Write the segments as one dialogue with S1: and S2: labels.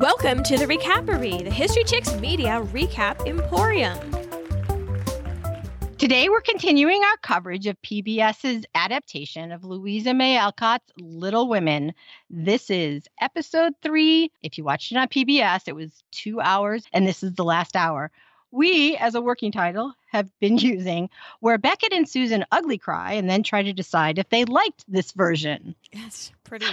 S1: Welcome to the Recapery, the History Chicks Media Recap Emporium.
S2: Today, we're continuing our coverage of PBS's adaptation of Louisa May Alcott's Little Women. This is episode three. If you watched it on PBS, it was two hours, and this is the last hour. We, as a working title, have been using where Beckett and Susan ugly cry and then try to decide if they liked this version.
S1: That's pretty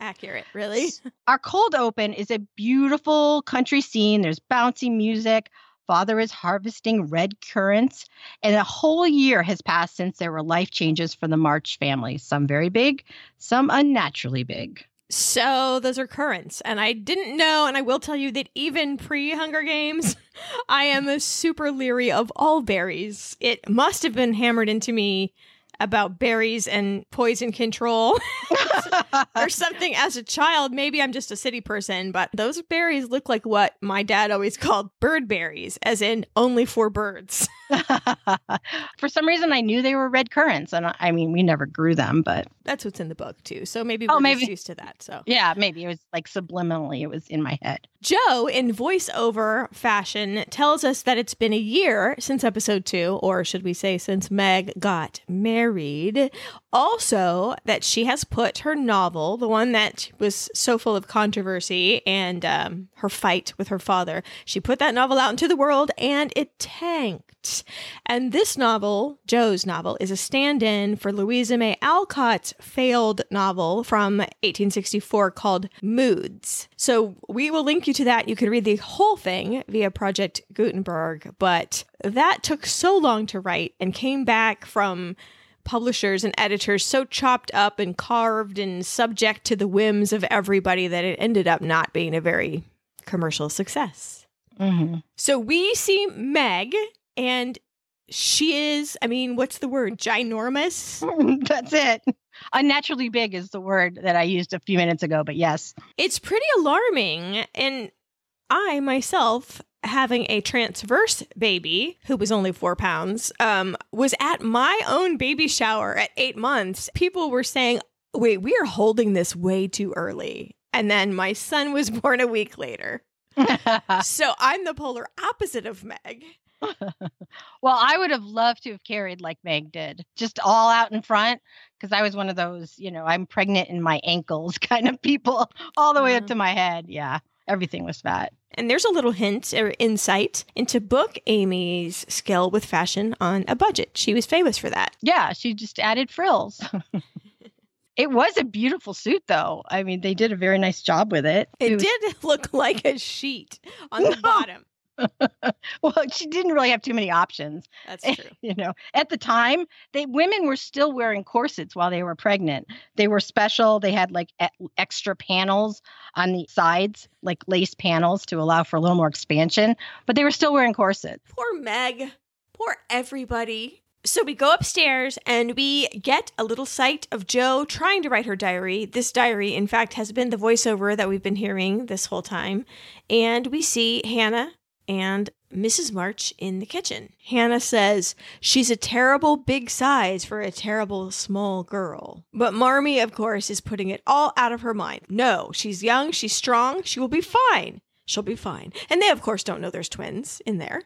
S1: accurate, really.
S2: Our cold open is a beautiful country scene. There's bouncy music. Father is harvesting red currants, and a whole year has passed since there were life changes for the March family, some very big, some unnaturally big.
S1: So those are currants. And I didn't know, and I will tell you that even pre Hunger Games, I am a super leery of all berries. It must have been hammered into me about berries and poison control or something as a child. Maybe I'm just a city person, but those berries look like what my dad always called bird berries, as in only for birds.
S2: for some reason, I knew they were red currants, and I mean, we never grew them, but
S1: that's what's in the book too. So maybe we're oh, maybe. used to that. So
S2: yeah, maybe it was like subliminally, it was in my head.
S1: Jo, in voiceover fashion, tells us that it's been a year since episode two, or should we say, since Meg got married. Also, that she has put her novel, the one that was so full of controversy and um, her fight with her father, she put that novel out into the world and it tanked. And this novel, Jo's novel, is a stand in for Louisa May Alcott's failed novel from 1864 called Moods. So we will link you to that. You can read the whole thing via Project Gutenberg, but that took so long to write and came back from publishers and editors so chopped up and carved and subject to the whims of everybody that it ended up not being a very commercial success. Mm-hmm. So we see Meg, and she is, I mean, what's the word? Ginormous?
S2: That's it. Unnaturally big is the word that I used a few minutes ago, but yes.
S1: It's pretty alarming. And I myself having a transverse baby who was only four pounds um, was at my own baby shower at eight months people were saying wait we are holding this way too early and then my son was born a week later so i'm the polar opposite of meg
S2: well i would have loved to have carried like meg did just all out in front because i was one of those you know i'm pregnant in my ankles kind of people all the way up mm-hmm. to my head yeah everything was fat.
S1: And there's a little hint or insight into book Amy's skill with fashion on a budget. She was famous for that.
S2: Yeah, she just added frills. it was a beautiful suit, though. I mean, they did a very nice job with it.
S1: It, it was... did look like a sheet on the bottom.
S2: well, she didn't really have too many options.
S1: That's eh, true.
S2: You know, at the time, they women were still wearing corsets while they were pregnant. They were special. They had like extra panels on the sides, like lace panels to allow for a little more expansion, but they were still wearing corsets.
S1: Poor Meg. Poor everybody. So we go upstairs and we get a little sight of Jo trying to write her diary. This diary, in fact, has been the voiceover that we've been hearing this whole time. And we see Hannah and Mrs. March in the kitchen. Hannah says she's a terrible big size for a terrible small girl. But Marmee, of course, is putting it all out of her mind. No, she's young, she's strong, she will be fine. She'll be fine. And they, of course, don't know there's twins in there.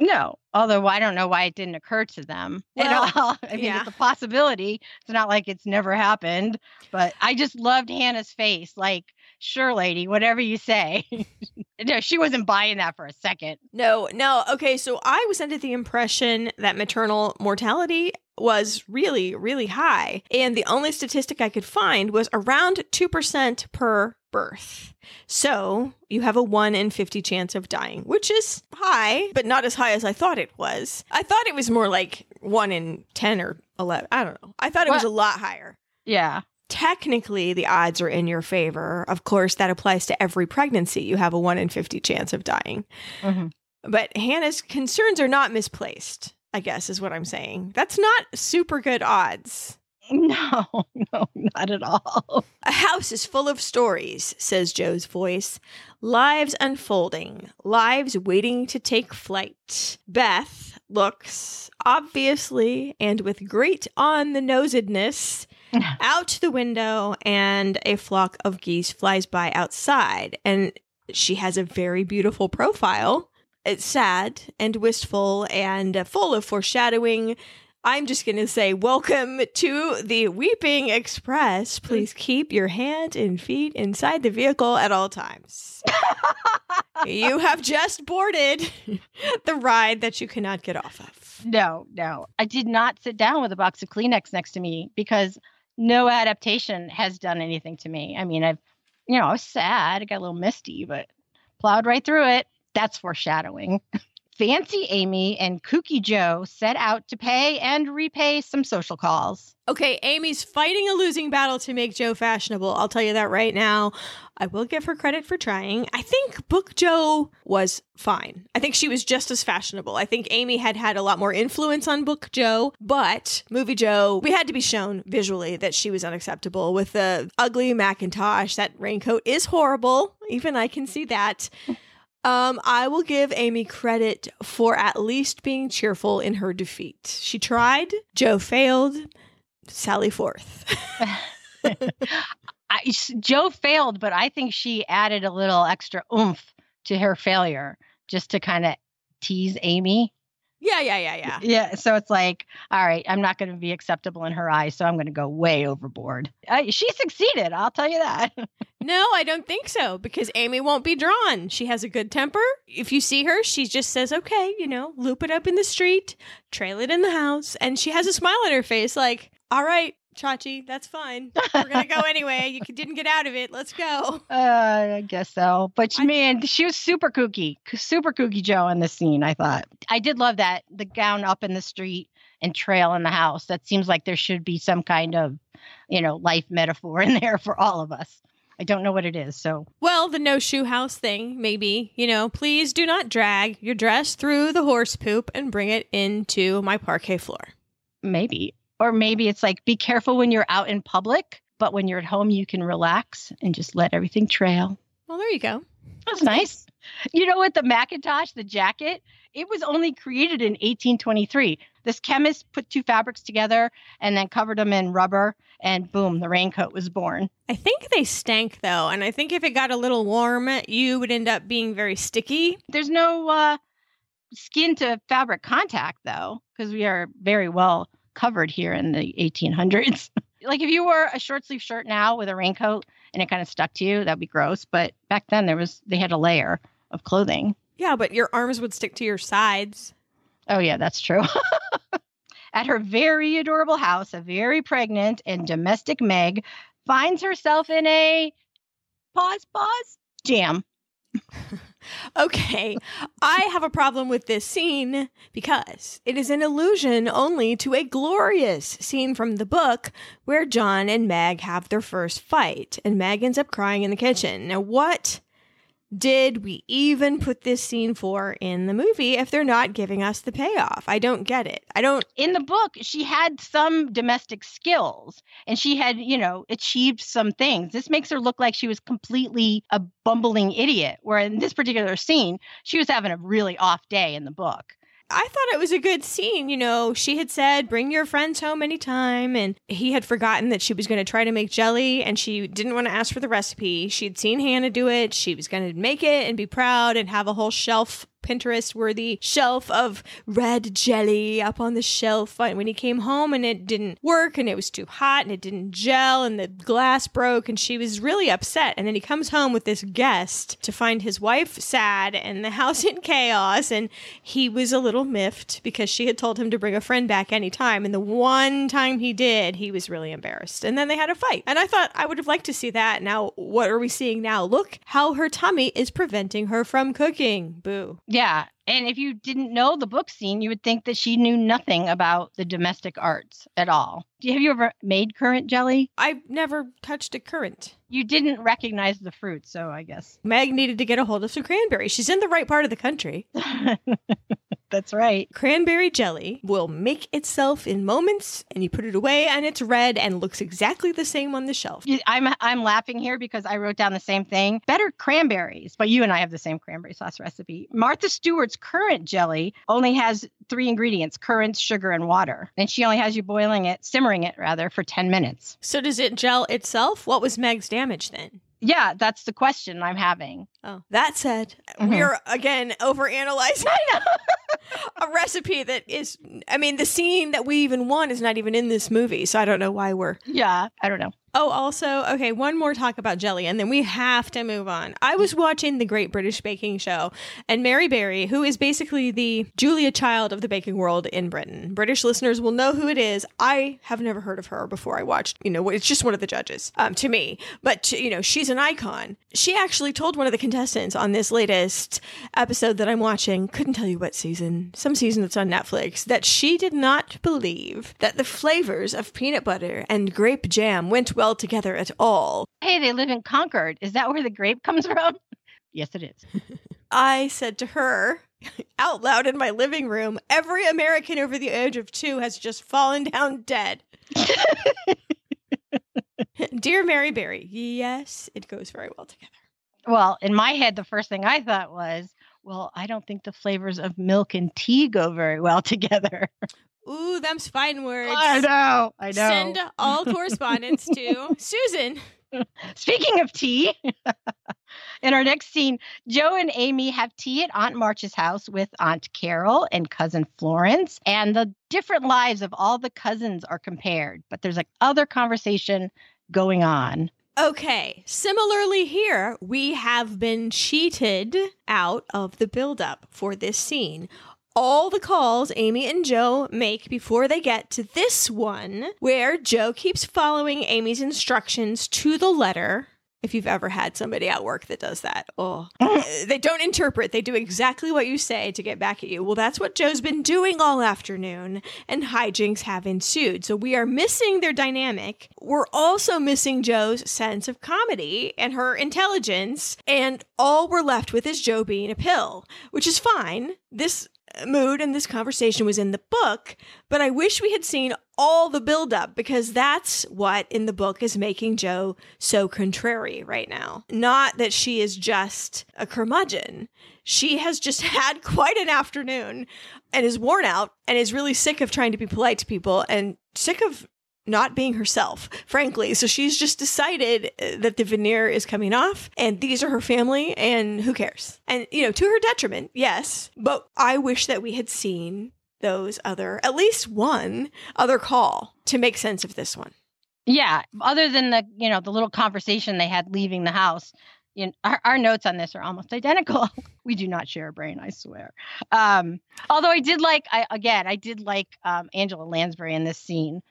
S2: No, although I don't know why it didn't occur to them well, at all. I mean, yeah. it's a possibility. It's not like it's never happened, but I just loved Hannah's face. Like, sure, lady, whatever you say. no, she wasn't buying that for a second.
S1: No, no. Okay, so I was under the impression that maternal mortality was really, really high. And the only statistic I could find was around 2% per birth. So you have a 1 in 50 chance of dying, which is high, but not as high as I thought it was. I thought it was more like 1 in 10 or 11. I don't know. I thought it what? was a lot higher.
S2: Yeah
S1: technically the odds are in your favor. Of course, that applies to every pregnancy. You have a 1 in 50 chance of dying. Mm-hmm. But Hannah's concerns are not misplaced, I guess, is what I'm saying. That's not super good odds.
S2: No, no, not at all.
S1: A house is full of stories, says Jo's voice. Lives unfolding, lives waiting to take flight. Beth looks, obviously, and with great on the nosedness, out the window and a flock of geese flies by outside. And She has a very beautiful profile. It's sad and wistful and uh, full of foreshadowing. I'm just going to say, welcome to the Weeping Express. Please keep your hands and feet inside the vehicle at all times. you have just boarded the ride that you cannot get off of.
S2: No, no. I did not sit down with a box of Kleenex next to me because no adaptation has done anything to me. I mean, I've, you know, I was sad. I got a little misty, but plowed right through it. That's foreshadowing. Fancy Amy and Kooky Jo set out to pay and repay some social calls.
S1: Okay, Amy's fighting a losing battle to make Jo fashionable. I'll tell you that right now. I will give her credit for trying. I think Book Jo was fine. I think she was just as fashionable. I think Amy had had a lot more influence on Book Jo, but Movie Jo, we had to be shown visually that she was unacceptable with the ugly Macintosh. That raincoat is horrible. Even I can see that. Um, I will give Amy credit for at least being cheerful in her defeat. She tried, Jo failed, Sally forth.
S2: I, Jo failed, but I think she added a little extra oomph to her failure just to kind of tease Amy.
S1: Yeah, yeah, yeah, yeah.
S2: Yeah. So it's like, all right, I'm not going to be acceptable in her eyes, so I'm going to go way overboard. Uh, she succeeded, I'll tell you that.
S1: no, I don't think so because Amy won't be drawn. She has a good temper. If you see her, she just says, okay, you know, loop it up in the street, trail it in the house, and she has a smile on her face like, all right, Chachi, that's fine. We're gonna go anyway. You didn't get out of it. Let's go.
S2: Uh, I guess so. But I, man, she was super kooky, super kooky Jo in the scene. I thought I did love that the gown up in the street and trail in the house. That seems like there should be some kind of, you know, life metaphor in there for all of us. I don't know what it is. So,
S1: well, the no shoe house thing, maybe. You know, please do not drag your dress through the horse poop and bring it into my parquet floor.
S2: Maybe. Or maybe it's like be careful when you're out in public, but when you're at home, you can relax and just let everything trail.
S1: Well, there you go.
S2: That's nice. You know what? The Macintosh, the jacket, it was only created in 1823. This chemist put two fabrics together and then covered them in rubber, and boom, the raincoat was born.
S1: I think they stank though, and I think if it got a little warm, you would end up being very sticky.
S2: There's no uh, skin to fabric contact though, because we are very well covered here in the 1800s. like if you wore a short sleeve shirt now with a raincoat and it kind of stuck to you, that'd be gross. But back then there was they had a layer of clothing.
S1: Yeah, but your arms would stick to your sides.
S2: Oh yeah, that's true. At her very adorable house, a very pregnant and domestic Meg finds herself in a pause pause jam.
S1: okay, I have a problem with this scene because it is an allusion only to a glorious scene from the book where John and Meg have their first fight, and Meg ends up crying in the kitchen. Now, what did we even put this scene for in the movie if they're not giving us the payoff? I don't get it. I don't.
S2: In the book, she had some domestic skills and she had, you know, achieved some things. This makes her look like she was completely a bumbling idiot, where in this particular scene, she was having a really off day in the book.
S1: I thought it was a good scene. You know, she had said, bring your friends home anytime. And he had forgotten that she was going to try to make jelly and she didn't want to ask for the recipe. She'd seen Hannah do it. She was going to make it and be proud and have a whole shelf Pinterest worthy shelf of red jelly up on the shelf And when he came home and it didn't work and it was too hot and it didn't gel and the glass broke and she was really upset. And then he comes home with this guest to find his wife sad and the house in chaos. And he was a little miffed because she had told him to bring a friend back anytime. And the one time he did, he was really embarrassed. And then they had a fight. And I thought I would have liked to see that. Now, what are we seeing now? Look how her tummy is preventing her from cooking. Boo.
S2: Yeah. And if you didn't know the book scene, you would think that she knew nothing about the domestic arts at all. Have you ever made currant jelly?
S1: I've never touched a currant.
S2: You didn't recognize the fruit, so I guess.
S1: Meg needed to get a hold of some cranberry. She's in the right part of the country.
S2: That's right.
S1: Cranberry jelly will make itself in moments, and you put it away, and it's red and looks exactly the same on the shelf.
S2: I'm I'm laughing here because I wrote down the same thing. Better cranberries, but you and I have the same cranberry sauce recipe. Martha Stewart's currant jelly only has three ingredients: currants, sugar, and water. And she only has you boiling it, simmering it rather, for ten minutes.
S1: So does it gel itself? What was Meg's damage then?
S2: Yeah, that's the question I'm having.
S1: Oh, that said,
S2: Mhm.
S1: we're again overanalyzing a recipe that is. I mean, the scene that we even want is not even in this movie, so I don't know why we're.
S2: yeah, I don't know.
S1: Oh, also, okay, one more talk about jelly, and then we have to move on. I was watching the Great British Baking Show, and Mary Berry, who is basically the Julia Child of the baking world in Britain. British listeners will know who it is. I have never heard of her before I watched, you know, it's just one of the judges um, to me, but, you know, she's an icon. She actually told one of the contestants on this latest episode that I'm watching, couldn't tell you what season, some season that's on Netflix, that she did not believe that the flavors of peanut butter and grape jam went well together at all.
S2: Hey, they live in Concord. Is that where the grape comes from? yes, it is.
S1: I said to her out loud in my living room, every American over the age of two has just fallen down dead. Dear Mary Berry, yes, it goes very well together.
S2: Well, in my head, the first thing I thought was, well, I don't think the flavors of milk and tea go very well together.
S1: Ooh, them's fine words.
S2: I know. I know.
S1: Send all correspondence to Susan.
S2: Speaking of tea, in our next scene, Jo and Amy have tea at Aunt March's house with Aunt Carol and cousin Florence, and the different lives of all the cousins are compared. But there's like other conversation going on.
S1: Okay, similarly here, we have been cheated out of the buildup for this scene. All the calls Amy and Jo make before they get to this one, where Jo keeps following Amy's instructions to the letter. If you've ever had somebody at work that does that, oh, mm. they don't interpret. They do exactly what you say to get back at you. Well, that's what Jo's been doing all afternoon, and hijinks have ensued. So we are missing their dynamic. We're also missing Jo's sense of comedy and her intelligence, and all we're left with is Jo being a pill, which is fine. This mood and this conversation was in the book, but I wish we had seen all the buildup because that's what in the book is making Jo so contrary right now. Not that she is just a curmudgeon. She has just had quite an afternoon and is worn out and is really sick of trying to be polite to people and sick of not being herself, frankly. So she's just decided uh, that the veneer is coming off and these are her family and who cares? And, you know, to her detriment, yes. But I wish that we had seen those other, at least one other call to make sense of this one.
S2: Yeah, other than the you know the little conversation they had leaving the house, you know, our, our notes on this are almost identical. we do not share a brain, I swear. Um, although I did like, I again, I did like um, Angela Lansbury in this scene.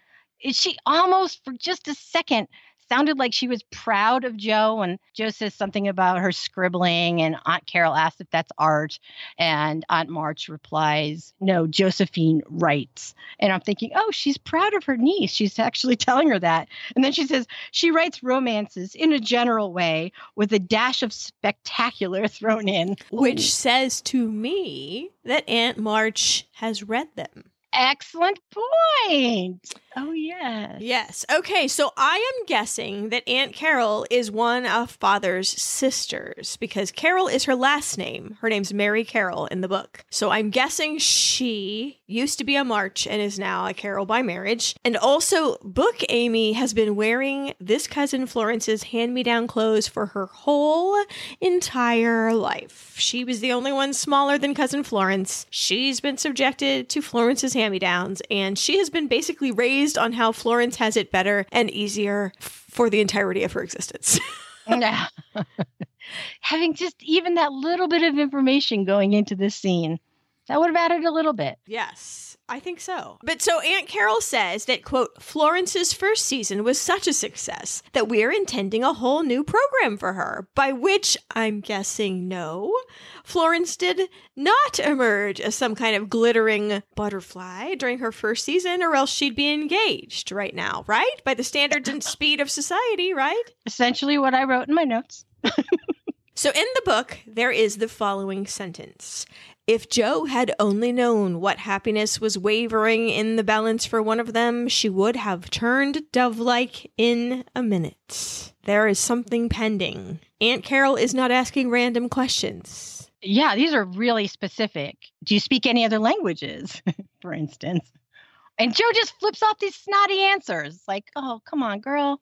S2: Is she almost for just a second sounded like she was proud of Jo and Jo says something about her scribbling and Aunt Carol asks if that's art and Aunt March replies, "No, Josephine writes." And I'm thinking, "Oh, she's proud of her niece. She's actually telling her that." And then she says she writes romances in a general way with a dash of spectacular thrown in,
S1: Which says to me that Aunt March has read them.
S2: Excellent point. Oh yes.
S1: Yes. Okay. So I am guessing that Aunt Carol is one of Father's sisters because Carol is her last name. Her name's Mary Carol in the book. So I'm guessing she used to be a March and is now a Carol by marriage. And also, Book Amy has been wearing this cousin Florence's hand me down clothes for her whole entire life. She was the only one smaller than cousin Florence. She's been subjected to Florence's hand me downs and she has been basically raised on how Florence has it better and easier for the entirety of her existence.
S2: Having just even that little bit of information going into this scene, that would have added a little bit.
S1: yes, I think so. But so Aunt Carol says that, quote, Florence's first season was such a success that we're intending a whole new program for her, by which I'm guessing no. Florence did not emerge as some kind of glittering butterfly during her first season, or else she'd be engaged right now, right? By the standards and speed of society, right?
S2: Essentially, what I wrote in my notes.
S1: So in the book, there is the following sentence. If Jo had only known what happiness was wavering in the balance for one of them, she would have turned dove like in a minute. There is something pending. Aunt Carol is not asking random questions.
S2: Yeah, these are really specific. Do you speak any other languages, for instance? And Jo just flips off these snotty answers like, oh, come on, girl.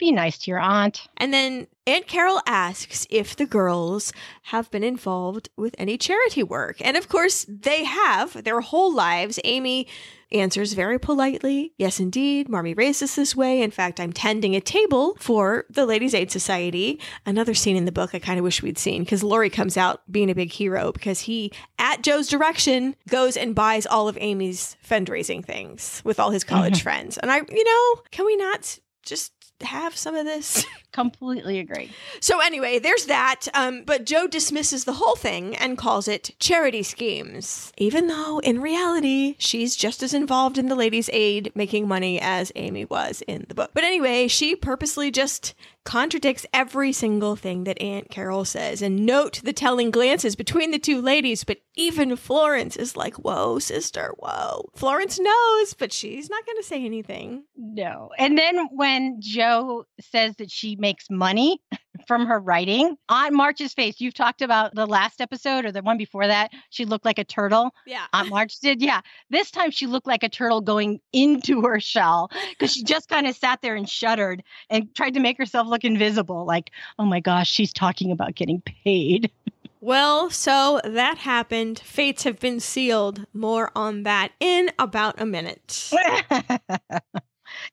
S2: Be nice to your aunt.
S1: And then Aunt Carol asks if the girls have been involved with any charity work. And of course, they have their whole lives. Amy answers very politely, Yes, indeed. Marmee raised us this way. In fact, I'm tending a table for the Ladies' Aid Society. Another scene in the book I kind of wish we'd seen because Laurie comes out being a big hero because he, at Jo's direction, goes and buys all of Amy's fundraising things with all his college mm-hmm. friends. And I, you know, can we not just have some of this?
S2: Completely agree.
S1: So anyway, there's that. Um, but Jo dismisses the whole thing and calls it charity schemes, even though in reality she's just as involved in the ladies' aid making money as Amy was in the book. But anyway, she purposely just contradicts every single thing that Aunt Carol says. And note the telling glances between the two ladies, but even Florence is like, Whoa, sister, whoa. Florence knows, but she's not going to say anything.
S2: No. And then when Jo says that she makes money from her writing. Aunt March's face, you've talked about the last episode or the one before that. She looked like a turtle.
S1: Yeah.
S2: Aunt March did. Yeah. This time she looked like a turtle going into her shell because she just kind of sat there and shuddered and tried to make herself look invisible. Like, oh my gosh, she's talking about getting paid.
S1: Well, so that happened. Fates have been sealed. More on that in about a minute.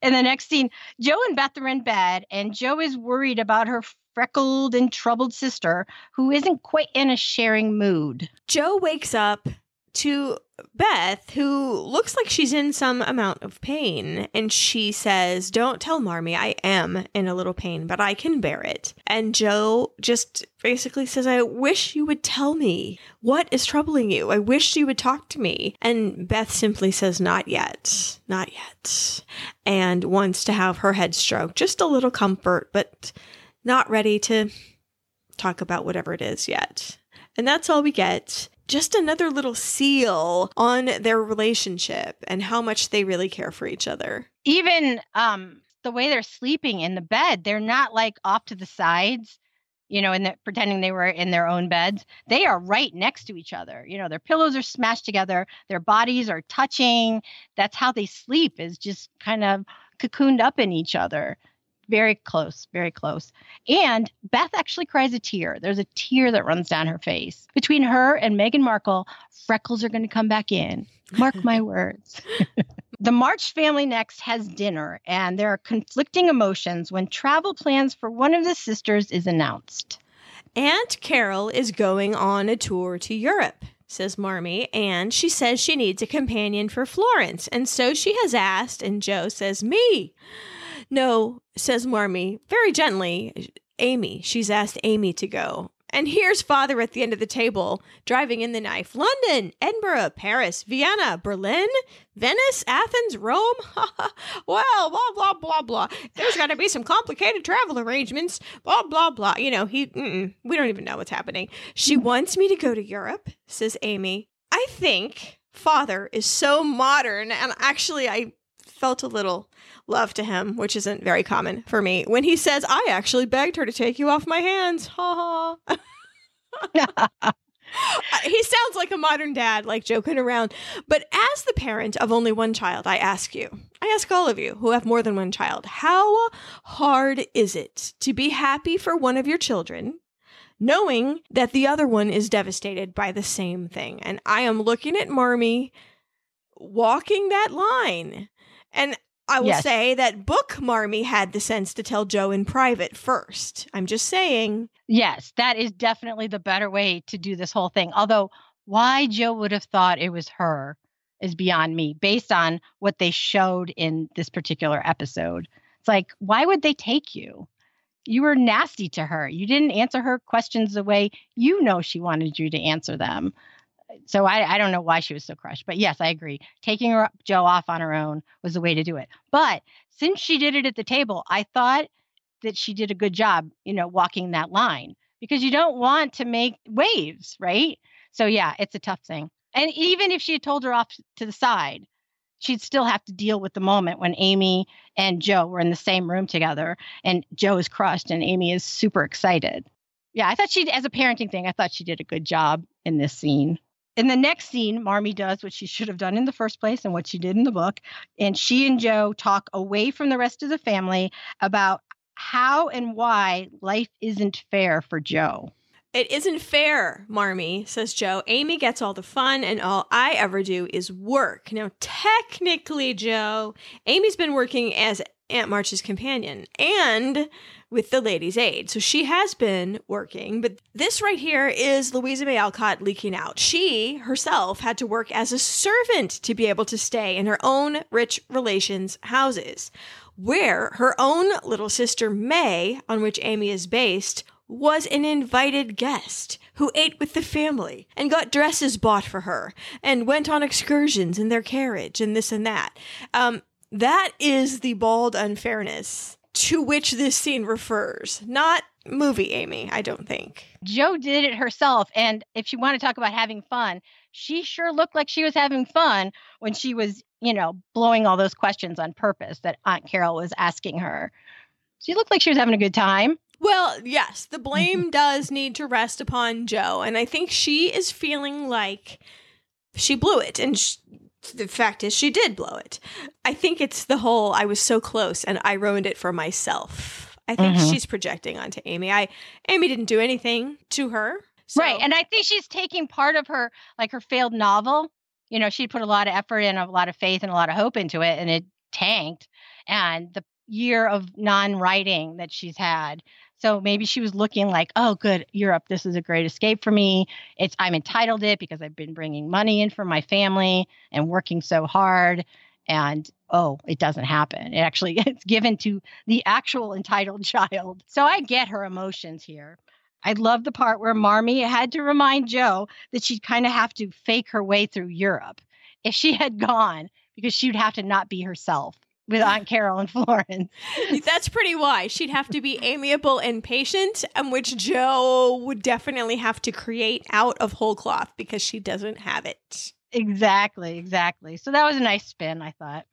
S2: In the next scene, Jo and Beth are in bed, and Jo is worried about her freckled and troubled sister who isn't quite in a sharing mood.
S1: Jo wakes up to Beth, who looks like she's in some amount of pain, and she says, Don't tell Marmee I am in a little pain, but I can bear it. And Jo just basically says, I wish you would tell me what is troubling you. I wish you would talk to me. And Beth simply says, Not yet, not yet, and wants to have her head stroked. Just a little comfort, but not ready to talk about whatever it is yet. And that's all we get just another little seal on their relationship and how much they really care for each other.
S2: Even um, the way they're sleeping in the bed, they're not like off to the sides, you know, and pretending they were in their own beds. They are right next to each other. You know, their pillows are smashed together, their bodies are touching. That's how they sleep, is just kind of cocooned up in each other very close, very close. And Beth actually cries a tear. There's a tear that runs down her face. Between her and Meghan Markle, freckles are going to come back in. Mark my words. the March family next has dinner, and there are conflicting emotions when travel plans for one of the sisters is announced.
S1: Aunt Carol is going on a tour to Europe says Marmee, and she says she needs a companion for Florence. And so she has asked, and Jo says, Me. No, says Marmee, very gently. Amy. She's asked Amy to go. And here's father at the end of the table, driving in the knife. London, Edinburgh, Paris, Vienna, Berlin, Venice, Athens, Rome. well, blah, blah, blah, blah. There's got to be some complicated travel arrangements. Blah, blah, blah. You know, he, we don't even know what's happening. She wants me to go to Europe, says Amy. I think father is so modern. And actually, I felt a little love to him, which isn't very common for me, when he says, I actually begged her to take you off my hands. Ha ha. he sounds like a modern dad, like joking around. But as the parent of only one child, I ask you, I ask all of you who have more than one child, how hard is it to be happy for one of your children, knowing that the other one is devastated by the same thing? And I am looking at Marmee walking that line. And I will yes. say that Book Marmee had the sense to tell Jo in private first. I'm just saying.
S2: Yes, that is definitely the better way to do this whole thing. Although, why Jo would have thought it was her is beyond me based on what they showed in this particular episode. It's like, why would they take you? You were nasty to her. You didn't answer her questions the way you know she wanted you to answer them so I, I don't know why she was so crushed. But yes, I agree. Taking her Jo off on her own was the way to do it. But since she did it at the table, I thought that she did a good job, you know, walking that line because you don't want to make waves, right? So yeah, it's a tough thing. And even if she had told her off to the side, she'd still have to deal with the moment when Amy and Jo were in the same room together and Jo is crushed and Amy is super excited. Yeah, I thought she, as a parenting thing, I thought she did a good job in this scene in the next scene, Marmee does what she should have done in the first place and what she did in the book. And she and Jo talk away from the rest of the family about how and why life isn't fair for Jo.
S1: It isn't fair, Marmee, says Jo. Amy gets all the fun, and all I ever do is work. Now, technically, Jo, Amy's been working as Aunt March's companion and with the ladies' aid. So she has been working, but this right here is Louisa May Alcott leaking out. She herself had to work as a servant to be able to stay in her own rich relations' houses, where her own little sister May, on which Amy is based, was an invited guest who ate with the family and got dresses bought for her and went on excursions in their carriage and this and that. Um, that is the bald unfairness to which this scene refers, not movie Amy, I don't think.
S2: Jo did it herself. And if you want to talk about having fun, she sure looked like she was having fun when she was, you know, blowing all those questions on purpose that Aunt Carol was asking her. She looked like she was having a good time.
S1: Well, yes, the blame does need to rest upon Jo. And I think she is feeling like she blew it. And sh- the fact is, she did blow it. I think it's the whole I was so close and I ruined it for myself. I think
S2: Mhm.
S1: she's projecting onto Amy. I Amy didn't do anything to her. so-
S2: Right. And I think she's taking part of her, like her failed novel. You know, she put a lot of effort and a lot of faith and a lot of hope into it, and it tanked. And the year of non writing that she's had. So maybe she was looking like, oh, good, Europe, this is a great escape for me. It's I'm entitled it because I've been bringing money in for my family and working so hard. And oh, it doesn't happen. It actually gets given to the actual entitled child. So I get her emotions here. I love the part where Marmee had to remind Jo that she'd kind of have to fake her way through Europe if she had gone, because she'd have to not be herself with Aunt Carol and Florence.
S1: That's pretty wise. She'd have to be amiable and patient, and which Jo would definitely have to create out of whole cloth because she doesn't have it.
S2: Exactly, exactly. So that was a nice spin, I thought.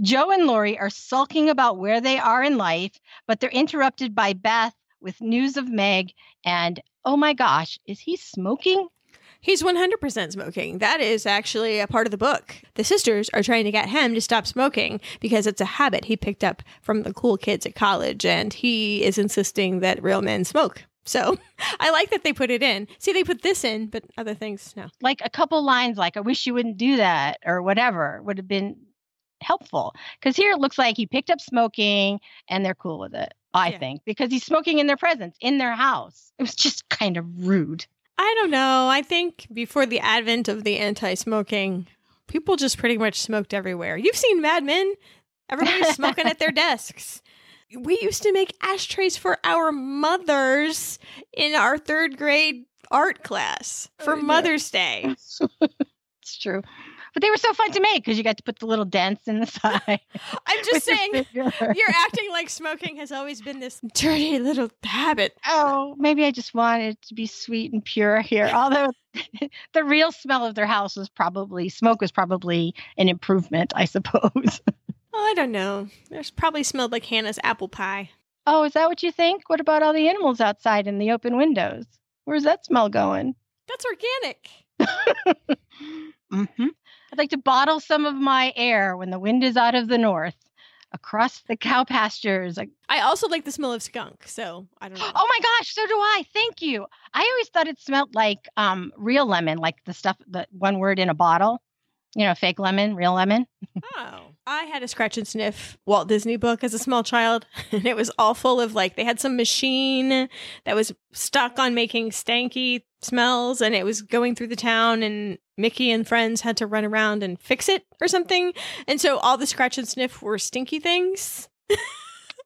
S2: Jo and Laurie are sulking about where they are in life, but they're interrupted by Beth with news of Meg and oh my gosh, is he smoking?
S1: He's 100% smoking. That is actually a part of the book. The sisters are trying to get him to stop smoking because it's a habit he picked up from the cool kids at college, and he is insisting that real men smoke. So I like that they put it in. See, they put this in, but other things, no.
S2: Like a couple lines like I wish you wouldn't do that or whatever would have been helpful. Cuz here it looks like he picked up smoking and they're cool with it. I
S1: Yeah.
S2: think because he's smoking in their presence, in their house. It was just kind of rude.
S1: I don't know. I think before the advent of the anti smoking, people just pretty much smoked everywhere. You've seen Mad Men, everybody's smoking at their desks. We used to make ashtrays for our mothers in our third grade art class for
S2: Oh, yeah.
S1: Mother's Day.
S2: It's true. But they were so fun to make because you got to put the little dents in the side.
S1: I'm just
S2: with your
S1: saying, you're acting like smoking has always been this dirty little habit.
S2: oh, maybe I just wanted it to be sweet and pure here. Although the real smell of their house was probably smoke was probably an improvement, I suppose.
S1: Oh, I don't know. There's probably smelled like Hannah's apple pie.
S2: oh, is that what you think? What about all the animals outside in the open windows? Where's that smell going?
S1: That's organic.
S2: hmm I'd like to bottle some of my air when the wind is out of the north across the cow pastures.
S1: I also like the smell of skunk, so I don't know.
S2: oh my gosh, so do I. Thank you. I always thought it smelled like um, real lemon, like the stuff, the one word in a bottle. You know, fake lemon, real lemon.
S1: Oh, I had a scratch and sniff Walt Disney book as a small child, and it was all full of like they had some machine that was stuck on making stanky smells, and it was going through the town, and Mickey and friends had to run around and fix it or something, and so all the scratch and sniff were stinky things.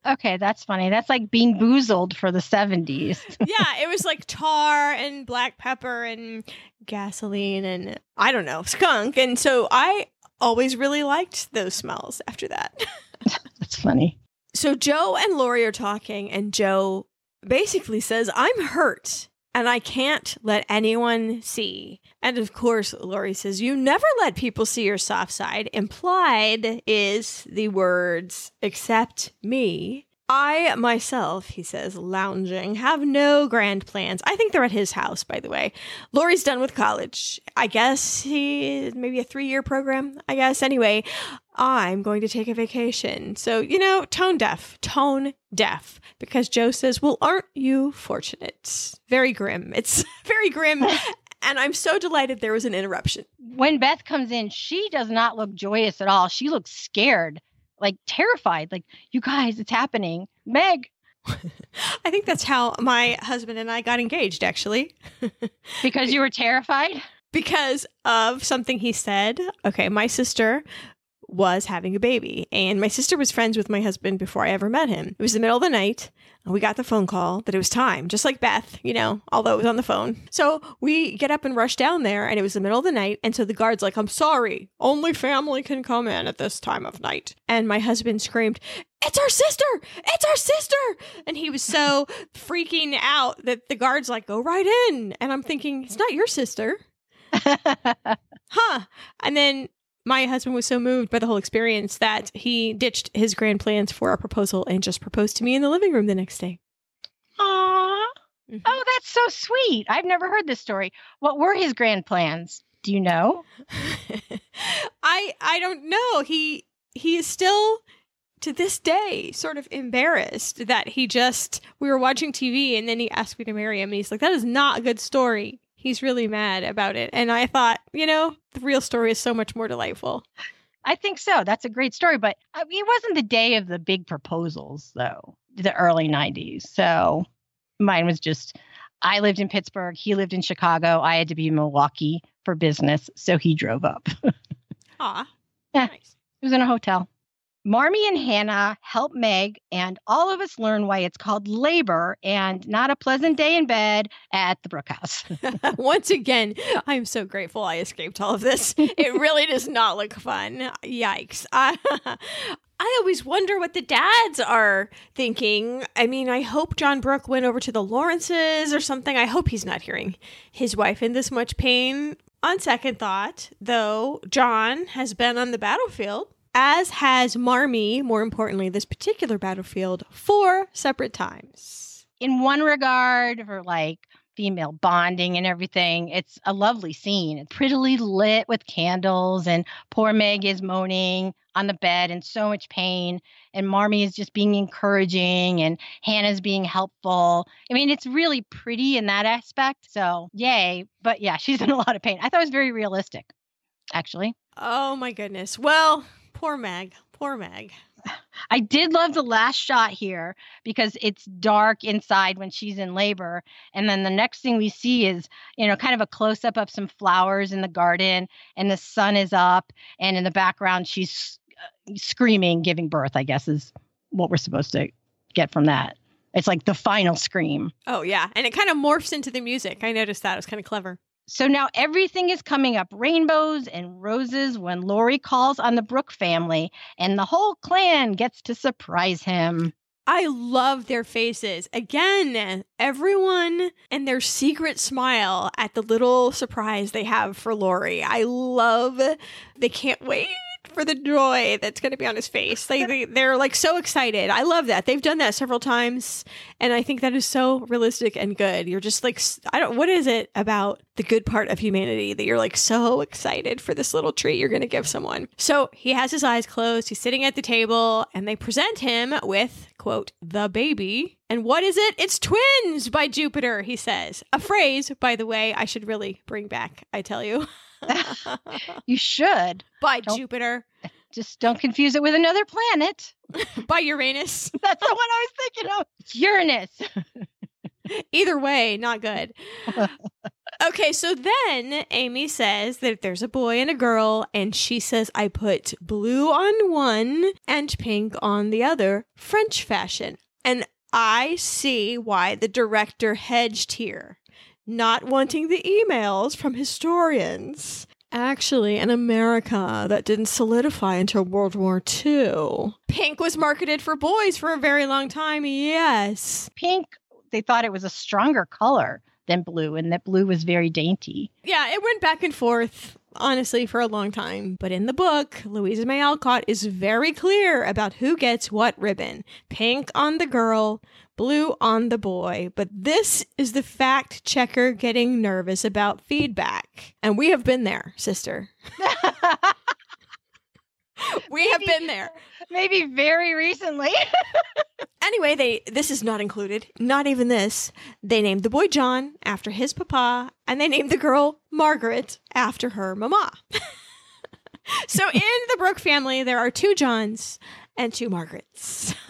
S2: Okay, that's funny. That's like being boozled for the 70s.
S1: yeah, it was like tar and black pepper and gasoline and I don't know skunk, and so I always really liked those smells after that.
S2: that's funny.
S1: So Jo and Laurie are talking, and Jo basically says, I'm hurt and I can't let anyone see. And of course, Laurie says, You never let people see your soft side. Implied is the words, except me. I myself, he says, lounging, have no grand plans. I think they're at his house, by the way. Laurie's done with college. I guess he maybe a three year program, I guess. Anyway, I'm going to take a vacation. So, you know, tone deaf, tone deaf, because Jo says, Well, aren't you fortunate? Very grim. It's very grim. and I'm so delighted there was an interruption.
S2: When Beth comes in, she does not look joyous at all. She looks scared like terrified, like, you guys, it's happening. Meg.
S1: I think that's how my husband and I got engaged, actually.
S2: because you were terrified?
S1: Because of something he said. Okay, my sister was having a baby, and my sister was friends with my husband before I ever met him. It was the middle of the night. And we got the phone call that it was time, just like Beth, you know, although it was on the phone. So we get up and rush down there, and it was the middle of the night. And so the guard's like, I'm sorry, only family can come in at this time of night. And my husband screamed, It's our sister! It's our sister! And he was so freaking out that the guard's like, Go right in. And I'm thinking, It's not your sister. huh. And then my husband was so moved by the whole experience that he ditched his grand plans for our proposal and just proposed to me in the living room the next day.
S2: Aww. Mm-hmm. Oh, that's so sweet. I've never heard this story. What were his grand plans? Do you know?
S1: I I don't know. He he is still to this day sort of embarrassed that he just we were watching TV and then he asked me to marry him and he's like that is not a good story he's really mad about it. And I thought, you know, the real story is so much more delightful.
S2: I think so. That's a great story. But I mean, it wasn't the day of the big proposals, though, the early 90s. So mine was just, I lived in Pittsburgh. He lived in Chicago. I had to be in Milwaukee for business. So he drove up.
S1: Aw.
S2: Yeah. Nice. It was in a hotel. Marmee and Hannah help Meg, and all of us learn why it's called labor and not a pleasant day in bed at the Brooke house.
S1: Once again, I'm so grateful I escaped all of this. It really does not look fun. Yikes. I always wonder what the dads are thinking. I mean, I hope John Brooke went over to the Lawrences or something. I hope he's not hearing his wife in this much pain. On second thought, though, John has been on the battlefield as has Marmee, more importantly, this particular battlefield, four separate times.
S2: In one regard, for like female bonding and everything, it's a lovely scene. It's prettily lit with candles, and poor Meg is moaning on the bed in so much pain, and Marmee is just being encouraging, and Hannah's being helpful. I mean, it's really pretty in that aspect. So, yay. But yeah, she's in a lot of pain. I thought it was very realistic, actually.
S1: Oh my goodness. Well, Poor Meg. Poor Meg.
S2: I did love the last shot here because it's dark inside when she's in labor. And then the next thing we see is, you know, kind of a close up of some flowers in the garden, and the sun is up. And in the background, she's uh, screaming, giving birth, I guess, is what we're supposed to get from that. It's like the final scream.
S1: Oh, yeah. And it kind of morphs into the music. I noticed that. It was kind of clever.
S2: So now everything is coming up rainbows and roses when Laurie calls on the Brooke family, and the whole clan gets to surprise him.
S1: I love their faces. Again, everyone and their secret smile at the little surprise they have for Laurie. I love, they can't wait for the joy that's going to be on his face. Like they, they're like so excited. I love that. They've done that several times and I think that is so realistic and good. You're just like I don't what is it about the good part of humanity that you're like so excited for this little treat you're going to give someone. So, he has his eyes closed. He's sitting at the table and they present him with quote the baby. And what is it? It's twins by Jupiter, he says. A phrase, by the way, I should really bring back, I tell you.
S2: you should.
S1: By don't, Jupiter.
S2: Just don't confuse it with another planet.
S1: By Uranus.
S2: That's the one I was thinking of. Uranus.
S1: Either way, not good. okay, so then Amy says that there's a boy and a girl, and she says, I put blue on one and pink on the other, French fashion. And I see why the director hedged here not wanting the emails from historians. Actually, in America, that didn't solidify until World War II. Pink was marketed for boys for a very long time, yes.
S2: Pink, they thought it was a stronger color than blue, and that blue was very dainty.
S1: Yeah, it went back and forth honestly, for a long time. But in the book, Louisa May Alcott is very clear about who gets what ribbon pink on the girl, blue on the boy. But this is the fact checker getting nervous about feedback. And we have been there, sister. we have been there.
S2: Maybe very recently.
S1: Anyway, they this is not included. Not even this. They named the boy John after his papa, and they named the girl Margaret after her mama. so in the Brooke family, there are two Johns and two Margarets.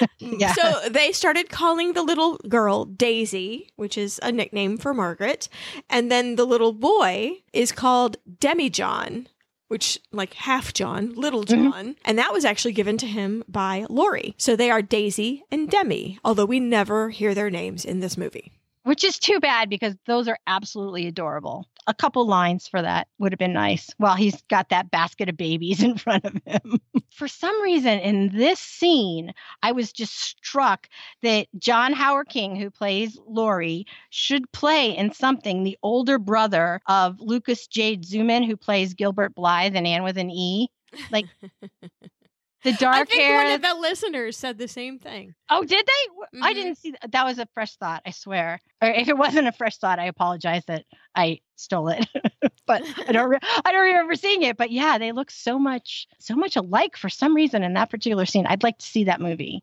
S2: Yeah.
S1: So they started calling the little girl Daisy, which is a nickname for Margaret, and then the little boy is called Demi John. Which, like half John, little mm-hmm. John. And that was actually given to him by Laurie. So they are Daisy and Demi, although we never hear their names in this movie.
S2: Which is too bad because those are absolutely adorable. A couple lines for that would have been nice while he's got that basket of babies in front of him. for some reason, in this scene, I was just struck that Jonah Hauer-King, who plays Laurie, should play in something the older brother of Lucas Jade Zumann, who plays Gilbert Blythe and Anne with an E. Like the dark
S1: I think
S2: hair.
S1: one of the listeners said the same thing.
S2: Oh, did they? W- I
S1: mm-hmm.
S2: didn't see that. That was a fresh thought, I swear. Or if it wasn't a fresh thought, I apologize that I stole it. but I don't re- I don't remember seeing it, but yeah, they look so much so much alike for some reason in that particular scene. I'd like to see that movie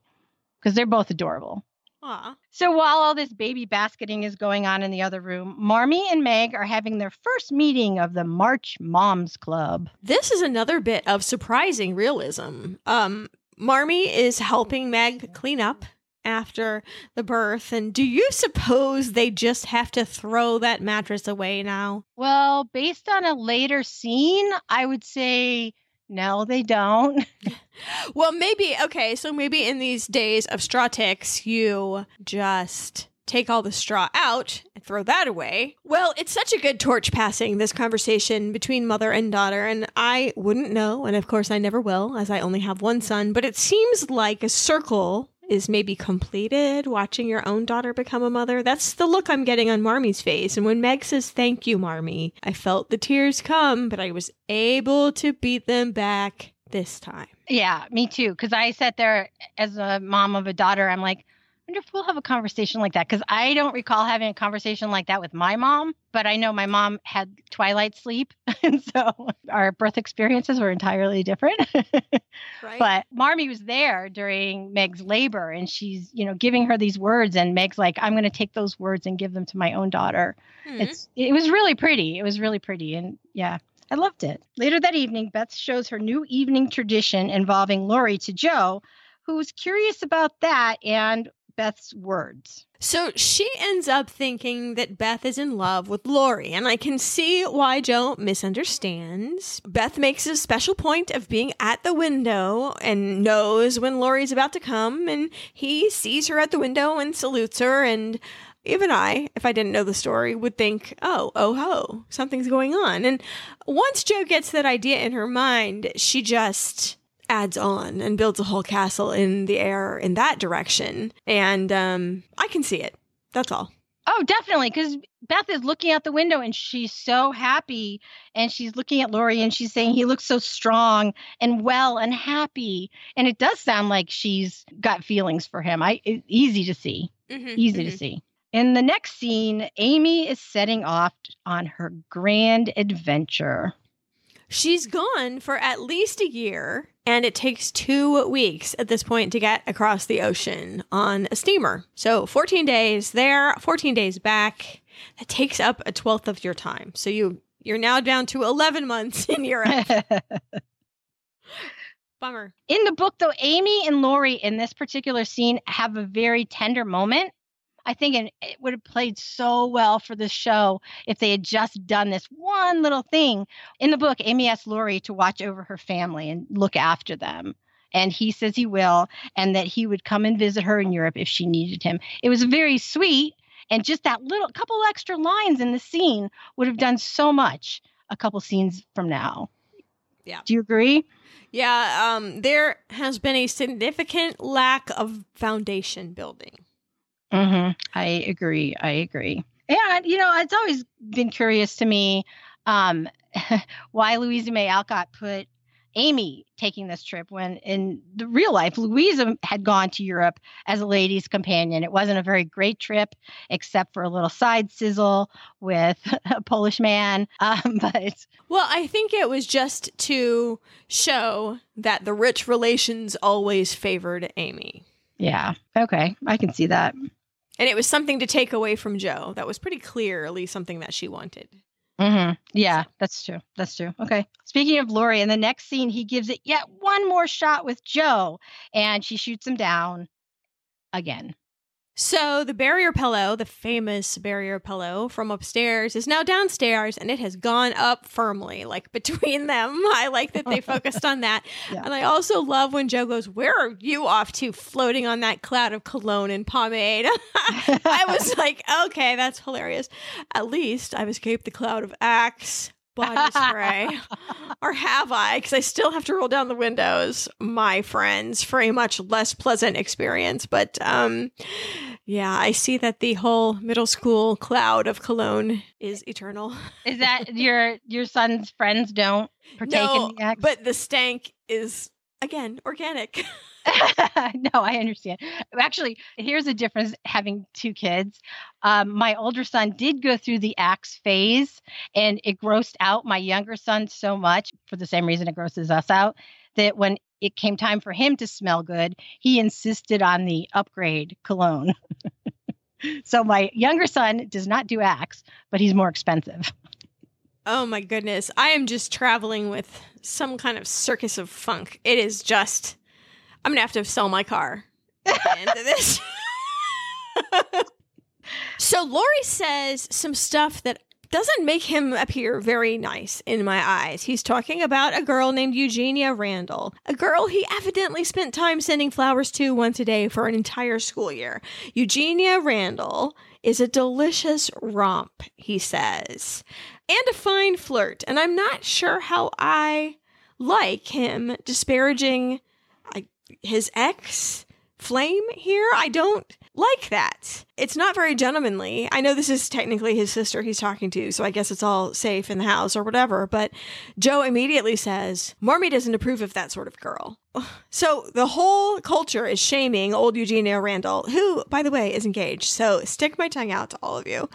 S2: because they're both adorable.
S1: Aw.
S2: So while all this baby basketing is going on in the other room, Marmee and Meg are having their first meeting of the March Moms Club.
S1: This is another bit of surprising realism. Um, Marmee is helping Meg clean up after the birth. And do you suppose they just have to throw that mattress away now?
S2: Well, based on a later scene, I would say no, they don't.
S1: Well, maybe, okay, so maybe in these days of straw ticks, you just take all the straw out and throw that away. Well, it's such a good torch passing, this conversation between mother and daughter, and I wouldn't know, and of course I never will, as I only have one son, but it seems like a circle is maybe completed watching your own daughter become a mother. That's the look I'm getting on Marmee's face. And when Meg says, Thank you, Marmee, I felt the tears come, but I was able to beat them back this time.
S2: Yeah, me too. Because I sat there as a mom of a daughter. I'm like, wonder if we'll have a conversation like that. Because I don't recall having a conversation like that with my mom, but I know my mom had twilight sleep. and so our birth experiences were entirely different.
S1: Right?
S2: but Marmee was there during Meg's labor and she's, you know, giving her these words. And Meg's like, I'm going to take those words and give them to my own daughter.
S1: Hmm.
S2: It's it was really pretty. It was really pretty, and yeah, I loved it. Later that evening, Beth shows her new evening tradition involving Laurie to Jo, who was curious about that and Beth's words.
S1: So she ends up thinking that Beth is in love with Laurie, and I can see why Jo misunderstands. Beth makes a special point of being at the window and knows when Laurie's about to come, and he sees her at the window and salutes her. And even I, if I didn't know the story, would think, oh, oh ho, something's going on. And once Jo gets that idea in her mind, she just adds on and builds a whole castle in the air in that direction. And um, I can see it. That's all.
S2: Oh, definitely, because Beth is looking out the window and she's so happy, and she's looking at Laurie and she's saying he looks so strong and well and happy, and it does sound like she's got feelings for him. I it, easy to see. easy to see. In the next scene, Amy is setting off on her grand adventure.
S1: She's gone for at least a year, and it takes two weeks at this point to get across the ocean on a steamer. So 14 days there, 14 days back. That takes up a twelfth of your time. So you you're now down to 11 months in Europe. Bummer.
S2: in the book, though, Amy and Laurie in this particular scene have a very tender moment. I think it, would have played so well for the show if they had just done this one little thing. In the book, Amy asks Laurie to watch over her family and look after them. And he says he will, and that he would come and visit her in Europe if she needed him. It was very sweet. And just that little couple extra lines in the scene would have done so much a couple scenes from now.
S1: Yeah.
S2: Do you agree?
S1: Yeah, um, there has been a significant lack of foundation building.
S2: Hmm I agree. I agree. And you know, it's always been curious to me. Um, why Louisa May Alcott put Amy taking this trip when in the real life, Louisa had gone to Europe as a lady's companion. It wasn't a very great trip, except for a little side sizzle with a Polish man. Um, but
S1: well, I think it was just to show that the rich relations always favored Amy.
S2: Yeah. Okay. I can see that.
S1: And it was something to take away from Jo. That was pretty clearly something that she wanted.
S2: Mm-hmm. Yeah, that's true. That's true. Okay. Speaking of Laurie, in the next scene, he gives it yet one more shot with Jo, and she shoots him down again.
S1: So the barrier pillow, the famous barrier pillow from upstairs, is now downstairs and it has gone up firmly, like between them. I like that they focused on that. Yeah. And I also love when Jo goes, Where are you off to floating on that cloud of cologne and pomade? I was like, Okay, that's hilarious. At least I've escaped the cloud of axe body spray. or have I? Because I still have to roll down the windows, my friends, for a much less pleasant experience. But um, yeah, I see that the whole middle school cloud of cologne is eternal.
S2: Is that your your son's friends don't partake no, in the act?
S1: But the stank is again organic.
S2: no, I understand. Actually, here's a difference having two kids. Um, my older son did go through the axe phase, and it grossed out my younger son so much for the same reason it grosses us out that when it came time for him to smell good, he insisted on the upgrade cologne. so my younger son does not do axe, but he's more expensive.
S1: Oh my goodness. I am just traveling with some kind of circus of funk. It is just I'm gonna have to sell my car this. so Laurie says some stuff that doesn't make him appear very nice in my eyes. He's talking about a girl named Eugenia Randall, a girl he evidently spent time sending flowers to once a day for an entire school year. Eugenia Randall is a delicious romp, he says, and a fine flirt, and I'm not sure how I like him disparaging his ex flame here. I don't like that. It's not very gentlemanly. I know this is technically his sister he's talking to, so I guess it's all safe in the house or whatever. But Jo immediately says, Marmee doesn't approve of that sort of girl. So the whole culture is shaming old Eugenia Randall, who, by the way, is engaged. So stick my tongue out to all of you.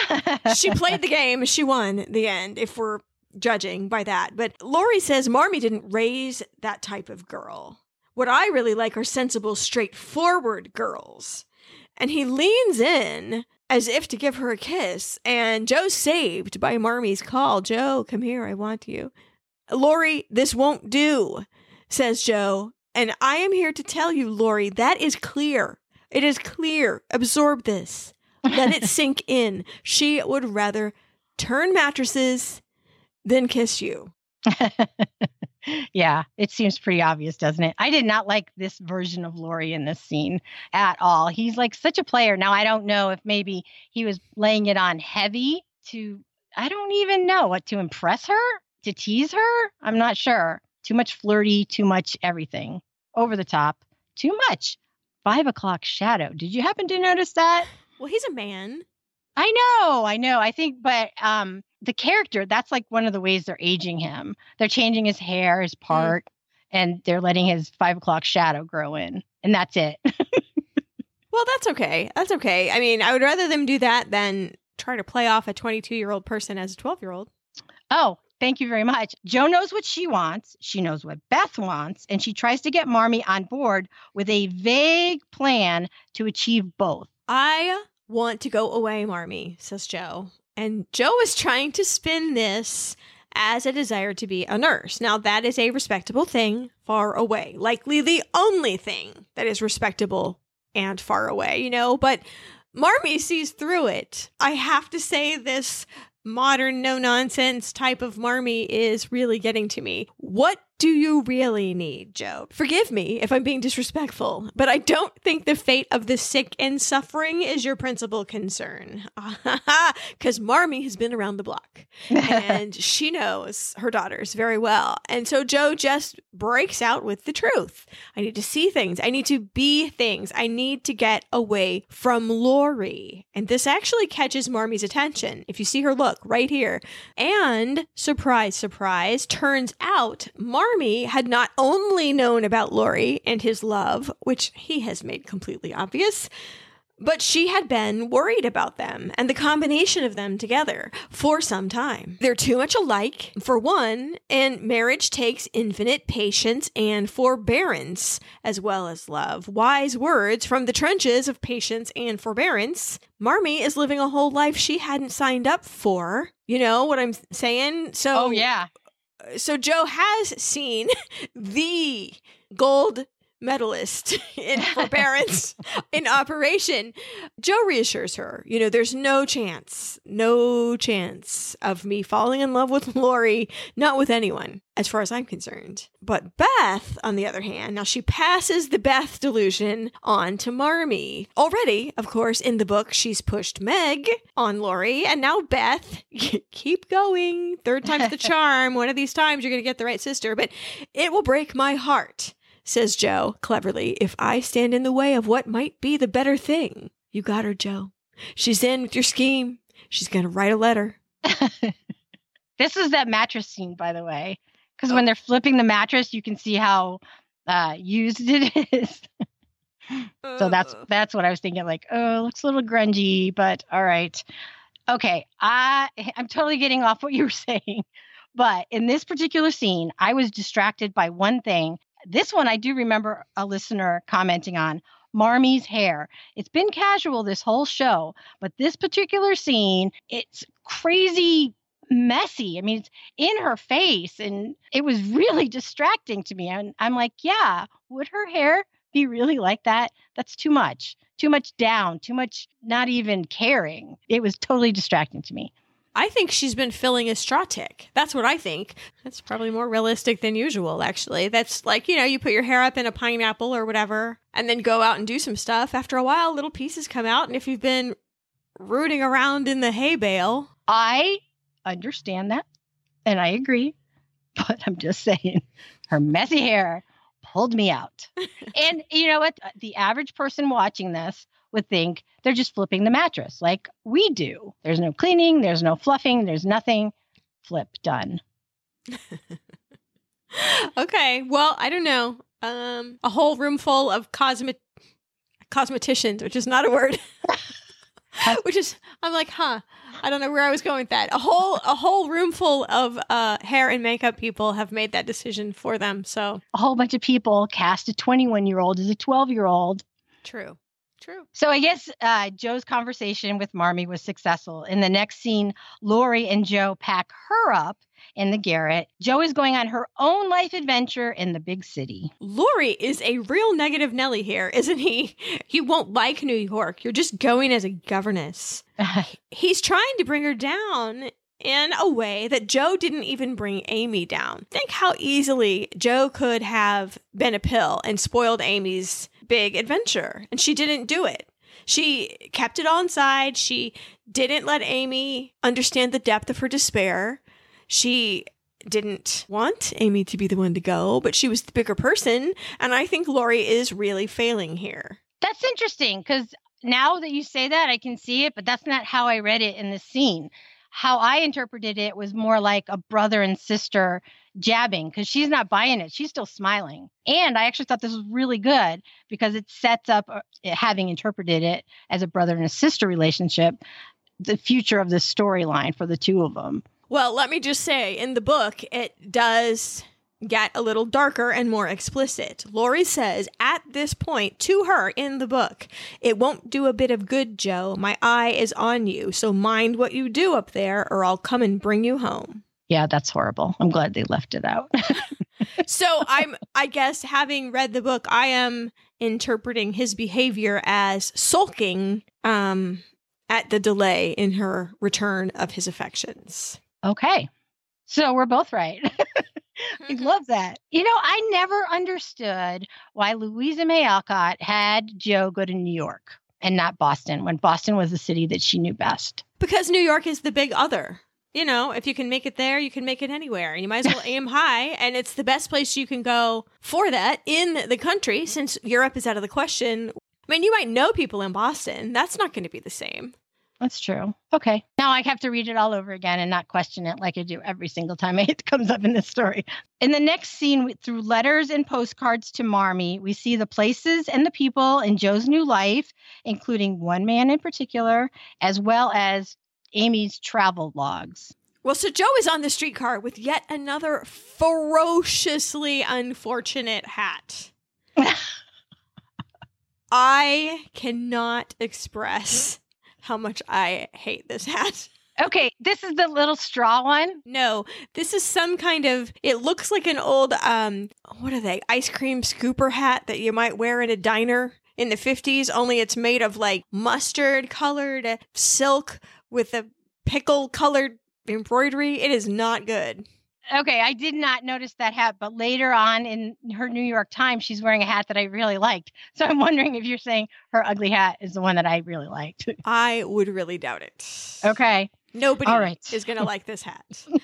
S1: she played the game. She won the end, if we're judging by that. But Laurie says Marmee didn't raise that type of girl. What I really like are sensible, straightforward girls. And he leans in as if to give her a kiss, and Jo's saved by Marmee's call. Jo, come here, I want you. Laurie, this won't do, says Jo. And I am here to tell you, Laurie, that is clear. It is clear. Absorb this. Let it sink in. She would rather turn mattresses than kiss you.
S2: yeah, it seems pretty obvious, doesn't it? I did not like this version of Laurie in this scene at all. He's like such a player. Now, I don't know if maybe he was laying it on heavy to, I don't even know what to impress her, to tease her. I'm not sure. Too much flirty, too much everything. Over the top, too much. Five o'clock shadow. Did you happen to notice that?
S1: Well, he's a man.
S2: I know, I know. I think, but um, the character, that's like one of the ways they're aging him. They're changing his hair, his mm. part, mm. and they're letting his five o'clock shadow grow in. And that's it.
S1: well, that's okay. That's okay. I mean, I would rather them do that than try to play off a 22 year old person as a 12 year old.
S2: Oh, thank you very much. Jo knows what she wants. She knows what Beth wants. And she tries to get Marmee on board with a vague plan to achieve both.
S1: I want to go away, Marmee, says Jo. And Jo is trying to spin this as a desire to be a nurse. Now, that is a respectable thing far away, likely the only thing that is respectable and far away, you know, but Marmee sees through it. I have to say, this modern, no nonsense type of Marmee is really getting to me. What do you really need, Jo? Forgive me if I'm being disrespectful, but I don't think the fate of the sick and suffering is your principal concern. Because Marmee has been around the block and she knows her daughters very well. And so Jo just breaks out with the truth. I need to see things, I need to be things, I need to get away from Laurie. And this actually catches Marmee's attention. If you see her look right here. And surprise, surprise, turns out Marmee had not only known about Laurie and his love, which he has made completely obvious, but she had been worried about them and the combination of them together for some time. They're too much alike, for one, and marriage takes infinite patience and forbearance, as well as love. Wise words from the trenches of patience and forbearance. Marmee is living a whole life she hadn't signed up for. You know what I'm saying? So,
S2: oh, yeah.
S1: So, Jo has seen the gold medalist in forbearance in operation. Jo reassures her, you know, there's no chance, no chance of me falling in love with Laurie, not with anyone, as far as I'm concerned. But Beth, on the other hand, now she passes the Beth delusion on to Marmee. Already, of course, in the book, she's pushed Meg on Laurie, and now Beth, keep going. Third time's the charm. One of these times you're going to get the right sister, but it will break my heart says Jo cleverly, if I stand in the way of what might be the better thing. You got her, Jo. She's in with your scheme. She's going to write a letter.
S2: this is that mattress scene, by the way, because oh. when they're flipping the mattress, you can see how uh, used it is. so that's that's what I was thinking. Like, oh, looks a little grungy, but all right. Okay, I I'm totally getting off what you were saying, but in this particular scene, I was distracted by one thing, this one I do remember a listener commenting on Marmee's hair. It's been casual this whole show, but this particular scene, it's crazy messy. I mean, it's in her face and it was really distracting to me. And I'm like, yeah, would her hair be really like that? That's too much. Too much down, too much not even caring. It was totally distracting to me.
S1: I think she's been filling a straw tick. That's what I think. That's probably more realistic than usual, actually. That's like, you know, you put your hair up in a pineapple or whatever and then go out and do some stuff. After a while, little pieces come out. And if you've been rooting around in the hay bale.
S2: I understand that and I agree. But I'm just saying, her messy hair pulled me out. and you know what? The average person watching this would think they're just flipping the mattress like we do. There's no cleaning, there's no fluffing, there's nothing. Flip, done.
S1: okay. Well, I don't know. Um, a whole room full of cosmet cosmeticians, which is not a word. which is I'm like, huh. I don't know where I was going with that. A whole a whole room full of uh, hair and makeup people have made that decision for them. So
S2: a whole bunch of people cast a 21 year old as a 12 year old.
S1: True. True.
S2: So I guess uh, Jo's conversation with Marmee was successful. In the next scene, Laurie and Jo pack her up in the garret. Jo is going on her own life adventure in the big city.
S1: Laurie is a real negative Nelly here, isn't he? He won't like New York. You're just going as a governess. He's trying to bring her down in a way that Jo didn't even bring Amy down. Think how easily Jo could have been a pill and spoiled Amy's big adventure, and she didn't do it. She kept it on side. She didn't let Amy understand the depth of her despair. She didn't want Amy to be the one to go, but she was the bigger person. And I think Laurie is really failing here.
S2: That's interesting because now that you say that, I can see it, but that's not how I read it in the scene how I interpreted it was more like a brother and sister jabbing because she's not buying it. She's still smiling. And I actually thought this was really good because it sets up, uh, having interpreted it as a brother and a sister relationship, the future of the storyline for the two of them.
S1: Well, let me just say in the book, it does get a little darker and more explicit. Laurie says at this point to her in the book, It won't do a bit of good, Jo. My eye is on you, so mind what you do up there, or I'll come and bring you home.
S2: Yeah, that's horrible. I'm glad they left it out.
S1: so I'm I guess having read the book, I am interpreting his behavior as sulking um at the delay in her return of his affections.
S2: Okay. So we're both right. I love that. You know, I never understood why Louisa May Alcott had Jo go to New York and not Boston when Boston was the city that she knew best.
S1: Because New York is the big other. You know, if you can make it there, you can make it anywhere. And you might as well aim high, and it's the best place you can go for that in the country since Europe is out of the question. I mean, you might know people in Boston. That's not going to be the same.
S2: That's true. Okay. Now I have to read it all over again and not question it like I do every single time it comes up in this story. In the next scene, through letters and postcards to Marmee, we see the places and the people in Jo's new life, including one man in particular, as well as Amy's travel logs.
S1: Well, so Jo is on the streetcar with yet another ferociously unfortunate hat. I cannot express how much I hate this hat.
S2: Okay, this is the little straw one.
S1: No, this is some kind of it looks like an old um what are they? Ice cream scooper hat that you might wear in a diner in the 50s, only it's made of like mustard colored silk with a pickle colored embroidery. It is not good.
S2: Okay, I did not notice that hat, but later on in her New York Times, she's wearing a hat that I really liked. So I'm wondering if you're saying her ugly hat is the one that I really liked.
S1: I would really doubt it.
S2: Okay.
S1: Nobody
S2: All right.
S1: is going to like this hat.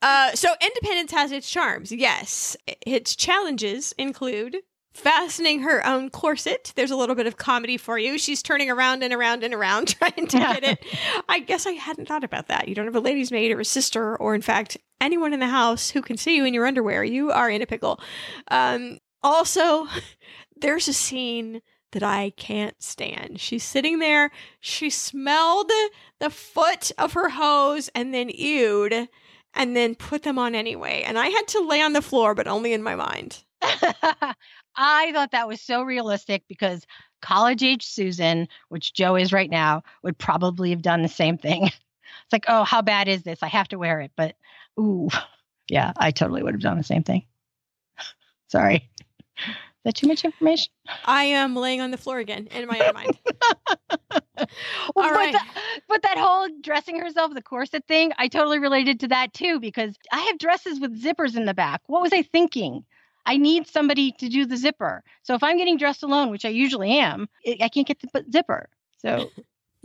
S1: Uh, so independence has its charms, yes. Its challenges include fastening her own corset. There's a little bit of comedy for you. She's turning around and around and around trying to get it. I guess I hadn't thought about that. You don't have a lady's maid or a sister, or in fact, anyone in the house who can see you in your underwear. You are in a pickle. Um, also, there's a scene that I can't stand. She's sitting there. She smelled the foot of her hose and then ewed and then put them on anyway. And I had to lay on the floor, but only in my mind.
S2: I thought that was so realistic because college age Susan, which Jo is right now, would probably have done the same thing. It's like, oh, how bad is this? I have to wear it. But, ooh, yeah, I totally would have done the same thing. Sorry. Is that too much information?
S1: I am laying on the floor again in my own mind.
S2: Well,
S1: All right.
S2: the- but that whole dressing herself the corset thing, I totally related to that too because I have dresses with zippers in the back. What was I thinking? I need somebody to do the zipper. So if I'm getting dressed alone, which I usually am, I can't get the zipper. So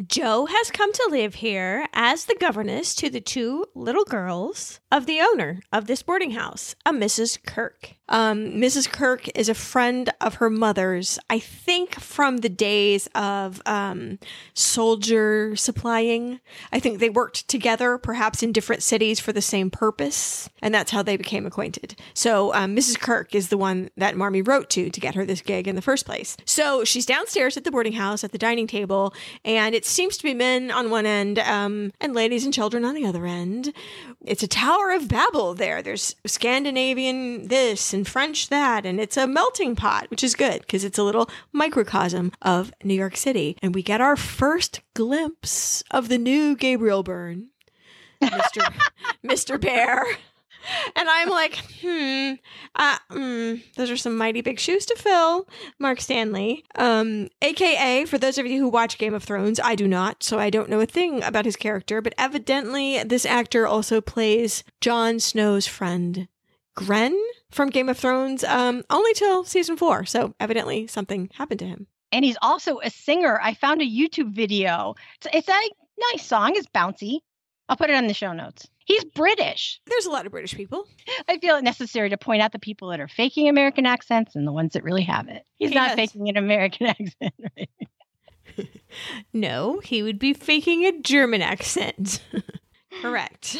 S1: Jo has come to live here as the governess to the two little girls of the owner of this boarding house, a Mrs. Kirke. Um, Mrs. Kirke is a friend of her mother's, I think from the days of um, soldier supplying. I think they worked together, perhaps in different cities for the same purpose, and that's how they became acquainted. So um, Mrs. Kirke is the one that Marmee wrote to to get her this gig in the first place. So she's downstairs at the boarding house at the dining table, and it seems to be men on one end um, and ladies and children on the other end. It's a Tower of Babel there. There's Scandinavian this and French that, and it's a melting pot, which is good because it's a little microcosm of New York City. And we get our first glimpse of the new Gabriel Byrne, Mr. Mr. Bhaer. And I'm like, hmm, uh, mm, those are some mighty big shoes to fill, Mark Stanley. Um, AKA, for those of you who watch Game of Thrones, I do not, so I don't know a thing about his character, but evidently this actor also plays Jon Snow's friend, Grenn, from Game of Thrones, um, only till season four. So evidently something happened to him.
S2: and he's also a singer. I found a YouTube video. It's, it's a nice song. It's bouncy. I'll put it on the show notes. He's British.
S1: There's a lot of British people.
S2: I feel it necessary to point out the people that are faking American accents and the ones that really have it. He's not
S1: Yes.
S2: faking an American accent. Right?
S1: No, he would be faking a German accent. Correct.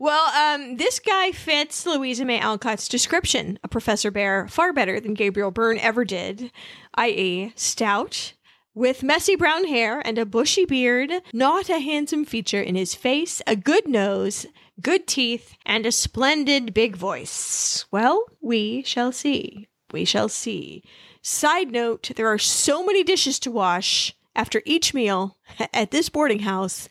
S1: well, um, this guy fits Louisa May Alcott's description of Professor Bhaer far better than Gabriel Byrne ever did, i.e., stout, with messy brown hair and a bushy beard, not a handsome feature in his face, a good nose, good teeth, and a splendid big voice. Well, we shall see. We shall see. Side note there are so many dishes to wash after each meal at this boarding house.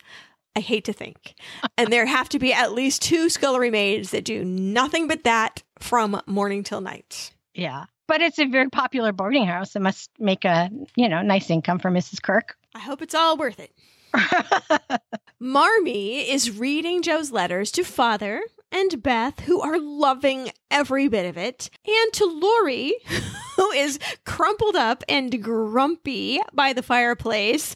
S1: I hate to think. And there have to be at least two scullery maids that do nothing but that from morning till night.
S2: Yeah. But it's a very popular boarding house. It must make a, you know, nice income for Mrs. Kirke.
S1: I hope it's all worth it. Marmee is reading Jo's letters to father and Beth, who are loving every bit of it, and to Laurie, who is crumpled up and grumpy by the fireplace.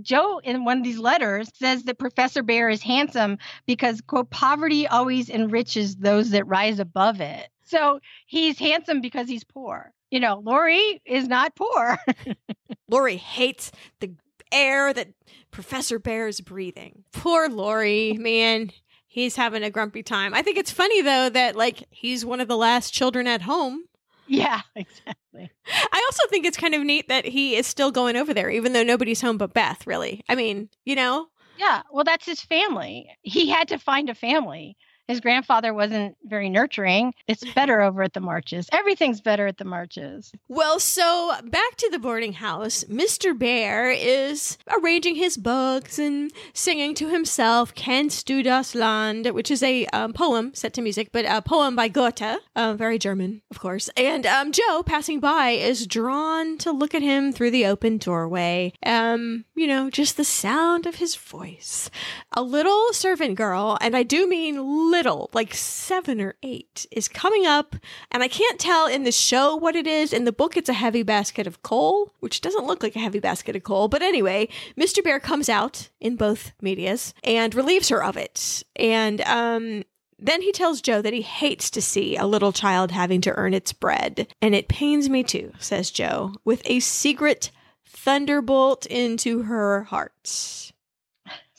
S2: Jo, in one of these letters, says that Professor Bhaer is handsome because, quote, poverty always enriches those that rise above it. So he's handsome because he's poor. You know, Laurie is not poor.
S1: Laurie hates the air that Professor Bhaer is breathing. Poor Laurie, man. He's having a grumpy time. I think it's funny though that like he's one of the last children at home.
S2: Yeah, exactly.
S1: I also think it's kind of neat that he is still going over there, even though nobody's home but Beth, really. I mean, you know?
S2: Yeah, well, that's his family. He had to find a family his grandfather wasn't very nurturing. It's better over at the marches. Everything's better at the marches.
S1: Well, so back to the boarding house. Mr. Bhaer is arranging his books and singing to himself Kennst du das Land, which is a um, poem set to music, but a poem by Goethe, uh, very German, of course. And um, Jo, passing by, is drawn to look at him through the open doorway. Um, you know, just the sound of his voice. A little servant girl, and I do mean little, like seven or eight, is coming up, and I can't tell in the show what it is. In the book, it's a heavy basket of coal, which doesn't look like a heavy basket of coal. But anyway, Mr. Bhaer comes out in both medias and relieves her of it. And um, then he tells Jo that he hates to see a little child having to earn its bread. And it pains me too, says Jo, with a secret thunderbolt into her heart.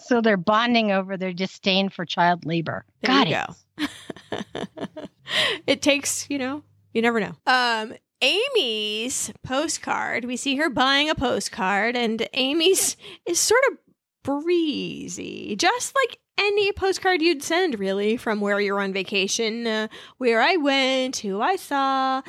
S2: So they're bonding over their disdain for child labor.
S1: There Got you go. it takes, you know, you never know. Um, Amy's postcard, we see her buying a postcard, and Amy's is sort of breezy, just like any postcard you'd send, really, from where you're on vacation, uh, where I went, who I saw.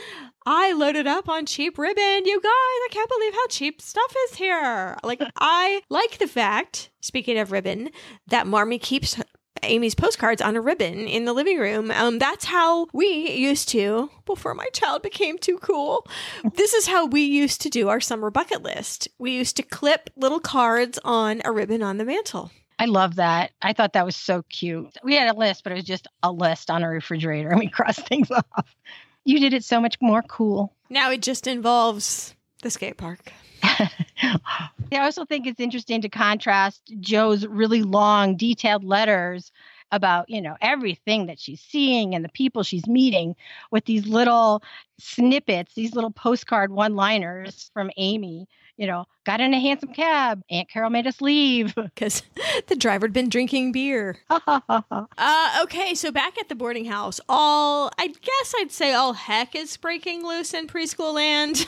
S1: I loaded up on cheap ribbon. You guys, I can't believe how cheap stuff is here. Like, I like the fact, speaking of ribbon, that Marmee keeps Amy's postcards on a ribbon in the living room. Um, that's how we used to, before my child became too cool. This is how we used to do our summer bucket list. We used to clip little cards on a ribbon on the mantle.
S2: I love that. I thought that was so cute. We had a list, but it was just a list on a refrigerator and we crossed things off. You did it so much more cool.
S1: Now it just involves the skate park.
S2: I also think it's interesting to contrast Jo's really long, detailed letters about, you know, everything that she's seeing and the people she's meeting with these little snippets, these little postcard one liners from Amy you know, got in a handsome cab. Aunt Carol made us leave
S1: because the driver had been drinking beer. uh, okay, so back at the boarding house, all I guess I'd say all heck is breaking loose in preschool land.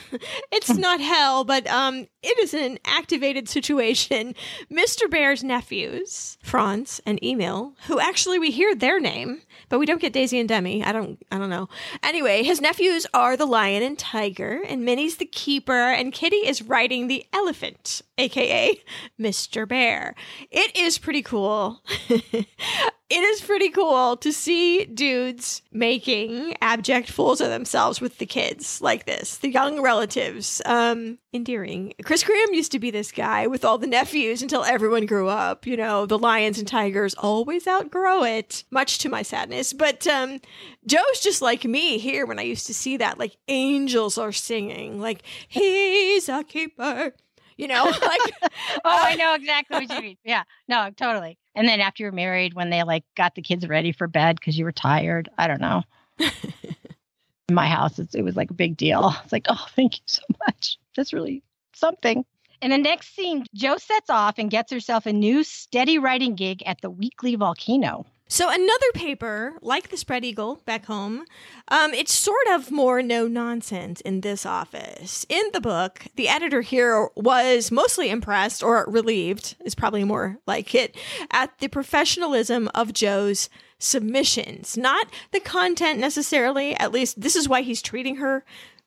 S1: it's not hell, but um, it is an activated situation. Mr. Bhaer's nephews, Franz and Emil, who actually we hear their name, but we don't get Daisy and Demi. I don't, I don't know. Anyway, his nephews are the lion and tiger, and Minnie's the keeper, and Kitty is riding the elephant, aka Mr. Bhaer. It is pretty cool. it is pretty cool to see dudes making abject fools of themselves with the kids like this, the young relatives. Um, endearing. Chris Graham used to be this guy with all the nephews until everyone grew up. You know, the lions and tigers always outgrow it, much to my sadness. But um, Jo's just like me here when I used to see that, like angels are singing, like he's a keeper. You know, like
S2: oh, I know exactly what you mean. Yeah, no, totally. And then after you're married, when they like got the kids ready for bed because you were tired, I don't know. In my house, it was like a big deal. It's like, oh, thank you so much. That's really something. In the next scene, Jo sets off and gets herself a new steady writing gig at the Weekly Volcano.
S1: So another paper, like the Spread Eagle back home, um, it's sort of more no nonsense in this office. In the book, the editor here was mostly impressed or relieved, is probably more like it, at the professionalism of Jo's submissions, not the content necessarily. At least this is why he's treating her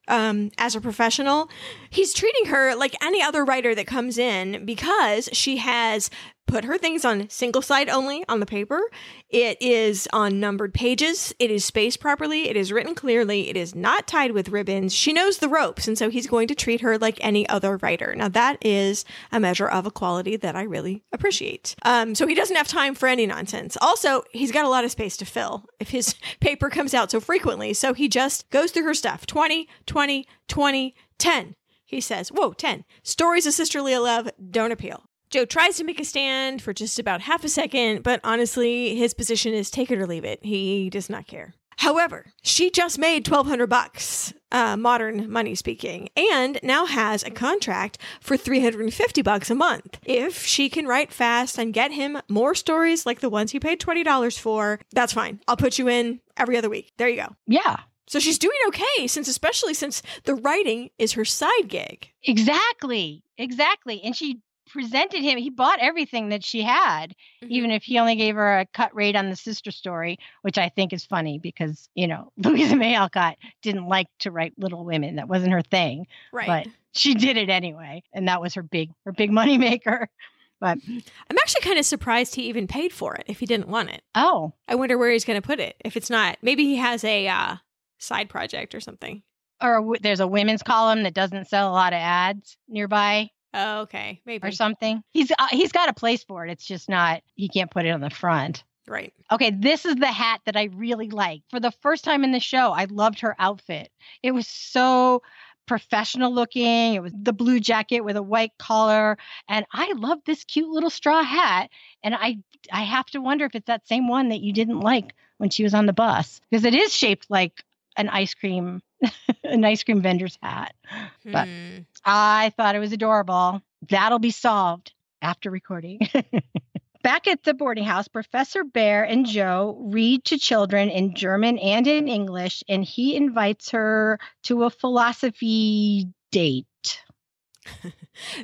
S1: um, as a professional. He's treating her like any other writer that comes in because she has put her things on single side only on the paper. It is on numbered pages. It is spaced properly. It is written clearly. It is not tied with ribbons. She knows the ropes, and so he's going to treat her like any other writer. Now, that is a measure of equality that I really appreciate. Um, so he doesn't have time for any nonsense. Also, he's got a lot of space to fill if his paper comes out so frequently. So he just goes through her stuff 20, 20, 20, 10. He says, Whoa, 10. Stories of sisterly love don't appeal. Jo tries to make a stand for just about half a second, but honestly, his position is take it or leave it. He does not care. However, she just made 1200 bucks, uh, modern money speaking, and now has a contract for 350 bucks a month. If she can write fast and get him more stories like the ones he paid $20 for, that's fine. I'll put you in every other week. There you go.
S2: Yeah.
S1: So she's doing okay since especially since the writing is her side gig.
S2: Exactly. Exactly. And she presented him, he bought everything that she had, mm-hmm. even if he only gave her a cut rate on the sister story, which I think is funny because, you know, Louisa May Alcott didn't like to write Little Women. That wasn't her thing.
S1: Right.
S2: But she did it anyway. And that was her big her big money maker. But
S1: I'm actually kind of surprised he even paid for it if he didn't want it.
S2: Oh.
S1: I wonder where he's going to put it. If it's not, maybe he has a uh, side project or something.
S2: Or there's a women's column that doesn't sell a lot of ads nearby.
S1: Oh, okay, maybe
S2: or something. He's uh, he's got a place for it. It's just not he can't put it on the front.
S1: Right.
S2: Okay, this is the hat that I really like. For the first time in the show, I loved her outfit. It was so professional looking. It was the blue jacket with a white collar, and I love this cute little straw hat. And I I have to wonder if it's that same one that you didn't like when she was on the bus because it is shaped like an ice cream an ice cream vendor's hat. But hmm. I thought it was adorable. That'll be solved after recording. Back at the boarding house, Professor Bhaer and Jo read to children in German and in English, and he invites her to a philosophy date.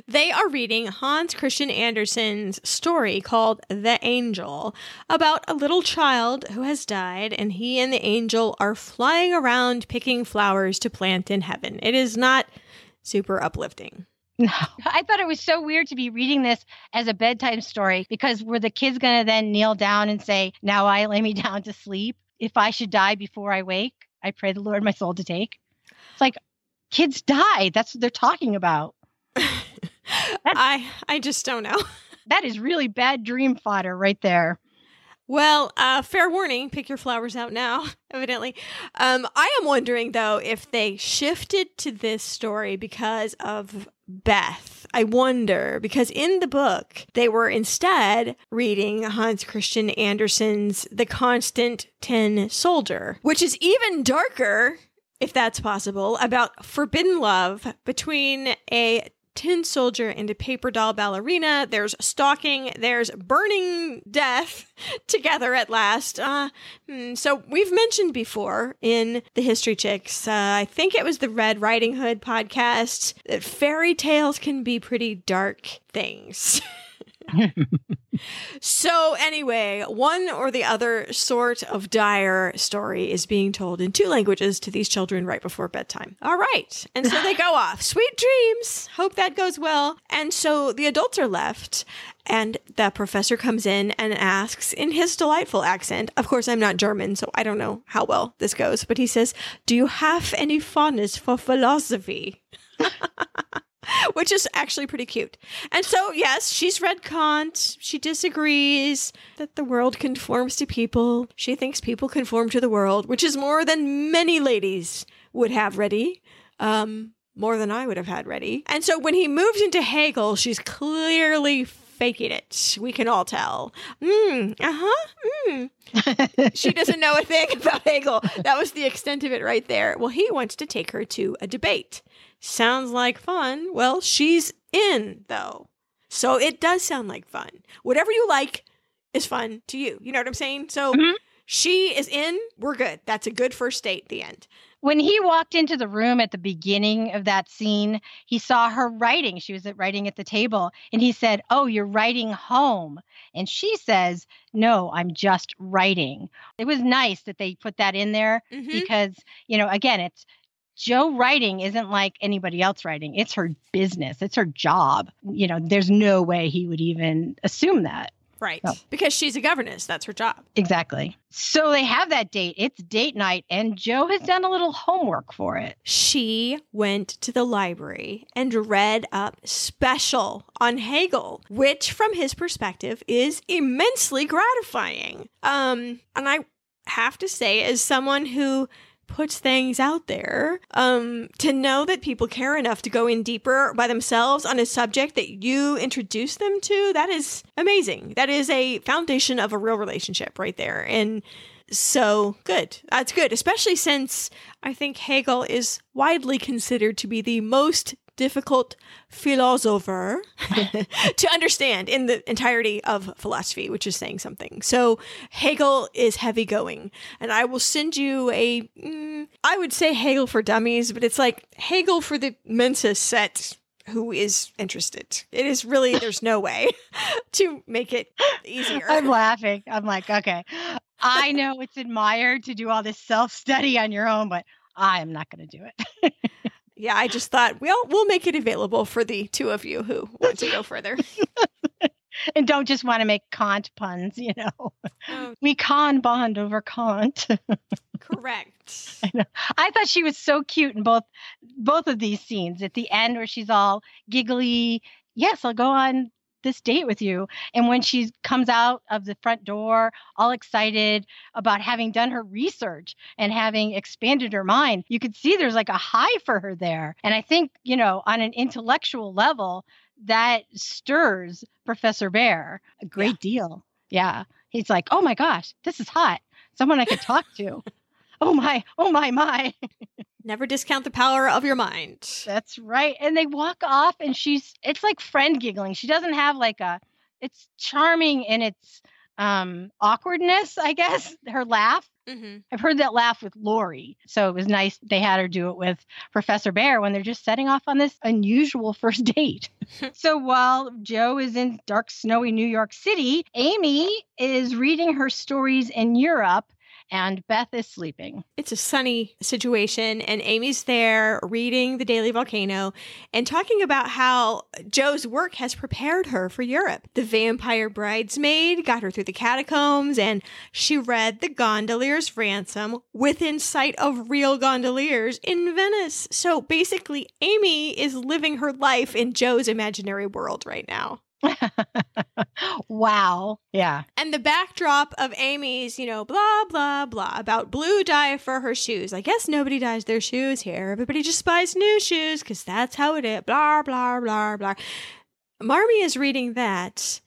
S1: they are reading Hans Christian Andersen's story called The Angel about a little child who has died, and he and the angel are flying around picking flowers to plant in heaven. It is not super uplifting.
S2: No. I thought it was so weird to be reading this as a bedtime story because were the kids going to then kneel down and say, Now I lay me down to sleep? If I should die before I wake, I pray the Lord my soul to take. It's like kids die. That's what they're talking about.
S1: I I just don't know.
S2: That is really bad dream fodder right there.
S1: Well, uh, fair warning, pick your flowers out now, evidently. Um, I am wondering, though, if they shifted to this story because of Beth. I wonder, because in the book, they were instead reading Hans Christian Andersen's The Constant Tin Soldier, which is even darker if that's possible, about forbidden love between a tin soldier a paper doll ballerina. There's stalking. There's burning death together at last. Uh, hmm, so we've mentioned before in the History Chicks, uh, I think it was the Red Riding Hood podcast, that fairy tales can be pretty dark things. so, anyway, one or the other sort of dire story is being told in two languages to these children right before bedtime. All right. And so they go off. Sweet dreams. Hope that goes well. And so the adults are left. And the professor comes in and asks in his delightful accent. Of course, I'm not German, so I don't know how well this goes, but he says, Do you have any fondness for philosophy? which is actually pretty cute. And so, yes, she's read Kant. She disagrees that the world conforms to people. She thinks people conform to the world, which is more than many ladies would have ready. Um, more than I would have had ready. And so when he moves into Hegel, she's clearly faking it. We can all tell. Mm, uh-huh. Mm. she doesn't know a thing about Hegel. That was the extent of it right there. Well, he wants to take her to a debate. Sounds like fun. Well, she's in, though. So it does sound like fun. Whatever you like is fun to you. You know what I'm saying? So mm-hmm. she is in. We're good. That's a good first date, the end.
S2: When he walked into the room at the beginning of that scene, he saw her writing. She was writing at the table. And he said, Oh, you're writing home. And she says, No, I'm just writing. It was nice that they put that in there mm-hmm. because, you know, again, it's Jo writing isn't like anybody else writing. It's her business. It's her job. You know, there's no way he would even assume that.
S1: Right. Oh. Because she's a governess. That's her job.
S2: Exactly. So they have that date. It's date night, and Jo has done a little homework for it.
S1: She went to the library and read up special on Hegel, which from his perspective is immensely gratifying. Um, and I have to say, as someone who puts things out there um, to know that people care enough to go in deeper by themselves on a subject that you introduce them to that is amazing. That is a foundation of a real relationship right there and so good. That's good especially since i think hegel is widely considered to be the most difficult philosopher to understand in the entirety of philosophy, which is saying something. So Hegel is heavy going, and I will send you a. Mm, I would say Hegel for dummies, but it's like Hegel for the Mensa set who is interested. It is really there's no way to make it easier.
S2: I'm laughing. I'm like, okay. I know it's admired to do all this self-study on your own, but I am not going to do it.
S1: Yeah, I just thought, well, we'll make it available for the two of you who want to go further.
S2: and don't just want to make Kant puns, you know. Oh. We con bond over Kant.
S1: Correct.
S2: I, know. I thought she was so cute in both both of these scenes. At the end where she's all giggly, yes, I'll go on this date with you. And when she comes out of the front door, all excited about having done her research and having expanded her mind, you could see there's like a high for her there. And I think, you know, on an intellectual level, that stirs Professor Bhaer a great yeah. deal. Yeah. He's like, oh my gosh, this is hot. Someone I could talk to. oh my, oh my, my.
S1: Never discount the power of your mind.
S2: That's right. And they walk off and she's it's like friend giggling. She doesn't have like a it's charming in its um awkwardness, I guess, her laugh. Mm-hmm. I've heard that laugh with Laurie. So it was nice they had her do it with Professor Bhaer when they're just setting off on this unusual first date. so while Jo is in dark, snowy New York City, Amy is reading her stories in Europe and Beth is sleeping.
S1: It's a sunny situation, and Amy's there reading the Daily Volcano and talking about how Jo's work has prepared her for Europe. The vampire bridesmaid got her through the catacombs, and she read The Gondolier's Ransom within sight of real gondoliers in Venice. So basically, Amy is living her life in Jo's imaginary world right now.
S2: wow. Yeah.
S1: And the backdrop of Amy's, you know, blah, blah, blah about blue dye for her shoes. I guess nobody dyes their shoes here. Everybody just buys new shoes because that's how it is. Blah, blah, blah, blah. Marmee is reading that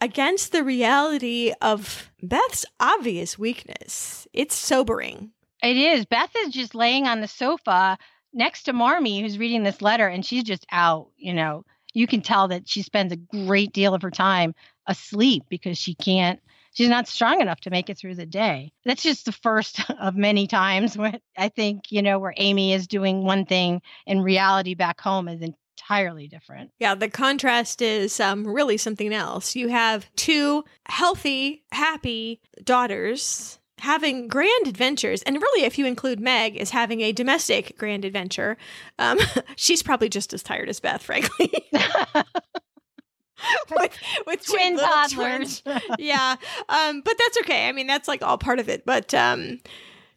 S1: against the reality of Beth's obvious weakness. It's sobering.
S2: It is. Beth is just laying on the sofa next to Marmee, who's reading this letter, and she's just out, you know you can tell that she spends a great deal of her time asleep because she can't she's not strong enough to make it through the day. That's just the first of many times where I think, you know, where Amy is doing one thing and reality back home is entirely different.
S1: Yeah, the contrast is um, really something else. You have two healthy, happy daughters having grand adventures, and really, if you include Meg, is having a domestic grand adventure. Um, she's probably just as tired as Beth, frankly. with with twin toddlers. yeah, um, but that's okay. I mean, that's like all part of it. But um,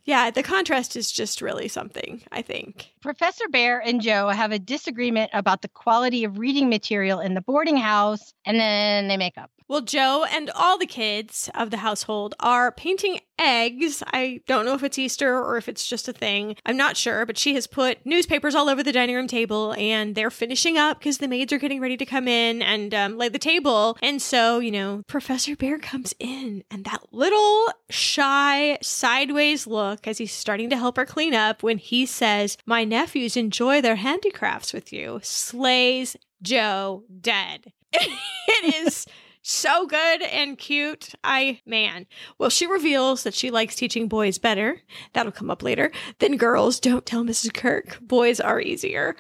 S1: yeah, the contrast is just really something, I think.
S2: Professor Bhaer and Jo have a disagreement about the quality of reading material in the boarding house, and then they make up.
S1: Well, Jo and all the kids of the household are painting eggs. I don't know if it's Easter or if it's just a thing. I'm not sure, but she has put newspapers all over the dining room table and they're finishing up because the maids are getting ready to come in and um, lay the table. And so, you know, Professor Bhaer comes in and that little shy, sideways look as he's starting to help her clean up when he says, My nephews enjoy their handicrafts with you, slays Jo dead. it is so good and cute. I, man. Well, she reveals that she likes teaching boys better. That'll come up later. Then girls. Don't tell Mrs. Kirke. Boys are easier.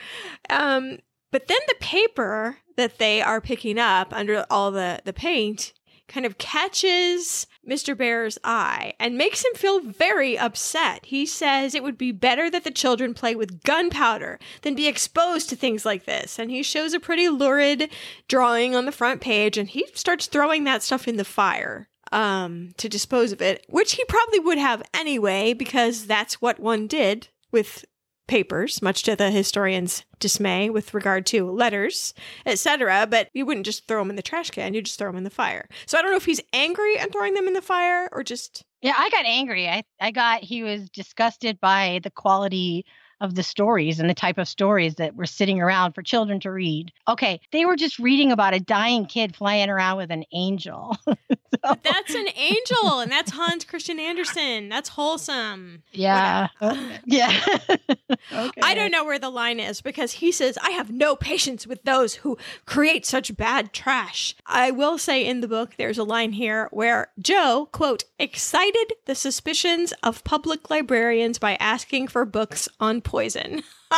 S1: Um, but then the paper that they are picking up under all the, the paint kind of catches Mr. Bhaer's eye and makes him feel very upset. He says it would be better that the children play with gunpowder than be exposed to things like this. And he shows a pretty lurid drawing on the front page and he starts throwing that stuff in the fire um, to dispose of it, which he probably would have anyway, because that's what one did with papers, much to the historian's dismay with regard to letters, etc. But you wouldn't just throw them in the trash can, you just throw them in the fire. So I don't know if he's angry and throwing them in the fire or just.
S2: Yeah, I got angry. I, I got, he was disgusted by the quality of the stories and the type of stories that were sitting around for children to read. Okay, they were just reading about a dying kid flying around with an angel. so.
S1: But that's an angel, and that's Hans Christian Andersen. That's wholesome.
S2: Yeah. Oh. yeah.
S1: okay. I don't know where the line is because he says, I have no patience with those who create such bad trash. I will say in the book, there's a line here where Jo, quote, excited the suspicions of public librarians by asking for books on poison.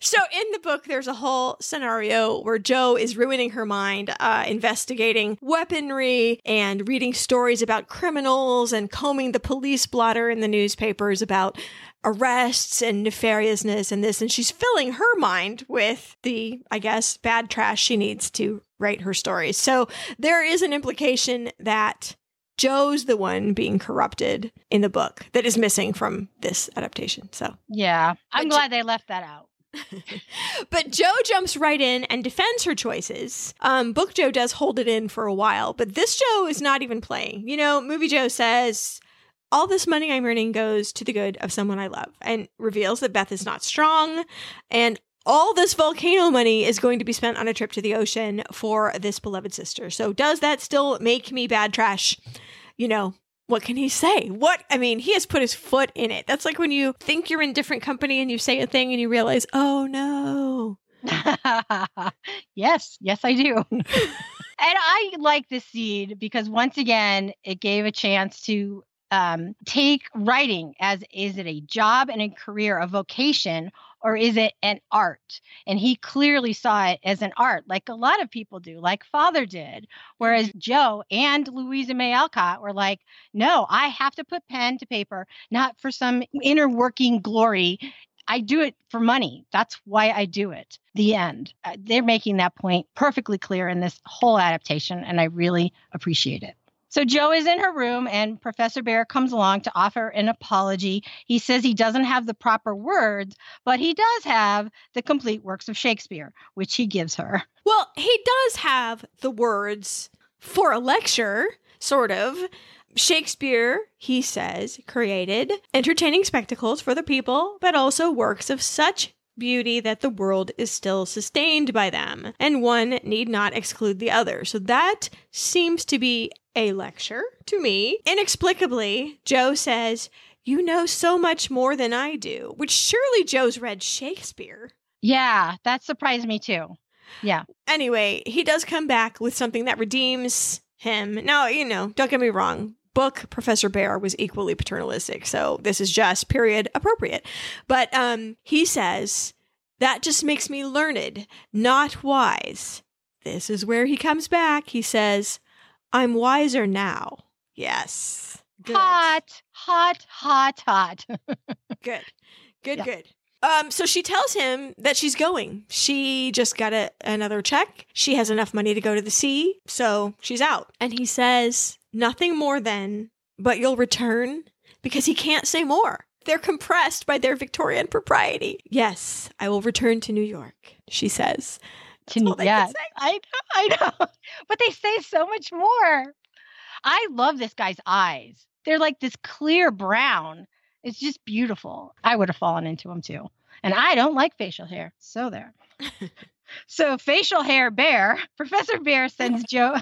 S1: so in the book there's a whole scenario where jo is ruining her mind uh, investigating weaponry and reading stories about criminals and combing the police blotter in the newspapers about arrests and nefariousness and this and she's filling her mind with the i guess bad trash she needs to write her stories so there is an implication that Jo's the one being corrupted in the book that is missing from this adaptation. So,
S2: yeah, I'm but glad jo- they left that out.
S1: but Jo jumps right in and defends her choices. Um, Book Jo does hold it in for a while, but this Jo is not even playing. You know, Movie Jo says, all this money I'm earning goes to the good of someone I love, and reveals that Beth is not strong. And all this volcano money is going to be spent on a trip to the ocean for this beloved sister. So, does that still make me bad trash? You know, what can he say? What? I mean, he has put his foot in it. That's like when you think you're in different company and you say a thing and you realize, oh no.
S2: yes, yes, I do. and I like this scene because once again, it gave a chance to um, take writing as is it a job and a career, a vocation, or is it an art? And he clearly saw it as an art, like a lot of people do, like Father did. Whereas mm-hmm. And Louisa May Alcott were like, no, I have to put pen to paper, not for some inner working glory. I do it for money. That's why I do it. The end. Uh, they're making that point perfectly clear in this whole adaptation, and I really appreciate it. So Jo is in her room and Professor Bhaer comes along to offer an apology. He says he doesn't have the proper words, but he does have the complete works of Shakespeare, which he gives her.
S1: Well, he does have the words for a lecture, sort of. Shakespeare, he says, created entertaining spectacles for the people, but also works of such beauty that the world is still sustained by them, and one need not exclude the other. So that seems to be a lecture to me. Inexplicably, Jo says, You know so much more than I do, which surely Jo's read Shakespeare.
S2: Yeah, that surprised me too. Yeah.
S1: Anyway, he does come back with something that redeems him. Now, you know, don't get me wrong. Book Professor Bhaer was equally paternalistic, so this is just period appropriate. But um, he says that just makes me learned, not wise. This is where he comes back. He says, I'm wiser now. Yes.
S2: Good. Hot, hot, hot, hot.
S1: good. Good, yeah. good. Um, so she tells him that she's going. She just got a, another check. She has enough money to go to the sea, so she's out. And he says, Nothing more then, but you'll return because he can't say more. They're compressed by their Victorian propriety. Yes, I will return to New York, she says.
S2: To, New- yeah, I know, I know. But they say so much more. I love this guy's eyes. They're like this clear brown. It's just beautiful. I would have fallen into them too. And I don't like facial hair. So there. so facial hair bear, Professor Bhaer sends Jo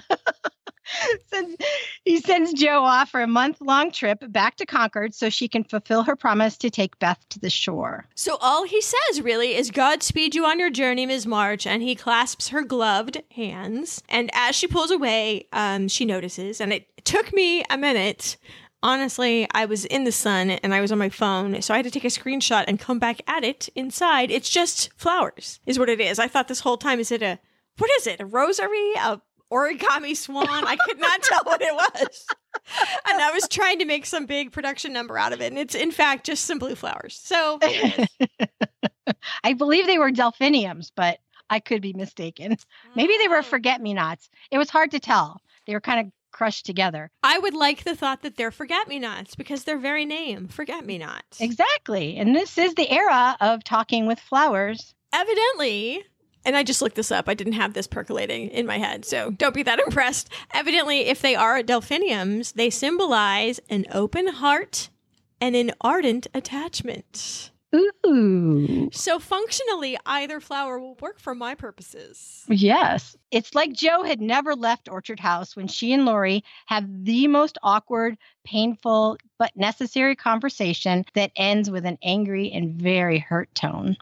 S2: he sends Jo off for a month long trip back to Concord so she can fulfill her promise to take Beth to the shore.
S1: So all he says really is Godspeed you on your journey, Ms. March, and he clasps her gloved hands. And as she pulls away, um, she notices, and it took me a minute honestly, I was in the sun and I was on my phone, so I had to take a screenshot and come back at it inside. It's just flowers, is what it is. I thought this whole time, is it a, what is it? A rosary? A origami swan. I could not tell what it was. And I was trying to make some big production number out of it. And it's, in fact, just some blue flowers. So
S2: I believe they were delphiniums, but I could be mistaken. Maybe they were
S1: Oh.
S2: forget me nots. It was hard to tell. They were kind of crushed together.
S1: I would like the thought that they're forget me nots because their very name, forget me nots.
S2: Exactly. And this is the era of talking with flowers.
S1: Evidently, and I just looked this up. I didn't have this percolating in my head, so don't be that impressed. Evidently, if they are delphiniums, they symbolize an open heart and an ardent attachment.
S2: Ooh.
S1: So functionally, either flower will work for my purposes.
S2: Yes. It's like Jo had never left Orchard House when she and Laurie have the most awkward, painful, but necessary conversation that ends with an angry and very hurt tone.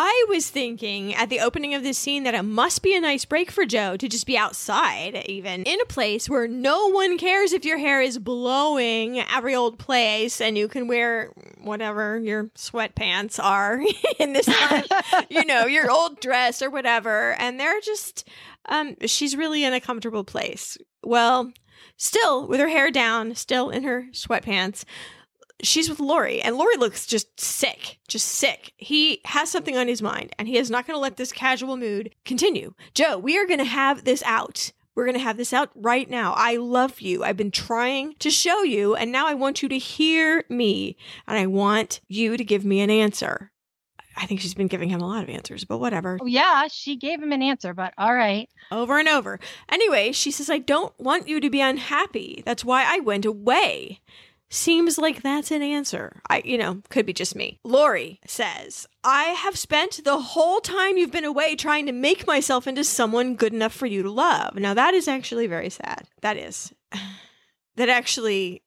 S1: I was thinking at the opening of this scene that it must be a nice break for Jo to just be outside, even in a place where no one cares if your hair is blowing every old place and you can wear whatever your sweatpants are in this time, you know, your old dress or whatever. And they're just, um, she's really in a comfortable place. Well, still with her hair down, still in her sweatpants she's with Laurie, and Laurie looks just sick, just sick. He has something on his mind, and he is not going to let this casual mood continue. Jo, we are going to have this out. We're going to have this out right now. I love you. I've been trying to show you, and now I want you to hear me, and I want you to give me an answer. I think she's been giving him a lot of answers, but whatever.
S2: Oh, yeah, she gave him an answer, but all right.
S1: Over and over. Anyway, she says, I don't want you to be unhappy. That's why I went away. Seems like that's an answer. I, you know, could be just me. Laurie says, I have spent the whole time you've been away trying to make myself into someone good enough for you to love. Now, that is actually very sad. That is. That actually,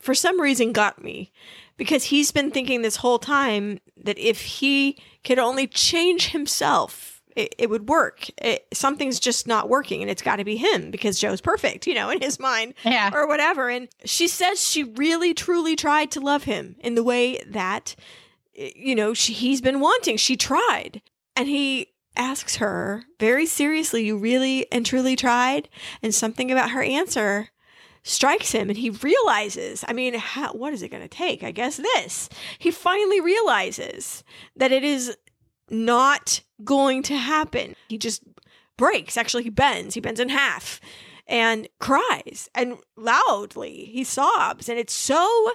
S1: for some reason, got me because he's been thinking this whole time that if he could only change himself, it, it would work. It, something's just not working, and it's got to be him because Jo's perfect, you know, in his mind
S2: Yeah.
S1: or whatever. And she says she really, truly tried to love him in the way that, you know, she, he's been wanting. She tried. And he asks her very seriously, You really and truly tried? And something about her answer strikes him and he realizes i mean how, what is it going to take i guess this he finally realizes that it is not going to happen. He just breaks. Actually he bends. He bends in half and cries and loudly he sobs. And it's so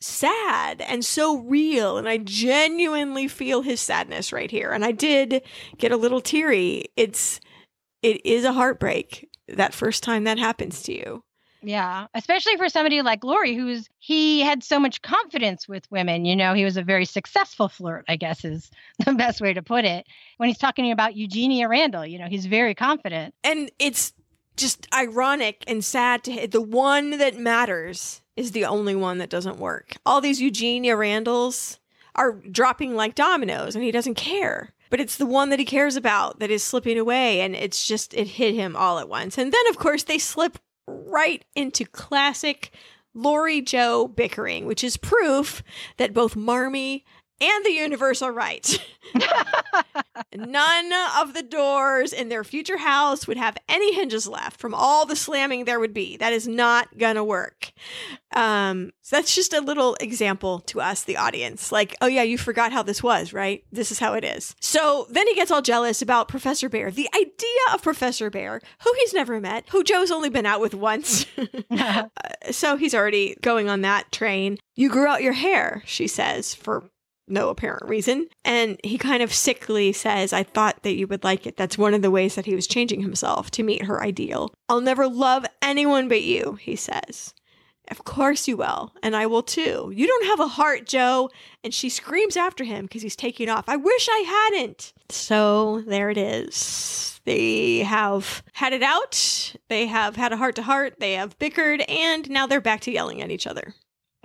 S1: sad and so real. And i genuinely feel his sadness right here. And i did get a little teary. It's it is a heartbreak that first time that happens to you
S2: Yeah, especially for somebody like Laurie, who's he had so much confidence with women. You know, he was a very successful flirt, I guess is the best way to put it. When he's talking about Eugenia Randall, you know, he's very confident.
S1: and it's just ironic and sad to the one that matters is the only one that doesn't work. All these Eugenia Randalls are dropping like dominoes and he doesn't care. But it's the one that he cares about that is slipping away and it's just it hit him all at once. And then of course they slip right into classic Laurie Jo bickering, which is proof that both Marmee and the universe are right. None of the doors in their future house would have any hinges left from all the slamming there would be. That is not gonna work. Um, so that's just a little example to us, the audience. Like, oh yeah, you forgot how this was, right? This is how it is. So then he gets all jealous about Professor Bhaer. The idea of Professor Bhaer, who he's never met, who Jo's only been out with once. Uh, so he's already going on that train. You grew out your hair, she says, for no apparent reason. And he kind of sickly says, I thought that you would like it. That's one of the ways that he was changing himself to meet her ideal. I'll never love anyone but you, he says. Of course you will, and I will too. You don't have a heart, Jo. And she screams after him because he's taking off. I wish I hadn't. So there it is. They have had it out. They have had a heart to heart. They have bickered, and now they're back to yelling at each other.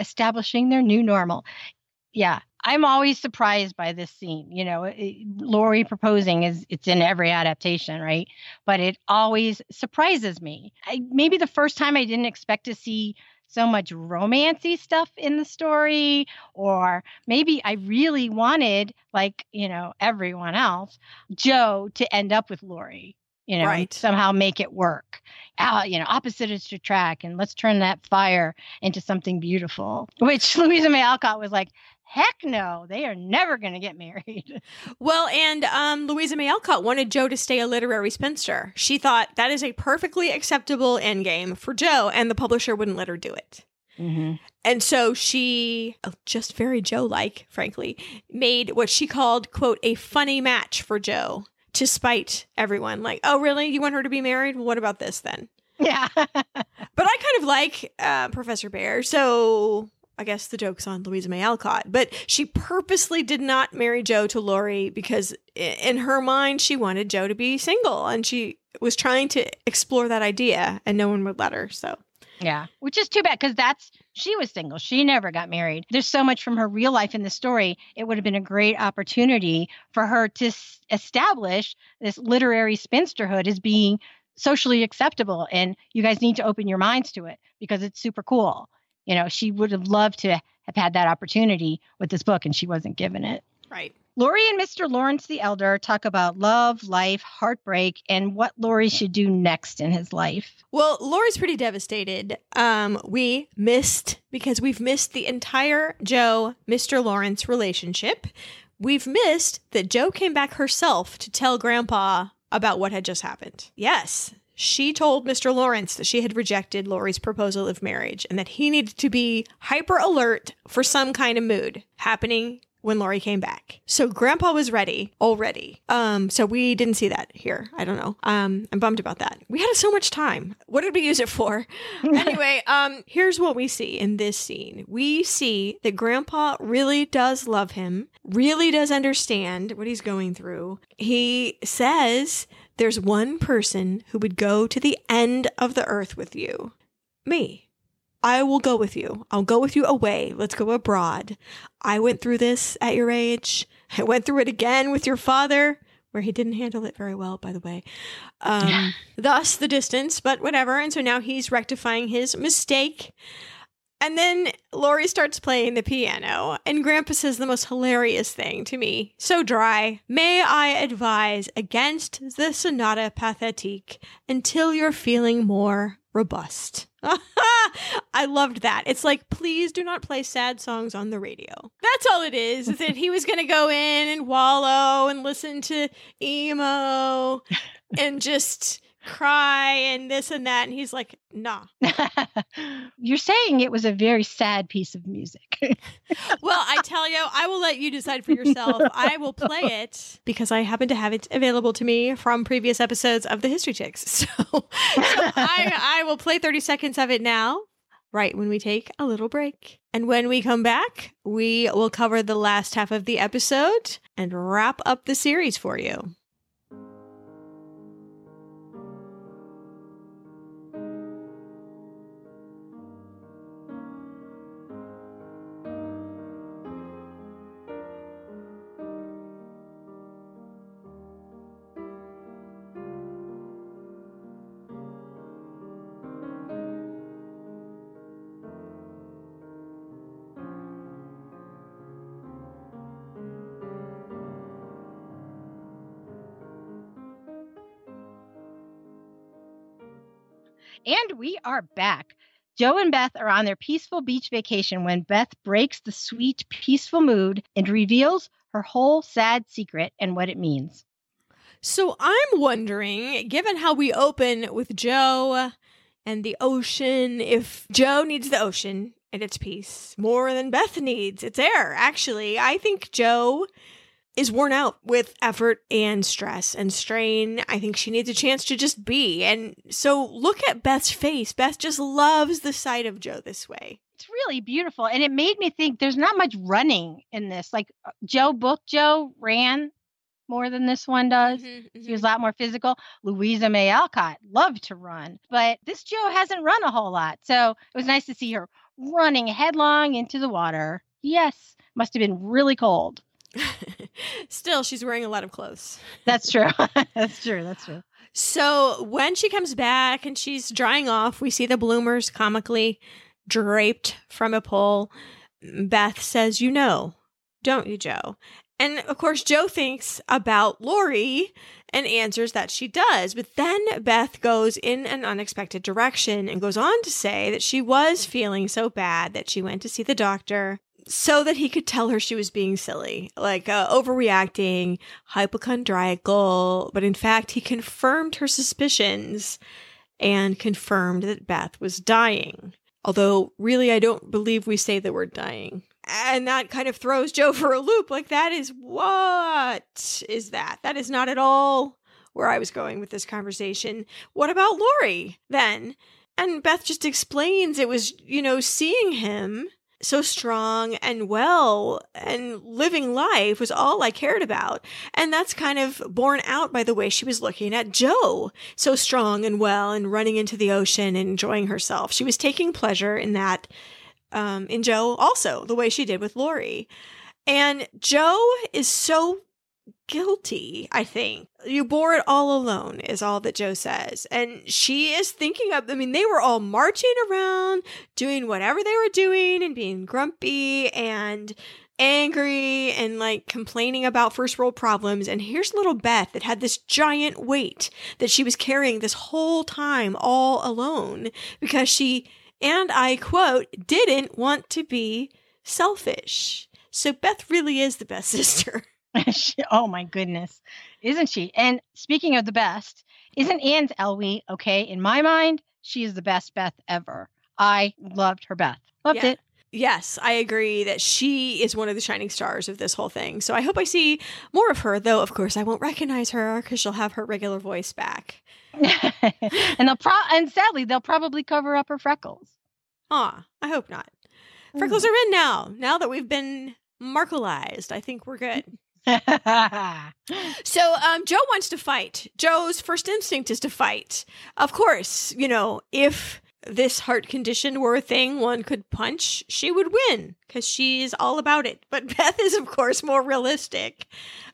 S2: Establishing their new normal. Yeah, I'm always surprised by this scene. You know, it, Laurie proposing is it's in every adaptation, right? But it always surprises me. I, maybe the first time I didn't expect to see so much romancy stuff in the story, or maybe I really wanted, like you know, everyone else, Jo to end up with Laurie. You know,
S1: Right.
S2: somehow make it work. Uh, you know, opposite is to track, and let's turn that fire into something beautiful. Which Louisa May Alcott was like, heck no, they are never going to get married.
S1: Well, and um, Louisa May Alcott wanted Jo to stay a literary spinster. She thought that is a perfectly acceptable endgame for Jo, and the publisher wouldn't let her do it.
S2: Mm-hmm.
S1: And so she, oh, just very Jo like, frankly, made what she called, quote, a funny match for Jo to spite everyone. Like, oh, really? You want her to be married? Well, what about this then?
S2: Yeah.
S1: But I kind of like uh, Professor Bhaer, so I guess the joke's on Louisa May Alcott. But she purposely did not marry Jo to Laurie because in her mind she wanted Jo to be single, and she was trying to explore that idea, and no one would let her. So
S2: Yeah, which is too bad because that's she was single. She never got married. There's so much from her real life in the story. It would have been a great opportunity for her to s- establish this literary spinsterhood as being socially acceptable. And you guys need to open your minds to it because it's super cool. You know, she would have loved to have had that opportunity with this book, and she wasn't given it.
S1: right.
S2: Laurie and Mr. Lawrence the Elder talk about love, life, heartbreak, and what Laurie should do next in his life.
S1: Well, Laurie's pretty devastated. Um, we missed because we've missed the entire Jo Mr. Lawrence relationship. We've missed that Jo came back herself to tell Grandpa about what had just happened. Yes, she told Mr. Lawrence that she had rejected Laurie's proposal of marriage and that he needed to be hyper alert for some kind of mood happening when Laurie came back. So Grandpa was ready already. Um, so we didn't see that here. I don't know. Um, I'm bummed about that. We had so much time. What did we use it for? anyway, um, here's what we see in this scene. We see that Grandpa really does love him, really does understand what he's going through. He says there's one person who would go to the end of the earth with you. Me. I will go with you. I'll go with you away. Let's go abroad. I went through this at your age. I went through it again with your father, where he didn't handle it very well, by the way. Um, thus the distance, but whatever. And so now he's rectifying his mistake. And then Laurie starts playing the piano, and Grandpa says the most hilarious thing to me. So dry. May I advise against the sonata pathétique until you're feeling more robust. I loved that. It's like, please do not play sad songs on the radio. That's all it is. Is that he was going to go in and wallow and listen to emo and just cry and this and that. And he's like, nah.
S2: You're saying it was a very sad piece of music.
S1: Well, I tell you, I will let you decide for yourself. I will play it because I happen to have it available to me from previous episodes of the History Chicks. So, so I, I will play 30 seconds of it now, right when we take a little break. And when we come back, we will cover the last half of the episode and wrap up the series for you.
S2: We are back. Jo and Beth are on their peaceful beach vacation when Beth breaks the sweet, peaceful mood and reveals her whole sad secret and what it means.
S1: So I'm wondering, given how we open with Jo and the ocean, if Jo needs the ocean and its peace more than Beth needs its air. Actually, I think Jo is worn out with effort and stress and strain. I think she needs a chance to just be. And so look at Beth's face. Beth just loves the sight of Jo this way.
S2: It's really beautiful. And it made me think there's not much running in this. Like uh, Jo Book Jo ran more than this one does. She was a lot more physical. Louisa May Alcott loved to run, but this Jo hasn't run a whole lot. So it was nice to see her running headlong into the water. Yes, must have been really cold.
S1: Still, she's wearing a lot of clothes.
S2: That's true. That's true. That's true.
S1: So when she comes back and she's drying off, we see the bloomers comically draped from a pole. Beth says, You know, don't you, Jo? And of course, Jo thinks about Laurie and answers that she does. But then Beth goes in an unexpected direction and goes on to say that she was feeling so bad that she went to see the doctor so that he could tell her she was being silly, like uh, overreacting, hypochondriacal. But in fact, he confirmed her suspicions and confirmed that Beth was dying. Although, really, I don't believe we say the word dying. And that kind of throws Jo for a loop. Like, that is what is that? That is not at all where I was going with this conversation. What about Laurie then? And Beth just explains it was, you know, seeing him so strong and well and living life was all I cared about. And that's kind of borne out by the way she was looking at Jo, so strong and well and running into the ocean and enjoying herself. She was taking pleasure in that, um, in Jo also, the way she did with Laurie. And Jo is so guilty, I think. You bore it all alone, is all that Jo says. And she is thinking of, I mean, they were all marching around, doing whatever they were doing, and being grumpy and angry and like complaining about first world problems. And here's little Beth that had this giant weight that she was carrying this whole time all alone because she, and I quote, didn't want to be selfish. So Beth really is the best sister.
S2: she, oh my goodness, isn't she? And speaking of the best, isn't Annes Elwy okay? In my mind, she is the best Beth ever. I loved her Beth. Loved
S1: Yeah.
S2: it.
S1: Yes, I agree that she is one of the shining stars of this whole thing. So I hope I see more of her, though, of course, I won't recognize her because she'll have her regular voice back.
S2: and they'll pro and sadly they'll probably cover up her freckles.
S1: Ah, I hope not. Freckles are in now. Now that we've been markalized, I think we're good. So um, Jo wants to fight. Jo's first instinct is to fight. Of course, you know, if this heart condition were a thing one could punch, she would win because she's all about it. But Beth is, of course, more realistic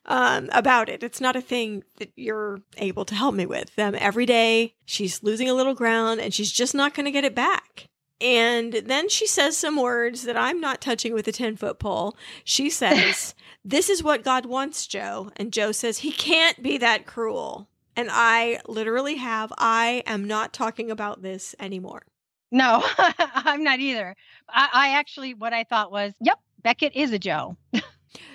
S1: um, about it. It's not a thing that you're able to help me with. Um, every day, she's losing a little ground and she's just not going to get it back. And then she says some words that I'm not touching with a 10 foot pole. She says, This is what God wants, Jo. And Jo says, He can't be that cruel. And I literally have, I am not talking about this anymore.
S2: no, I'm not either. I, I actually what I thought was, yep, Beckett is a Joe.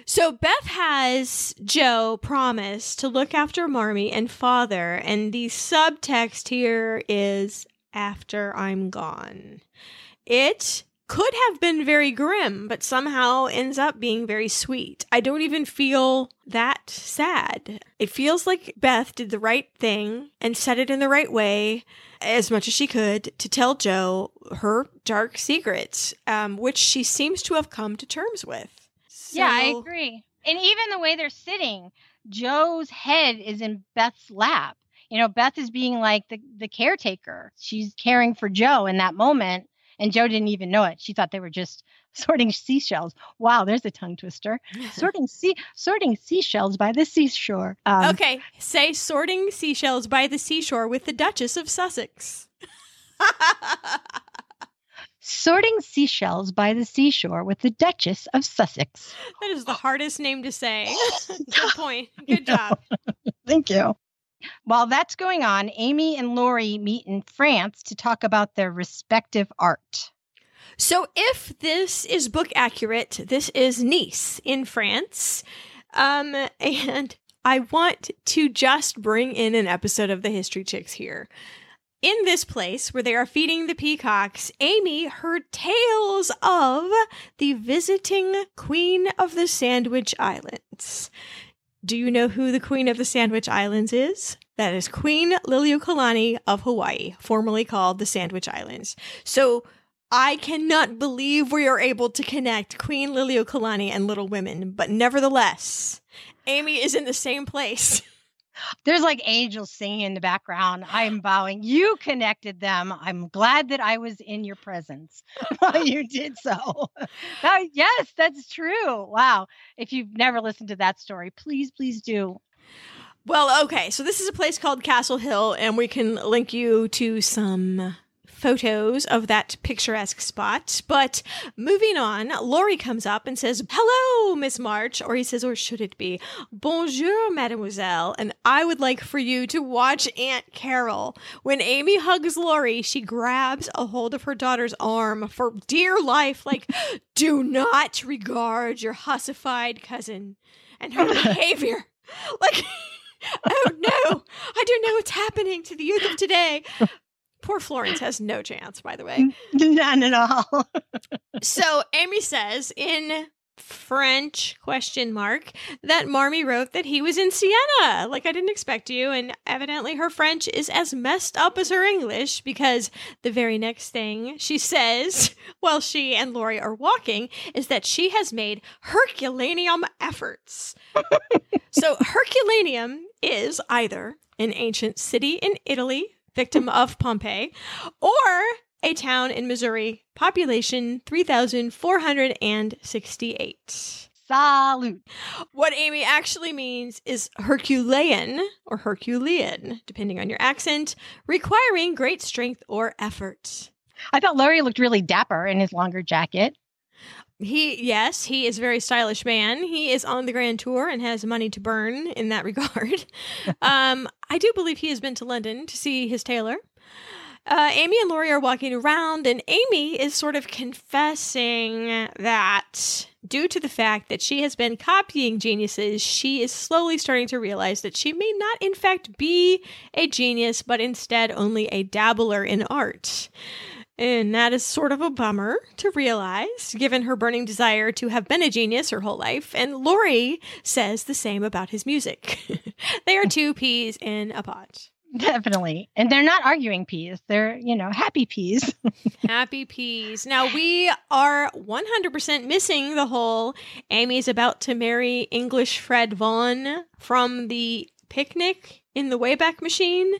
S1: So Beth has Jo promise to look after Marmee and father, and the subtext here is after I'm gone. It could have been very grim, but somehow ends up being very sweet. I don't even feel that sad. It feels like Beth did the right thing and said it in the right way as much as she could to tell Jo her dark secrets, um, which she seems to have come to terms with.
S2: Yeah, I agree. And even the way they're sitting, Jo's head is in Beth's lap. You know, Beth is being like the, the caretaker. She's caring for Jo in that moment. And Jo didn't even know it. She thought they were just sorting seashells. Wow, there's a tongue twister. sorting sea sorting seashells by the seashore. Um,
S1: okay, say sorting seashells by the seashore with the Duchess of Sussex.
S2: Sorting seashells by the seashore with the Duchess of Sussex.
S1: that is the hardest name to say. Good point. Good job.
S2: Thank you. While that's going on, Amy and Laurie meet in France to talk about their respective art.
S1: So, if this is book accurate, this is Nice in France. Um, and I want to just bring in an episode of the History Chicks here. In this place where they are feeding the peacocks, Amy heard tales of the visiting Queen of the Sandwich Islands. Do you know who the Queen of the Sandwich Islands is? That is Queen Liliuokalani of Hawaii, formerly called the Sandwich Islands. So I cannot believe we are able to connect Queen Liliuokalani and Little Women, but nevertheless, Amy is in the same place.
S2: There's like angels singing in the background. I'm bowing. You connected them. I'm glad that I was in your presence while you did so. Yes, that's true. Wow. If you've never listened to that story, please, please do.
S1: Well, okay, so this is a place called Castle Hill, and we can link you to some photos of that picturesque spot. But moving on, Laurie comes up and says, Hello, Miss March. Or he says, or should it be, Bonjour, Mademoiselle. And I would like for you to watch Aunt Carrol. When Amy hugs Laurie, she grabs a hold of her daughter's arm for dear life, like, do not regard your hussified cousin and her behavior. Like, oh no, I don't know what's happening to the youth of today. Poor Florence has no chance, by the way.
S2: None at all.
S1: so Amy says in French question mark that Marmee wrote that he was in Siena. Like I didn't expect you, and evidently her French is as messed up as her English because the very next thing she says while she and Laurie are walking is that she has made Herculaneum efforts. so Herculaneum is either an ancient city in Italy, victim of Pompeii, or a town in Missouri, population 3,468.
S2: Salute.
S1: What Amy actually means is Herculean or Herculean, depending on your accent, requiring great strength or effort.
S2: I thought Larry looked really dapper in his longer jacket.
S1: He, yes, he is a very stylish man. He is on the grand tour and has money to burn in that regard. um, I do believe he has been to London to see his tailor. Uh, Amy and Laurie are walking around, and Amy is sort of confessing that due to the fact that she has been copying geniuses, she is slowly starting to realize that she may not, in fact, be a genius, but instead only a dabbler in art. And that is sort of a bummer to realize, given her burning desire to have been a genius her whole life. And Laurie says the same about his music. they are two peas in a pod.
S2: Definitely. And they're not arguing peas. They're, you know, happy peas.
S1: happy peas. Now we are 100% missing the whole Amy's about to marry English Fred Vaughn from the picnic in the Wayback Machine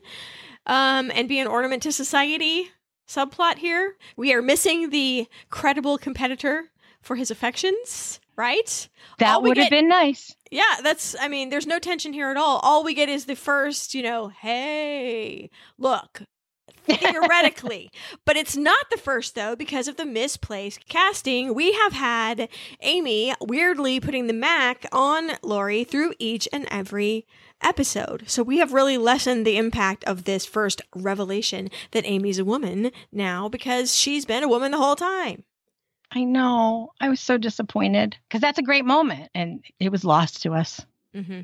S1: um, and be an ornament to society subplot here. We are missing the credible competitor for his affections, right?
S2: That would have been nice.
S1: Yeah, that's, I mean, there's no tension here at all. All we get is the first, you know, hey, look, theoretically. but it's not the first, though, because of the misplaced casting. We have had Amy weirdly putting the Mac on Laurie through each and every episode. So we have really lessened the impact of this first revelation that Amy's a woman now because she's been a woman the whole time.
S2: I know. I was so disappointed because that's a great moment and it was lost to us. Mm-hmm.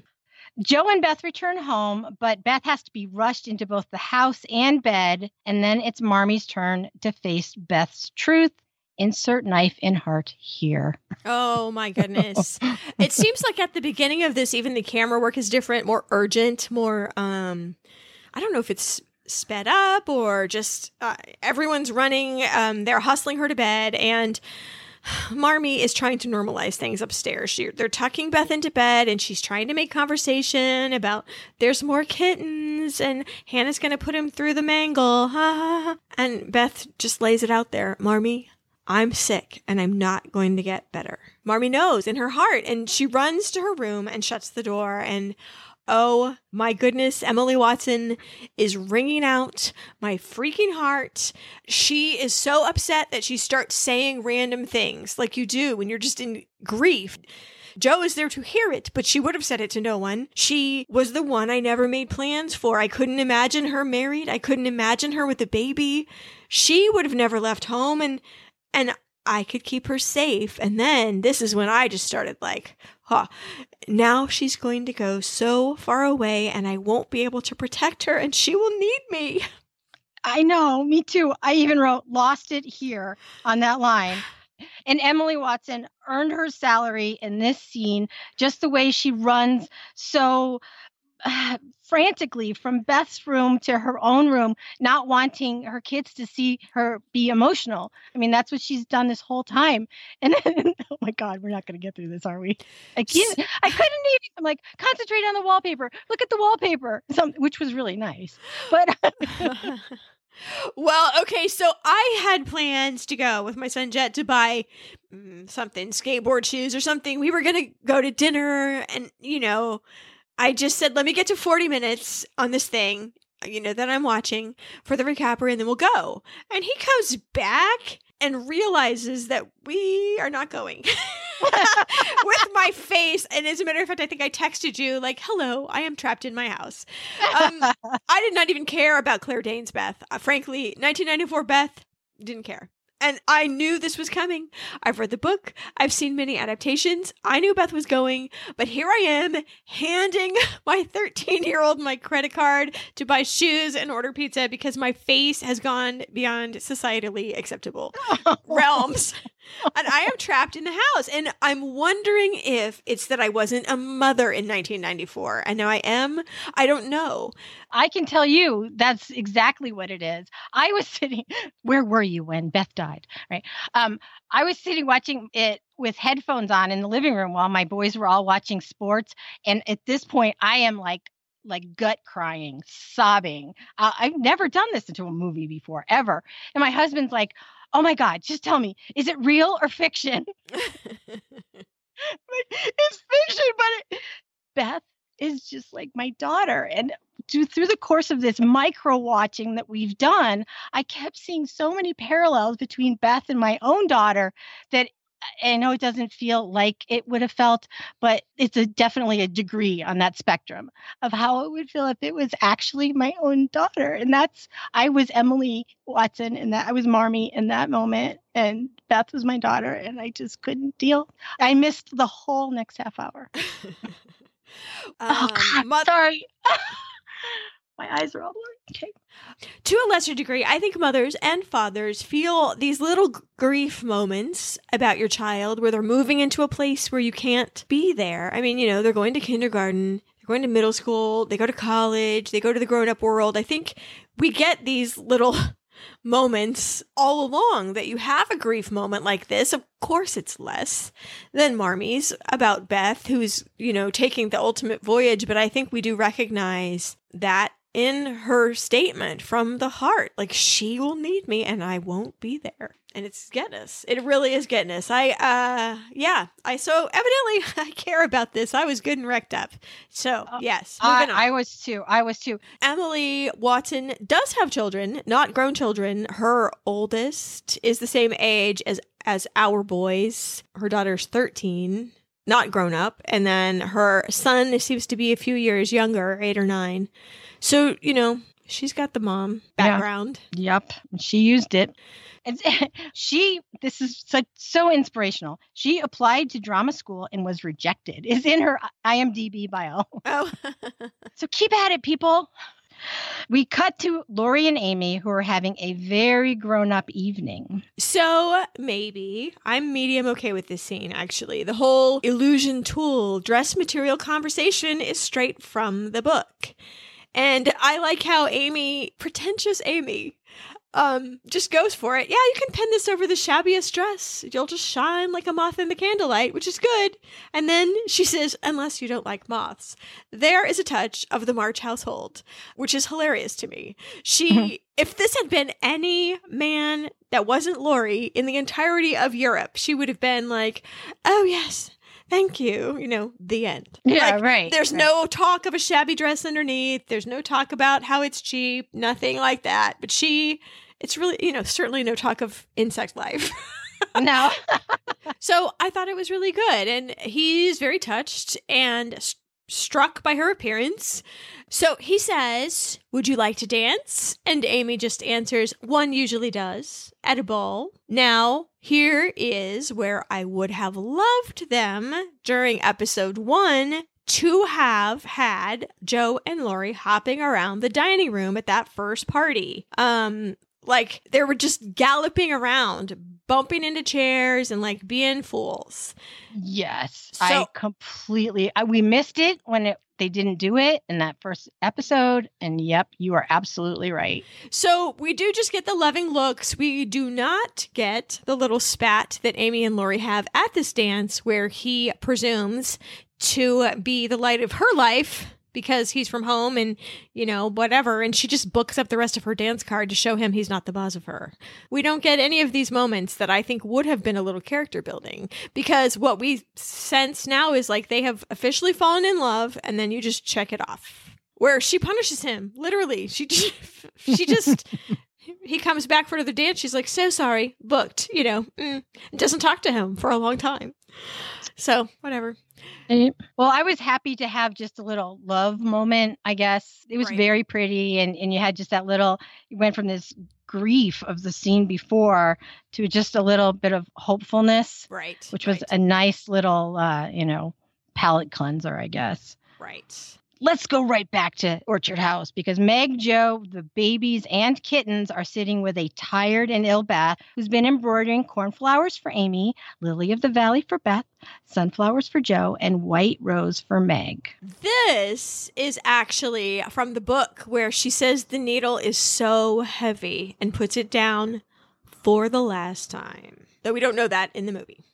S2: Jo and Beth return home, but Beth has to be rushed into both the house and bed. And then it's Marmee's turn to face Beth's truth insert knife in heart here.
S1: Oh my goodness. it seems like at the beginning of this even the camera work is different, more urgent, more um I don't know if it's sped up or just uh, everyone's running um they're hustling her to bed and Marmee is trying to normalize things upstairs. She, they're tucking Beth into bed and she's trying to make conversation about there's more kittens and Hannah's going to put him through the mangle. and Beth just lays it out there. Marmee, I'm sick and I'm not going to get better. Marmee knows in her heart and she runs to her room and shuts the door and Oh my goodness, Emily Watson is wringing out my freaking heart. She is so upset that she starts saying random things like you do when you're just in grief. Jo is there to hear it, but she would have said it to no one. She was the one I never made plans for. I couldn't imagine her married. I couldn't imagine her with a baby. She would have never left home and and I could keep her safe. And then this is when I just started like, huh, now she's going to go so far away and I won't be able to protect her and she will need me.
S2: I know, me too. I even wrote lost it here on that line. And Emily Watson earned her salary in this scene just the way she runs so uh, frantically from Beth's room to her own room, not wanting her kids to see her be emotional. I mean, that's what she's done this whole time. And then, oh my God, we're not going to get through this, are we? I can't, I couldn't even, I'm like, concentrate on the wallpaper. Look at the wallpaper, Some, which was really nice. But.
S1: Well, okay, so I had plans to go with my son Jet to buy mm, something, skateboard shoes or something. We were going to go to dinner and, you know, I just said, let me get to 40 minutes on this thing. you know, that I'm watching for the recapper and then we'll go. And he comes back and realizes that we are not going with my face. And as a matter of fact, I think I texted you, like, hello, I am trapped in my house. Um, I did not even care about Claire Danes Beth. Uh, frankly, 1994 Beth didn't care. And I knew this was coming. I've read the book. I've seen many adaptations. I knew Beth was going, but here I am handing my 13 year old my credit card to buy shoes and order pizza because my face has gone beyond societally acceptable realms. And I am trapped in the house. And I'm wondering if it's that I wasn't a mother in 1994. And now I am. I don't know.
S2: I can tell you that's exactly what it is. I was sitting, where were you when Beth died? Right. Um, I was sitting watching it with headphones on in the living room while my boys were all watching sports. And at this point, I am like, like gut crying, sobbing. Uh, I've never done this into a movie before, ever. And my husband's like, oh my God, just tell me, is it real or fiction? it's fiction, but it, Beth is just like my daughter. And to, through the course of this micro watching that we've done, I kept seeing so many parallels between Beth and my own daughter that I know it doesn't feel like it would have felt, but it's a definitely a degree on that spectrum of how it would feel if it was actually my own daughter. And that's I was Emily Watson and that I was Marmee in that moment and Beth was my daughter and I just couldn't deal. I missed the whole next half hour. oh God, um, mother- sorry. my eyes are all blurry. Okay.
S1: To a lesser degree, I think mothers and fathers feel these little grief moments about your child where they're moving into a place where you can't be there. I mean, you know, they're going to kindergarten, they're going to middle school, they go to college, they go to the grown up world. I think we get these little moments all along that you have a grief moment like this. Of course, it's less than Marmee's about Beth, who's, you know, taking the ultimate voyage. But I think we do recognize that in her statement from the heart. Like she will need me and I won't be there. And it's getting us. It really is getting us. I uh yeah. I so evidently I care about this. I was good and wrecked up. So uh, yes.
S2: I, I was too. I was too.
S1: Emily Watson does have children, not grown children. Her oldest is the same age as as our boys. Her daughter's 13 not grown up. And then her son seems to be a few years younger, eight or nine. So, you know, she's got the mom background.
S2: Yeah. Yep. She used it. And she, this is so, so inspirational. She applied to drama school and was rejected. Is in her IMDb bio. Oh. so keep at it, people. We cut to Laurie and Amy, who are having a very grown up evening.
S1: So maybe I'm medium okay with this scene, actually. The whole illusion tulle dress material conversation is straight from the book. And I like how Amy, pretentious Amy, um, just goes for it. Yeah, you can pin this over the shabbiest dress. You'll just shine like a moth in the candlelight, which is good. And then she says, unless you don't like moths. There is a touch of the March household, which is hilarious to me. She, if this had been any man that wasn't Laurie in the entirety of Europe, she would have been like, oh, yes, thank you, you know, the end.
S2: Yeah, like, right.
S1: There's
S2: right.
S1: no talk of a shabby dress underneath. There's no talk about how it's cheap, nothing like that. But she, it's really, you know, certainly no talk of insect life.
S2: no.
S1: so I thought it was really good. And he's very touched and struck by her appearance. So he says, Would you like to dance? And Amy just answers, One usually does at a ball. Now, here is where I would have loved them during episode one to have had Jo and Laurie hopping around the dining room at that first party. Um, like they were just galloping around, bumping into chairs and like being fools.
S2: Yes, so, I completely. I, we missed it when it they didn't do it in that first episode. And yep, you are absolutely right.
S1: So we do just get the loving looks. We do not get the little spat that Amy and Laurie have at this dance where he presumes to be the light of her life because he's from home and, you know, whatever. And she just books up the rest of her dance card to show him he's not the boss of her. We don't get any of these moments that I think would have been a little character building because what we sense now is like they have officially fallen in love and then you just check it off. where she punishes him literally. She she just he comes back for another dance. She's like, "So sorry, booked." You know, mm, doesn't talk to him for a long time. So whatever.
S2: Well, I was happy to have just a little love moment. I guess it was
S1: Right.
S2: very pretty, and and you had just that little. You went from this grief of the scene before to just a little bit of hopefulness,
S1: Right.
S2: which was
S1: right,
S2: a nice little, uh, you know, palate cleanser, I guess.
S1: right.
S2: Let's go right back to Orchard House because Meg, Jo, the babies, and kittens are sitting with a tired and ill Beth who's been embroidering cornflowers for Amy, lily of the valley for Beth, sunflowers for Jo, and white rose for Meg.
S1: This is actually from the book where she says the needle is so heavy and puts it down for the last time. Though we don't know that in the movie.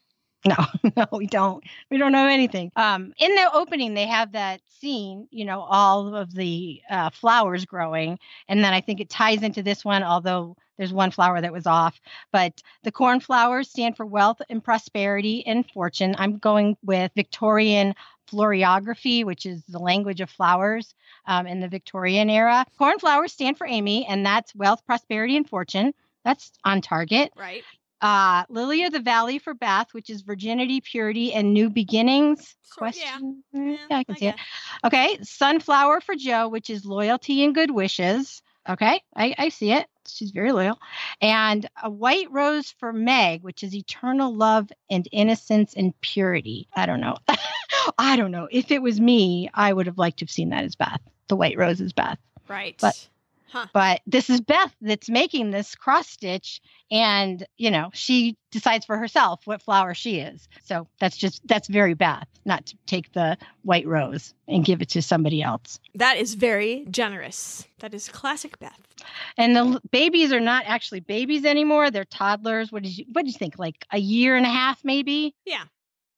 S2: No, no, we don't. We don't know anything. Um, in the opening, they have that scene, you know, all of the uh, flowers growing, and then I think it ties into this one, although there's one flower that was off. But the cornflowers stand for wealth and prosperity and fortune. I'm going with Victorian floriography, which is the language of flowers um, in the Victorian era. Cornflowers stand for Amy, and that's wealth, prosperity, and fortune. That's on target
S1: Right.
S2: Uh lily of the valley for beth which is virginity purity and new beginnings?
S1: Yeah.
S2: question Mm, yeah, i can see it. okay sunflower for jo which is loyalty and good wishes. Okay i, I see it. She's very loyal. And a white rose for meg which is eternal love and innocence and purity. I don't know. I don't know. If it was me i would have liked to have seen that as beth the white rose is beth
S1: Right.
S2: But-
S1: huh.
S2: but this is Beth that's making this cross stitch and you know she decides for herself what flower she is so that's just that's very Beth not to take the white rose and give it to somebody else
S1: That is very generous. That is classic Beth.
S2: and the babies are not actually babies anymore they're toddlers what did you what did you think like a year and a half maybe
S1: Yeah.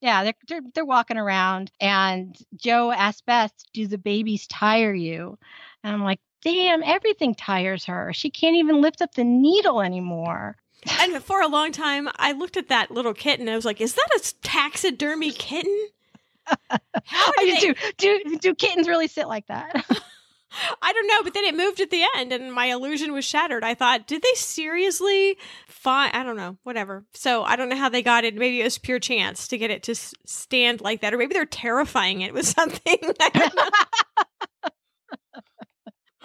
S2: yeah they're, they're they're walking around and jo asked beth do the babies tire you and i'm like damn everything tires her she can't even lift up the needle anymore
S1: And for a long time, I looked at that little kitten. I was like, "Is that a taxidermy kitten?" How
S2: do,
S1: they-
S2: do do kittens really sit like that?
S1: I don't know, but then it moved at the end, and my illusion was shattered. I thought, did they seriously find? I don't know, whatever. So I don't know how they got it. Maybe it was pure chance to get it to s- stand like that, or maybe they're terrifying it with something.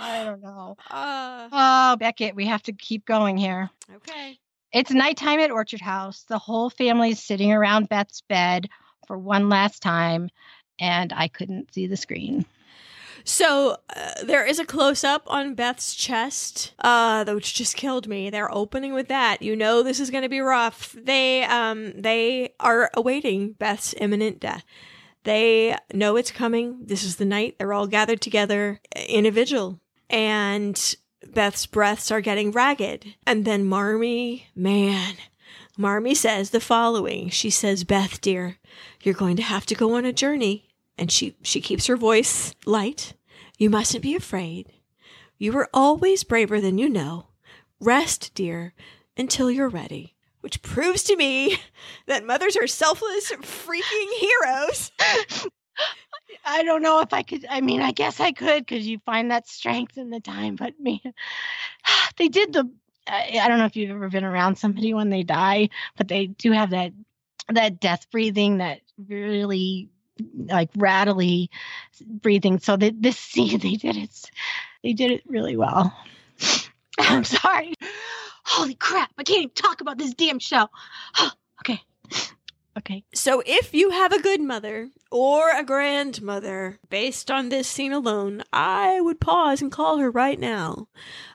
S1: I don't know.
S2: I don't know.
S1: Uh,
S2: Oh, Beckett, we have to keep going here.
S1: okay.
S2: It's nighttime at Orchard House. The whole family is sitting around Beth's bed for one last time, and I couldn't see the screen.
S1: So uh, there is a close up on Beth's chest, uh, which just killed me. They're opening with that. You know this is going to be rough. They um they are awaiting Beth's imminent death. They know it's coming. This is the night they're all gathered together in a vigil, and Beth's breaths are getting ragged. And then Marmee, man, Marmee says the following. She says, "Beth, dear, you're going to have to go on a journey." and she she keeps her voice light. You mustn't be afraid. You were always braver than you know. Rest, dear, until you're ready. Which proves to me that mothers are selfless freaking heroes.
S2: I don't know if I could. I mean, I guess I could because you find that strength in the time. But man, they did the. I don't know if you've ever been around somebody when they die, but they do have that that death breathing that really like rattly breathing. So that this scene they did it. They did it really well. I'm sorry. Holy crap! I can't even talk about this damn show. okay. Okay.
S1: So if you have a good mother or a grandmother based on this scene alone, I would pause and call her right now.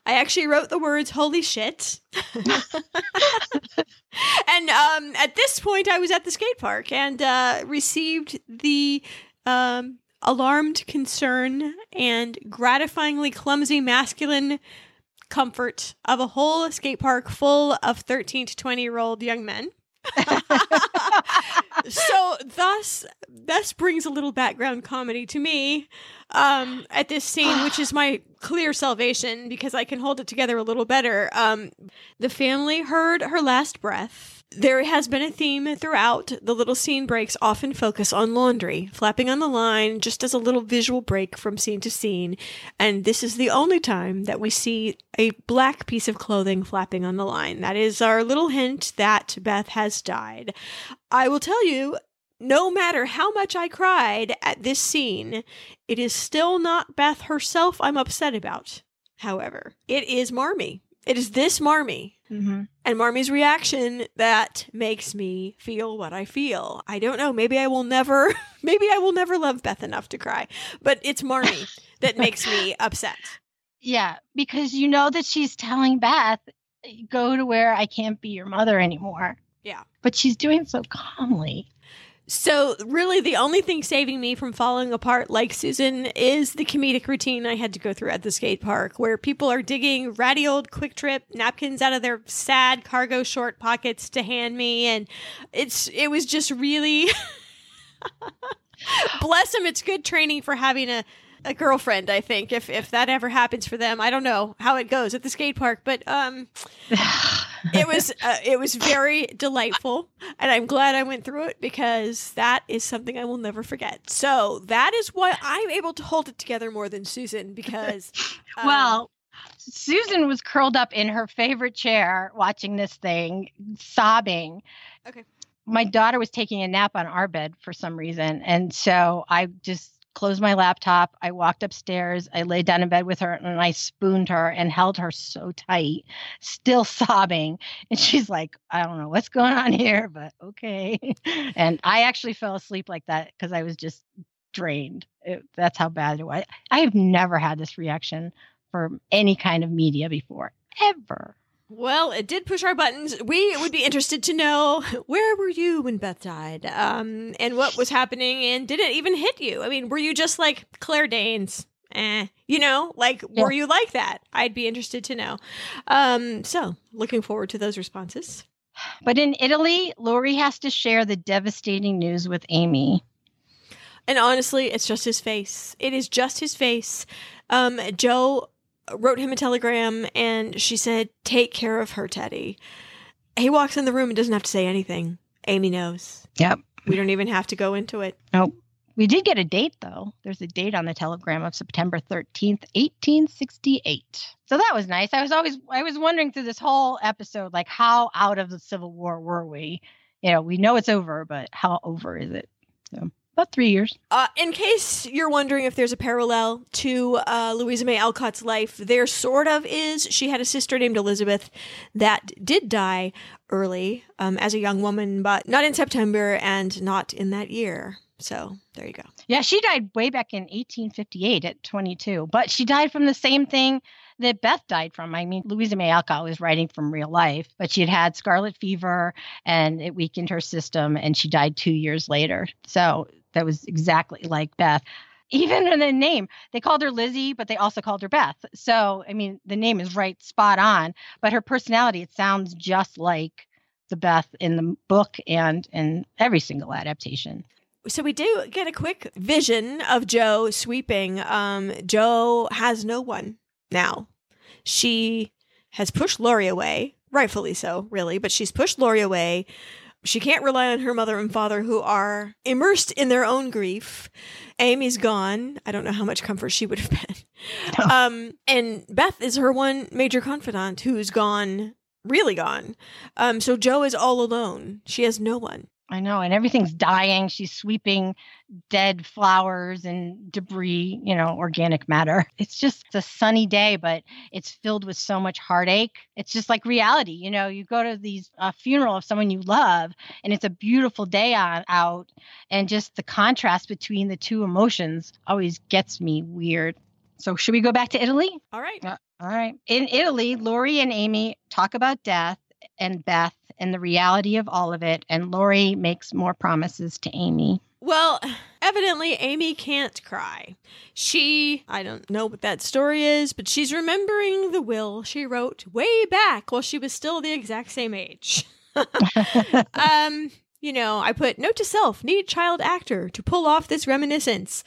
S1: I actually wrote the words holy shit. and um, at this point I was at the skate park and uh, received the um, alarmed concern and gratifyingly clumsy masculine comfort of a whole skate park full of 13 to 20 year old young men so thus thus brings a little background comedy to me um at this scene which is my clear salvation because i can hold it together a little better. Um the family heard her last breath There has been a theme throughout. The little scene breaks often focus on laundry, flapping on the line just as a little visual break from scene to scene. And this is the only time that we see a black piece of clothing flapping on the line. That is our little hint that Beth has died. I will tell you, no matter how much I cried at this scene, it is still not Beth herself I'm upset about. However, it is Marmee. It is this Marmee
S2: Mm-hmm.
S1: and Marmee's reaction that makes me feel what I feel. I don't know. Maybe I will never, maybe I will never love Beth enough to cry, but it's Marmie that makes me upset.
S2: Yeah, because you know that she's telling Beth, go to where I can't be your mother anymore.
S1: Yeah.
S2: But she's doing so calmly.
S1: So, really, the only thing saving me from falling apart like Susan is the comedic routine I had to go through at the skate park, where people are digging ratty old QuikTrip napkins out of their sad cargo short pockets to hand me. And it's, it was just really, bless them. It's good training for having a, a girlfriend, I think, if, if that ever happens for them. I don't know how it goes at the skate park, but, um, it was uh, it was very delightful and i'm glad i went through it because that is something i will never forget so that is why i'm able to hold it together more than susan because um,
S2: well, Susan was curled up in her favorite chair watching this thing, sobbing.
S1: Okay.
S2: My daughter was taking a nap on our bed for some reason. And so I just closed my laptop. I walked upstairs. I laid down in bed with her and I spooned her and held her so tight, still sobbing. And she's like, I don't know what's going on here, but okay. and I actually fell asleep like that because I was just drained. It, that's how bad it was. I have never had this reaction from any kind of media before, ever.
S1: Well it did push our buttons. We would be interested to know where were you when beth died? Um and what was happening? And did it even hit you? I mean were you just like claire danes? Eh you know like were you like that? I'd be interested to know. Um so looking forward to those responses.
S2: But in Italy, Laurie has to share the devastating news with Amy.
S1: And honestly, it's just his face. It is just his face. Um, Jo wrote him a telegram and she said, Take care of her, Teddy. He walks in the room and doesn't have to say anything. Amy knows.
S2: Yep.
S1: We don't even have to go into it.
S2: Nope. We did get a date though. There's a date on the telegram of September 13th, 1868. So that was nice. I was always I was wondering through this whole episode like how out of the Civil War were we? You know, we know it's over, but how over is it? So about 3 years.
S1: Uh, in case you're wondering if there's a parallel to uh, Louisa May Alcott's life, there sort of is. She had a sister named Elizabeth that did die early um, as a young woman, but not in September and not in that year. So there you go.
S2: Yeah, she died way back in 1858 at 22, but she died from the same thing that Beth died from. I mean, Louisa May Alcott was writing from real life, but she had had scarlet fever and it weakened her system and she died two years later. So that was exactly like Beth. Even in the name, they called her Lizzie, but they also called her Beth. So, I mean, the name is right spot on, but her personality, it sounds just like the Beth in the book and in every single adaptation.
S1: So we do get a quick vision of Jo sweeping. Um, Jo has no one now. She has pushed Laurie away, rightfully so, really, but she's pushed Laurie away. She can't rely on her mother and father who are immersed in their own grief. Amy's gone. I don't know how much comfort she would have been. Um, and Beth is her one major confidant who's gone, really gone. Um, so Jo is all alone. She has no one.
S2: I know, and everything's dying. She's sweeping dead flowers and debris, you know, organic matter. It's just it's a sunny day, but it's filled with so much heartache. It's just like reality. You know, you go to these uh, funeral of someone you love, and it's a beautiful day on out, and just the contrast between the two emotions always gets me weird. So, should we go back to Italy?
S1: All right.
S2: All right. In Italy, Laurie and Amy talk about death and Beth and the reality of all of it. And Laurie makes more promises to Amy.
S1: Well, evidently, Amy can't cry. She, I don't know what that story is, but she's remembering the will she wrote way back while she was still the exact same age. um, you know, I put note to self need child actor to pull off this reminiscence.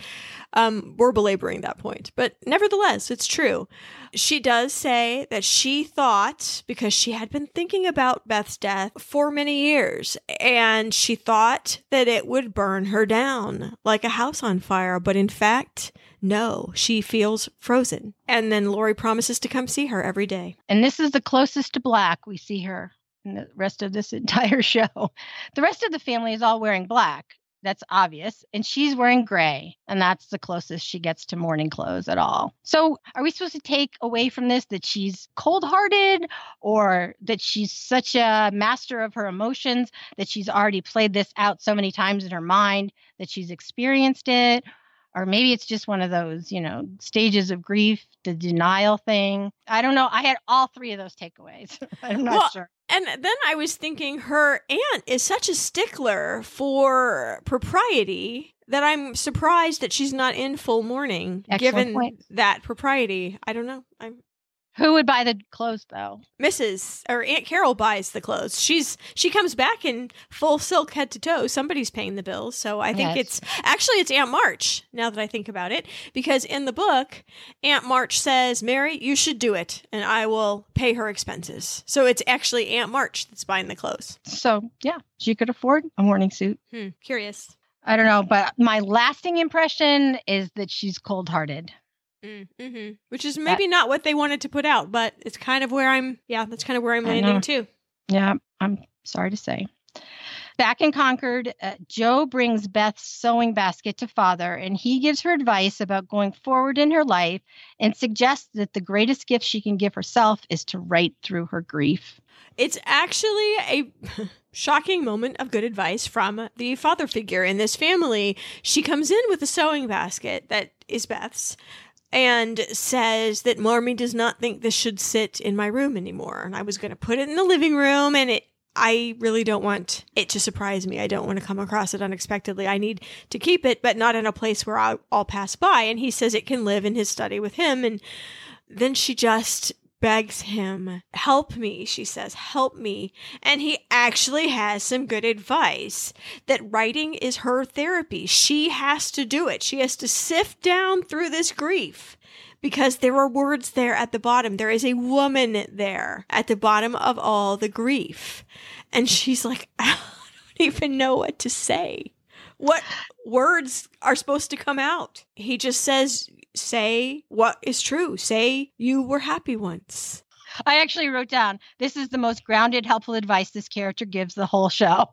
S1: Um, we're belaboring that point, but nevertheless, it's true. She does say that she thought, because she had been thinking about Beth's death for many years, and she thought that it would burn her down like a house on fire, but in fact, no, she feels frozen. And then Laurie promises to come see her every day.
S2: And this is the closest to black we see her in the rest of this entire show. The rest of the family is all wearing black. That's obvious. And she's wearing gray. And that's the closest she gets to mourning clothes at all. So, are we supposed to take away from this that she's cold hearted or that she's such a master of her emotions that she's already played this out so many times in her mind that she's experienced it? or maybe it's just one of those, you know, stages of grief, the denial thing. I don't know. I had all three of those takeaways. I'm not well, sure.
S1: And then I was thinking her aunt is such a stickler for propriety that I'm surprised that she's not in full mourning Excellent given point. that propriety. I don't know. I'm
S2: who would buy the clothes though?
S1: Mrs. or Aunt Carrol buys the clothes. She's she comes back in full silk head to toe. Somebody's paying the bills. So I think yes. it's actually it's Aunt March, now that I think about it. Because in the book, Aunt March says, Mary, you should do it, and I will pay her expenses. So it's actually Aunt March that's buying the clothes.
S2: So yeah, she could afford a mourning suit.
S1: Hmm, curious.
S2: I don't know, but my lasting impression is that she's cold hearted.
S1: Mm, hmm Which is maybe that, not what they wanted to put out, but it's kind of where I'm. Yeah, that's kind of where I'm landing too.
S2: Yeah, I'm sorry to say. Back in Concord, uh, Jo brings Beth's sewing basket to father, and he gives her advice about going forward in her life and suggests that the greatest gift she can give herself is to write through her grief.
S1: It's actually a shocking moment of good advice from the father figure in this family. She comes in with a sewing basket that is Beth's and says that Marmee does not think this should sit in my room anymore. And I was going to put it in the living room and it I really don't want it to surprise me. I don't want to come across it unexpectedly. I need to keep it, but not in a place where I'll, I'll pass by. And he says it can live in his study with him. And then she just begs him, Help me, she says, help me. And he actually has some good advice that writing is her therapy. She has to do it, she has to sift down through this grief. Because there are words there at the bottom. There is a woman there at the bottom of all the grief. And she's like, I don't even know what to say. What words are supposed to come out? He just says, say what is true. Say you were happy once.
S2: I actually wrote down this is the most grounded, helpful advice this character gives the whole show.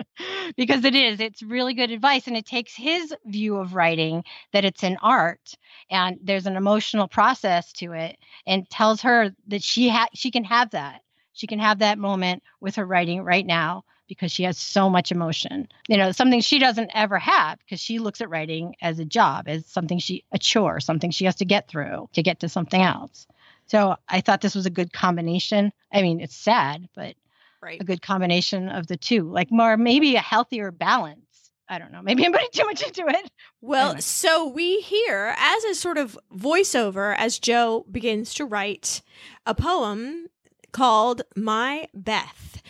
S2: because it is, it's really good advice. And it takes his view of writing that it's an art and there's an emotional process to it and tells her that she ha- she can have that. She can have that moment with her writing right now because she has so much emotion. You know, something she doesn't ever have because she looks at writing as a job, as something she, a chore, something she has to get through to get to something else. So I thought this was a good combination. I mean, it's sad, but right. a good combination of the two, like more, maybe a healthier balance. I don't know. Maybe I'm putting too much into it.
S1: Well, anyway. so we hear as a sort of voiceover as Jo begins to write a poem called My Beth.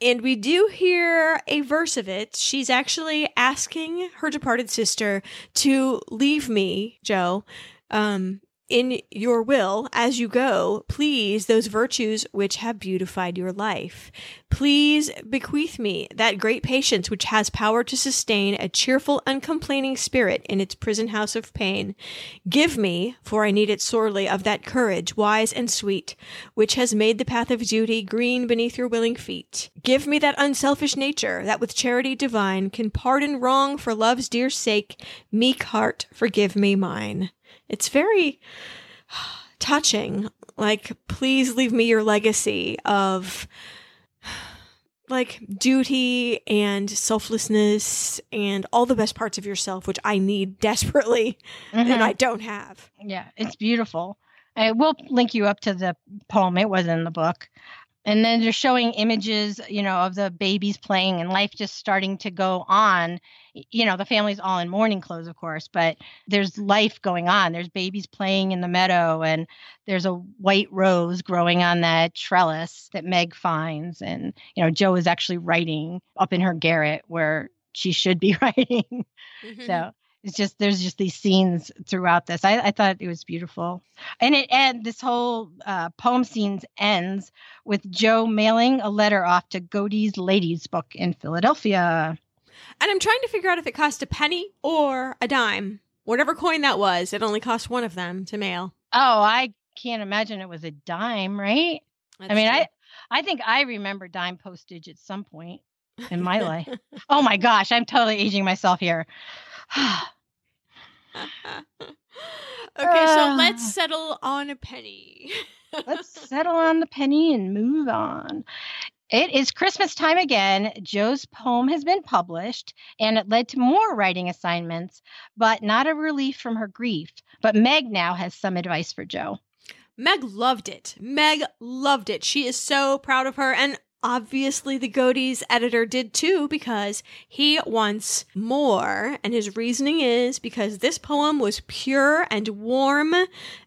S1: And we do hear a verse of it. She's actually asking her departed sister to leave me, Jo, um, in your will as you go, please those virtues which have beautified your life. Please bequeath me that great patience which has power to sustain a cheerful, uncomplaining spirit in its prison house of pain. Give me, for I need it sorely, of that courage, wise and sweet, which has made the path of duty green beneath your willing feet. Give me that unselfish nature that with charity divine can pardon wrong for love's dear sake. Meek heart, forgive me mine. It's very touching. Like, please leave me your legacy of like duty and selflessness and all the best parts of yourself, which I need desperately mm-hmm. and I don't have.
S2: Yeah, it's beautiful. I will link you up to the poem. It was in the book and then they're showing images you know of the babies playing and life just starting to go on. You know the family's all in mourning clothes of course but there's life going on. There's babies playing in the meadow and there's a white rose growing on that trellis that meg finds. And you know jo is actually writing up in her garret where she should be writing. Mm-hmm. so it's just there's just these scenes throughout this. I, I thought it was beautiful, and it and this whole uh, poem scenes ends with Jo mailing a letter off to Godey's Lady's Book in Philadelphia.
S1: And I'm trying to figure out if it cost a penny or a dime. Whatever coin that was, it only cost one of them to mail.
S2: Oh, I can't imagine it was a dime, right?
S1: That's
S2: I mean,
S1: true.
S2: I I think I remember dime postage at some point in my life. Oh my gosh, I'm totally aging myself here.
S1: okay, so
S2: Ah.
S1: let's settle on a penny.
S2: Let's settle on the penny and move on. It is Christmas time again. Jo's poem has been published and it led to more writing assignments, but not a relief from her grief. But Meg now has some advice for Jo.
S1: Meg loved it. Meg loved it. She is so proud of her. And obviously, the Godey's editor did too, because he wants more. And his reasoning is because this poem was pure and warm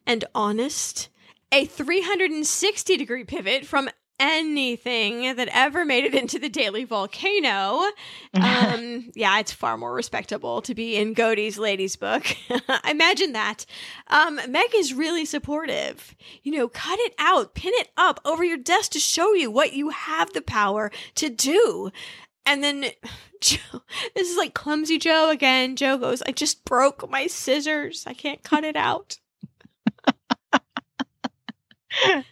S1: and honest. A 360 degree pivot from anything that ever made it into the Daily Volcano. Um, yeah, it's far more respectable to be in Godey's lady's book. Imagine that. Um, Meg is really supportive. You know, cut it out, pin it up over your desk to show you what you have the power to do. And then Jo, this is like clumsy Jo again. Jo goes, I just broke my scissors. I can't cut it out.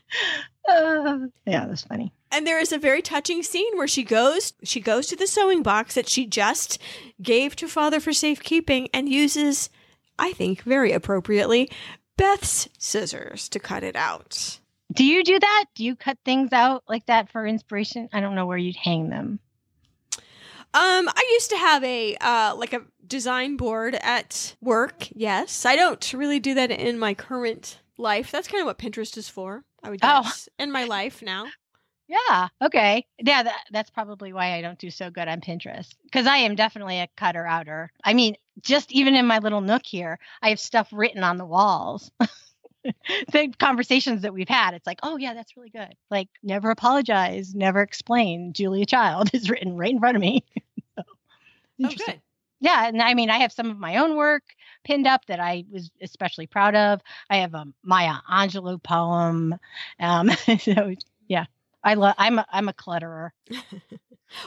S2: Uh, yeah, that's funny.
S1: And there is a very touching scene where she goes she goes to the sewing box that she just gave to father for safekeeping and uses, I think very appropriately, Beth's scissors to cut it out.
S2: Do you do that? Do you cut things out like that for inspiration? I don't know where you'd hang them.
S1: Um, I used to have a uh like a design board at work. Yes, I don't really do that in my current life. That's kind of what Pinterest is for. I would
S2: Oh.
S1: guess in my life now.
S2: Yeah. Okay. Yeah, that, that's probably why I don't do so good on Pinterest because I am definitely a cutter outer. I mean, just even in my little nook here, I have stuff written on the walls. the conversations that we've had, it's like, oh yeah, that's really good. Like, never apologize, never explain. Julia Child is written right in front of me. So,
S1: Oh,
S2: interesting.
S1: good.
S2: Yeah, and I mean, I have some of my own work pinned up that I was especially proud of. I have a Maya Angelou poem. Um, so yeah, I love. I'm a, I'm a clutterer.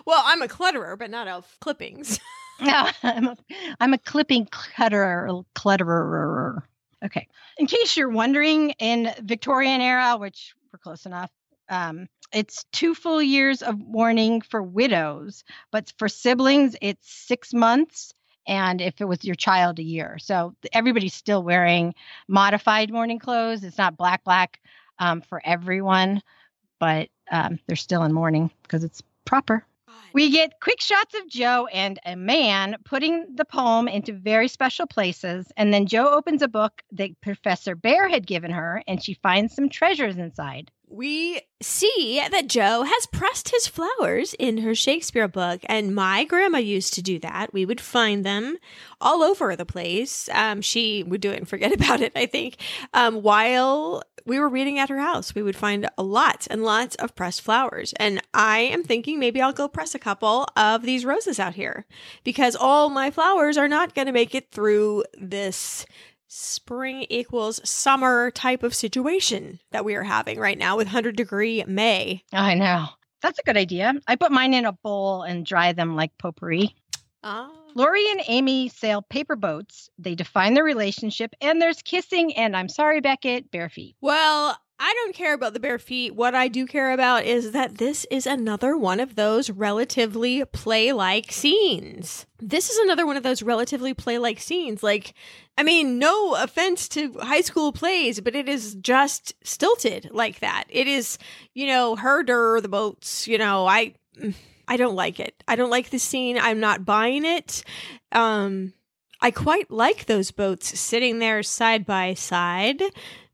S1: Well, I'm a clutterer, but not of clippings.
S2: No, I'm a I'm a clipping clutterer. Clutterer. Okay. In case you're wondering, in Victorian era, which we're close enough, um, it's two full years of mourning for widows, but for siblings, it's six months. And if it was your child, a year. So everybody's still wearing modified mourning clothes. It's not black, black um, for everyone, but um, they're still in mourning because it's proper. We get quick shots of Jo and a man putting the poem into very special places. And then Jo opens a book that Professor Bhaer had given her, and she finds some treasures inside.
S1: We see that Jo has pressed his flowers in her Shakespeare book, and my grandma used to do that. We would find them all over the place. Um, she would do it and forget about it, I think. Um, while we were reading at her house, we would find a lot and lots of pressed flowers. And I am thinking maybe I'll go press a couple of these roses out here because all my flowers are not going to make it through this spring equals summer type of situation that we are having right now with 100 degree May.
S2: I know. That's a good idea. I put mine in a bowl and dry them like potpourri.
S1: Ah.
S2: Laurie and Amy sail paper boats. They define their relationship, and there's kissing. And I'm sorry, Beckett, bare feet.
S1: Well, I don't care about the bare feet. What I do care about is that this is another one of those relatively play like scenes. This is another one of those relatively play like scenes. Like, I mean, no offense to high school plays, but it is just stilted like that. It is, you know, herder the boats, you know, I. I don't like it. I don't like the scene. I'm not buying it. Um, I quite like those boats sitting there side by side,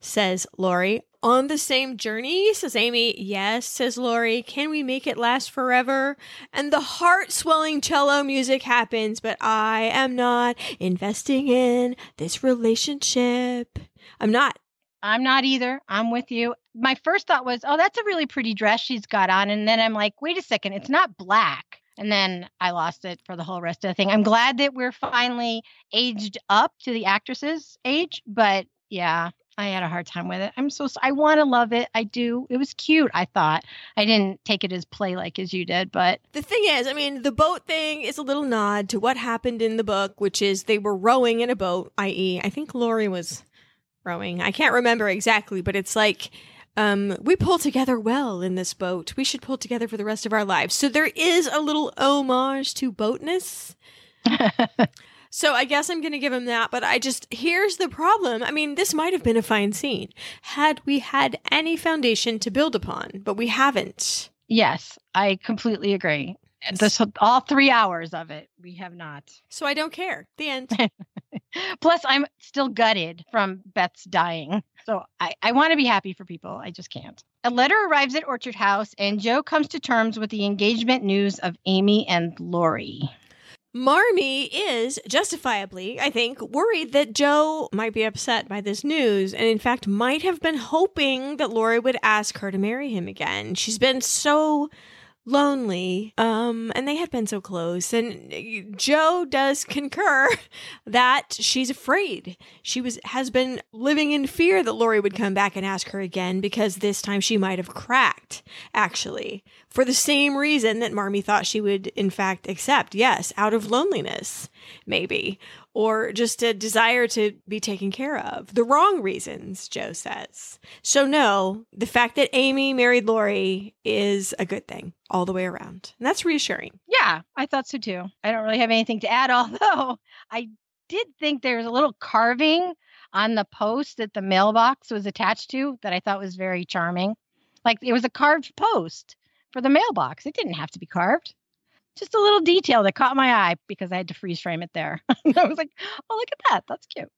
S1: says Laurie. On the same journey, says Amy. Yes, says Laurie. Can we make it last forever? And the heart swelling cello music happens, but I am not investing in this relationship. I'm not.
S2: I'm not either. I'm with you. My first thought was, oh, that's a really pretty dress she's got on. And then I'm like, wait a second, it's not black. And then I lost it for the whole rest of the thing. I'm glad that we're finally aged up to the actresses' age, but yeah, I had a hard time with it. I'm so I want to love it. I do. It was cute. I thought I didn't take it as play like as you did, but
S1: the thing is, I mean, the boat thing is a little nod to what happened in the book, which is they were rowing in a boat. I.e., I think Laurie was rowing. I can't remember exactly, but it's like um, we pull together well in this boat. We should pull together for the rest of our lives. So there is a little homage to boatness. so I guess I'm going to give him that. But I just, here's the problem. I mean, this might have been a fine scene had we had any foundation to build upon, but we haven't.
S2: Yes, I completely agree. This all three hours of it, we have not.
S1: So I don't care. The end.
S2: Plus, I'm still gutted from Beth's dying. So I, I want to be happy for people. I just can't. A letter arrives at Orchard House, and Jo comes to terms with the engagement news of Amy and Laurie.
S1: Marmee is justifiably, I think, worried that Jo might be upset by this news and, in fact, might have been hoping that Laurie would ask her to marry him again. She's been so lonely um and they had been so close. And Jo does concur that she's afraid. She was has been living in fear that laurie would come back and ask her again because this time she might have cracked actually for the same reason that marmee thought she would in fact accept. Yes out of loneliness maybe or just a desire to be taken care of. The wrong reasons, Jo says. So, no, the fact that Amy married Laurie is a good thing all the way around. And that's reassuring.
S2: Yeah, I thought so too. I don't really have anything to add, although I did think there was a little carving on the post that the mailbox was attached to that I thought was very charming. Like it was a carved post for the mailbox. It didn't have to be carved just a little detail that caught my eye because I had to freeze frame it there. I was like, oh, look at that. That's cute.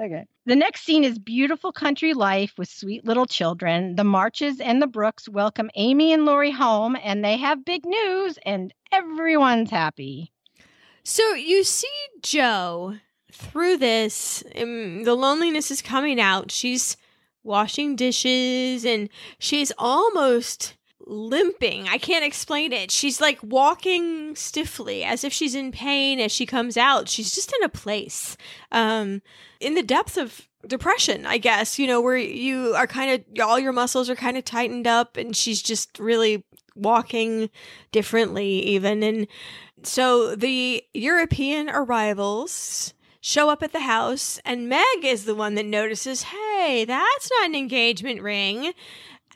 S2: Okay. The next scene is beautiful country life with sweet little children. The Marches and the Brookes welcome Amy and Laurie home, and they have big news, and everyone's happy.
S1: So you see Jo through this, um, the loneliness is coming out. She's washing dishes and she's almost limping. I can't explain it. She's like walking stiffly as if she's in pain as she comes out. She's just in a place um in the depth of depression, I guess, you know, where you are kind of all your muscles are kind of tightened up and she's just really walking differently even and so the European arrivals show up at the house and Meg is the one that notices, "Hey, that's not an engagement ring."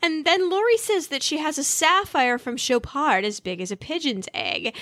S1: And then Laurie says that she has a sapphire from Chopard as big as a pigeon's egg.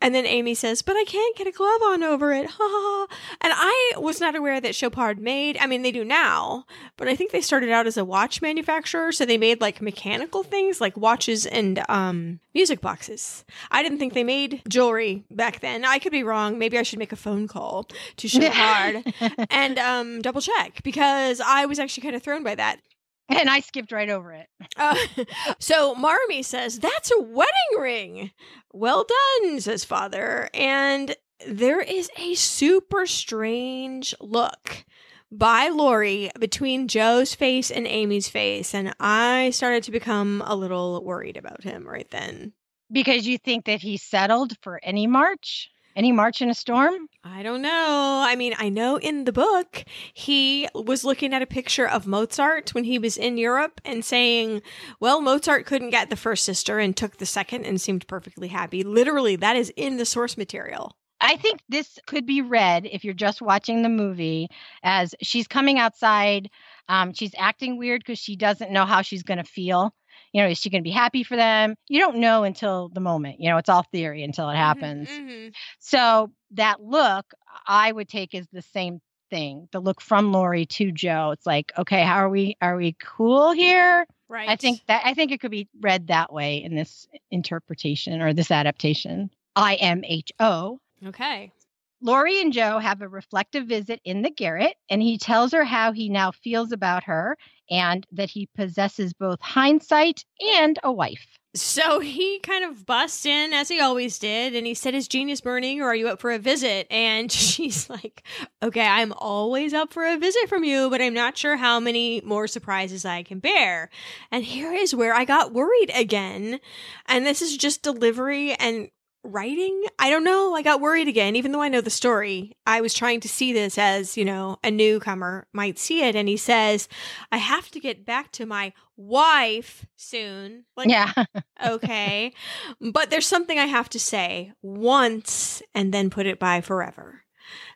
S1: And then Amy says, but I can't get a glove on over it. Ha ha. And I was not aware that Chopard made, I mean, they do now, but I think they started out as a watch manufacturer. So they made like mechanical things like watches and um, music boxes. I didn't think they made jewelry back then. I could be wrong. Maybe I should make a phone call to Chopard and um, double check because I was actually kind of thrown by that.
S2: And I skipped right over it.
S1: Uh, so Marmee says, That's a wedding ring. Well done, says father. And there is a super strange look by Laurie between Jo's face and Amy's face. And I started to become a little worried about him right then.
S2: Because you think that he settled for any march? Any March in a Storm?
S1: I don't know. I mean, I know in the book he was looking at a picture of Mozart when he was in Europe and saying, well, Mozart couldn't get the first sister and took the second and seemed perfectly happy. Literally, that is in the source material.
S2: I think this could be read if you're just watching the movie as she's coming outside. Um, she's acting weird because she doesn't know how she's going to feel you know, is she going to be happy for them? You don't know until the moment. You know, it's all theory until it mm-hmm, happens. Mm-hmm. So that look I would take is the same thing. The look from Laurie to Jo. It's like, okay, how are we are we cool here?
S1: Right.
S2: I think that I think it could be read that way in this interpretation or this adaptation. I M H O.
S1: Okay.
S2: Laurie and Jo have a reflective visit in the garret, and he tells her how he now feels about her and that he possesses both hindsight and a wife.
S1: So he kind of busts in as he always did, and he said, Is genius burning or are you up for a visit? And she's like, Okay, I'm always up for a visit from you, but I'm not sure how many more surprises I can bear. And here is where I got worried again. And this is just delivery and writing? I don't know. I got worried again, even though I know the story. I was trying to see this as, you know, a newcomer might see it. And he says, I have to get back to my wife soon.
S2: Like, yeah.
S1: okay. But there's something I have to say once and then put it by forever.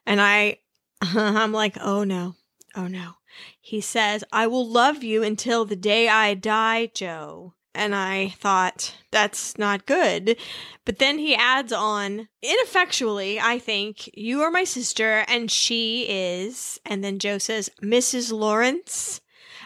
S1: And I, I'm like, oh no, oh no. He says, I will love you until the day I die, Jo. And I thought, that's not good. But then he adds on, ineffectually, I think, you are my sister and she is. And then Jo says, Mrs. Laurence.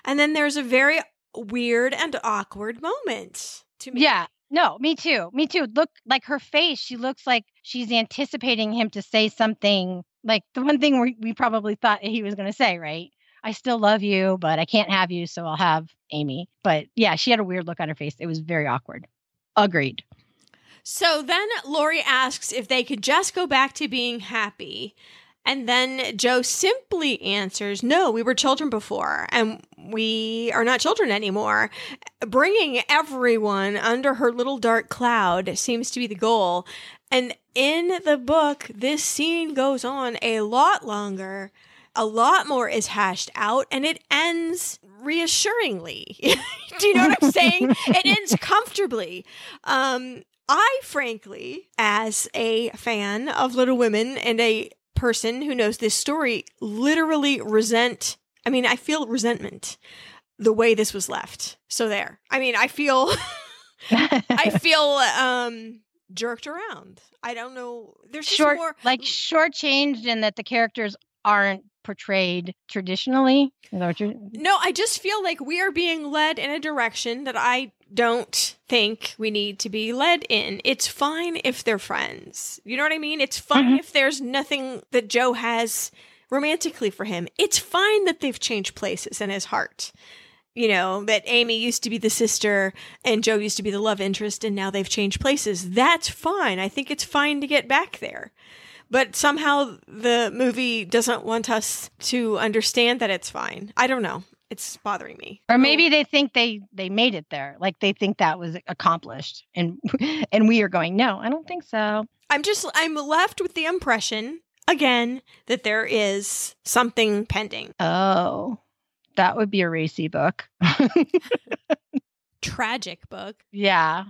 S1: And then there's a very weird and awkward moment to me.
S2: Yeah. No, me too. Me too. Look like her face. She looks like she's anticipating him to say something like the one thing we, we probably thought he was going to say, right? I still love you, but I can't have you, so I'll have Amy. But yeah, she had a weird look on her face. It was very awkward. Agreed.
S1: So then Laurie asks if they could just go back to being happy. And then Jo simply answers, No, we were children before, and we are not children anymore. Bringing everyone under her little dark cloud seems to be the goal. And in the book, this scene goes on a lot longer a lot more is hashed out and it ends reassuringly. Do you know what I'm saying? it ends comfortably. Um, I frankly, as a fan of Little Women and a person who knows this story, literally resent. I mean, I feel resentment the way this was left. So there. I mean, I feel I feel um jerked around. I don't know. There's
S2: short,
S1: more
S2: like shortchanged in that the characters aren't portrayed traditionally.
S1: No, I just feel like we are being led in a direction that I don't think we need to be led in. It's fine if they're friends. You know what I mean? It's fine mm-hmm. if there's nothing that Jo has romantically for him. It's fine that they've changed places in his heart. You know, that Amy used to be the sister and Jo used to be the love interest and now they've changed places. That's fine. I think it's fine to get back there but somehow the movie doesn't want us to understand that it's fine. I don't know. It's bothering me.
S2: Or maybe they think they they made it there. Like they think that was accomplished and and we are going, "No, I don't think so."
S1: I'm just I'm left with the impression again that there is something pending.
S2: Oh. That would be a racy book.
S1: Tragic book.
S2: Yeah.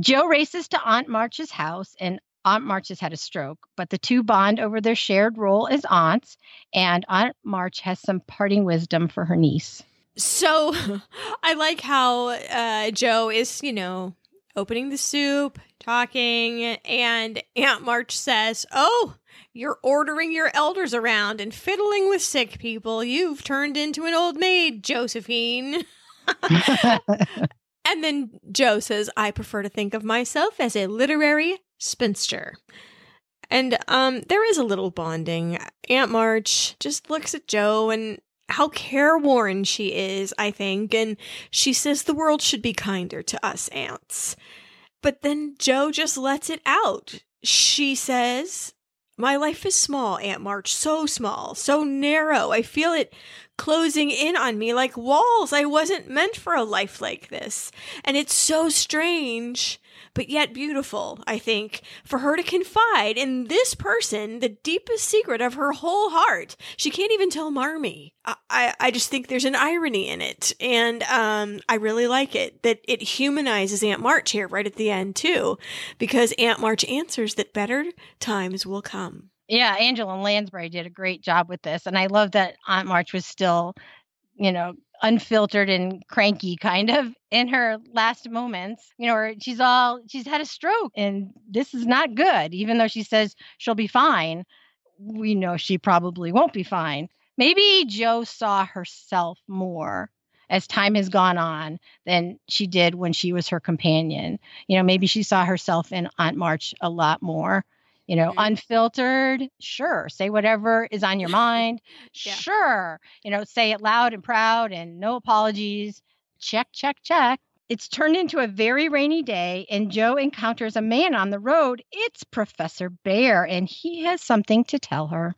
S2: Jo races to Aunt March's house and Aunt March has had a stroke, but the two bond over their shared role as aunts, and Aunt March has some parting wisdom for her niece.
S1: So I like how uh, Jo is, you know, opening the soup, talking, and Aunt March says, Oh, you're ordering your elders around and fiddling with sick people. You've turned into an old maid, Josephine. and then Jo says, I prefer to think of myself as a literary spinster. And um, there is a little bonding. Aunt March just looks at Jo and how careworn she is, I think, and she says the world should be kinder to us aunts. But then Jo just lets it out. She says, My life is small, Aunt March, so small, so narrow. I feel it closing in on me like walls. I wasn't meant for a life like this. And it's so strange but yet beautiful, I think, for her to confide in this person the deepest secret of her whole heart. She can't even tell Marmee. I, I, I just think there's an irony in it. And um, I really like it that it humanizes Aunt March here right at the end, too, because Aunt March answers that better times will come.
S2: Yeah, Angela Lansbury did a great job with this. And I love that Aunt March was still, you know, unfiltered and cranky kind of in her last moments you know or she's all she's had a stroke and this is not good even though she says she'll be fine. We know she probably won't be fine. Maybe jo saw herself more as time has gone on than she did when she was her companion. You know maybe she saw herself in aunt march a lot more you know, mm-hmm. unfiltered, sure. Say whatever is on your mind, yeah. sure. You know, say it loud and proud and no apologies. Check, check, check. It's turned into a very rainy day, and Jo encounters a man on the road. It's Professor Bhaer, and he has something to tell her.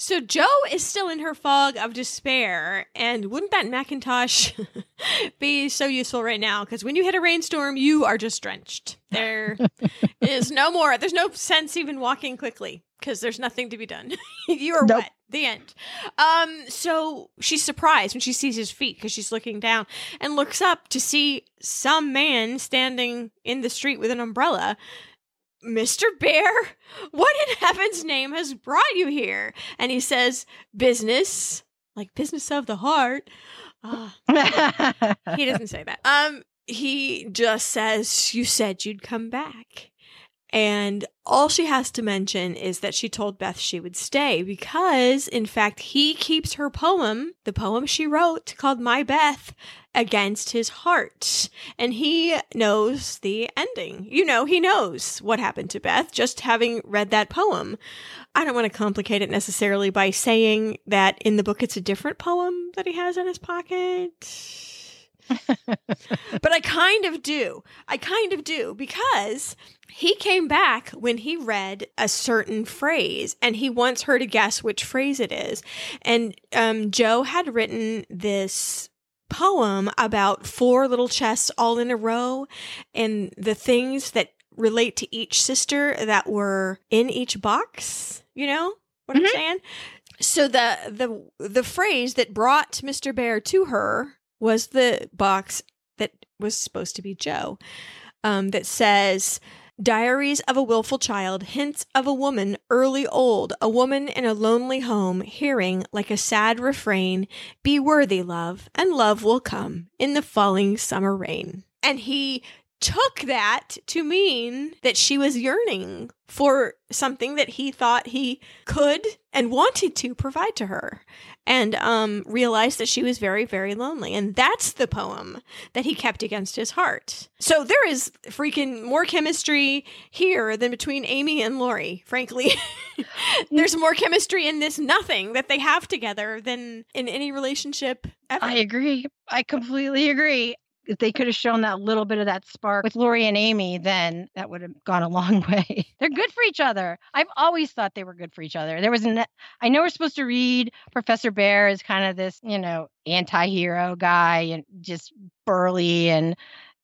S1: So Jo is still in her fog of despair, and wouldn't that Macintosh be so useful right now? Because when you hit a rainstorm, you are just drenched. There is no more. There's no sense even walking quickly because there's nothing to be done. you are nope. wet. The end. Um, so she's surprised when she sees his feet because she's looking down and looks up to see some man standing in the street with an umbrella. Mr. Bhaer, what in heaven's name has brought you here? And he says, Business, like business of the heart. Uh, he doesn't say that. Um, he just says, You said you'd come back. And all she has to mention is that she told Beth she would stay because, in fact, he keeps her poem, the poem she wrote called My Beth, against his heart. And he knows the ending. You know, he knows what happened to Beth just having read that poem. I don't want to complicate it necessarily by saying that in the book it's a different poem that he has in his pocket. but I kind of do. I kind of do because he came back when he read a certain phrase and he wants her to guess which phrase it is. And um, Jo had written this poem about four little chests all in a row and the things that relate to each sister that were in each box. You know what mm-hmm. I'm saying? So the the the phrase that brought Mr. Bhaer to her was the box that was supposed to be Jo Um, that says Diaries of a Willful Child, hints of a woman early old, a woman in a lonely home, hearing, like a sad refrain, Be worthy, love, and love will come in the falling summer rain. And he took that to mean that she was yearning for something that he thought he could and wanted to provide to her and um, realized that she was very, very lonely. And that's the poem that he kept against his heart. So there is freaking more chemistry here than between Amy and Laurie, frankly. There's more chemistry in this nothing that they have together than in any relationship ever.
S2: I agree. I completely agree if they could have shown that little bit of that spark with Laurie and Amy, then that would have gone a long way. They're good for each other. I've always thought they were good for each other. There was an, I know we're supposed to read Professor Bhaer as kind of this, you know, anti-hero guy and just burly and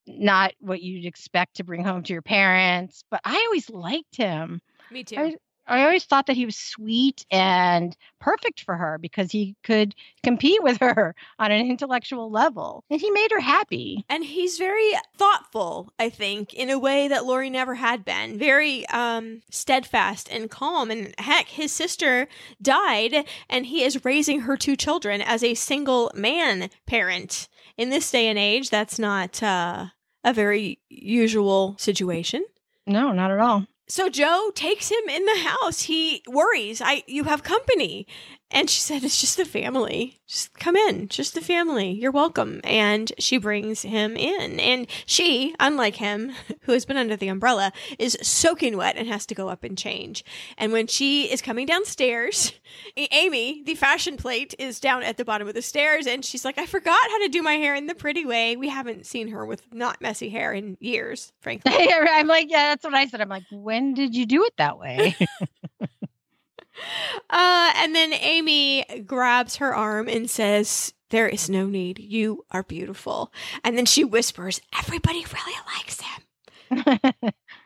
S2: not what you'd expect to bring home to your parents, but I always liked him.
S1: Me too. I,
S2: I always thought that he was sweet and perfect for her because he could compete with her on an intellectual level. And he made her happy.
S1: And he's very thoughtful, I think, in a way that Laurie never had been. Very um, steadfast and calm. And heck, his sister died and he is raising her two children as a single man parent. In this day and age, that's not uh, a very usual situation.
S2: No, not at all.
S1: So Jo takes him in the house. He worries, I you have company. And she said, It's just the family. Just come in. Just the family. You're welcome. And she brings him in. And she, unlike him, who has been under the umbrella, is soaking wet and has to go up and change. And when she is coming downstairs, Amy, the fashion plate, is down at the bottom of the stairs. And she's like, I forgot how to do my hair in the pretty way. We haven't seen her with not messy hair in years, frankly.
S2: I'm like, Yeah, that's what I said. I'm like, When did you do it that way?
S1: Uh, and then Amy grabs her arm and says, There is no need. You are beautiful. And then she whispers, Everybody really likes him.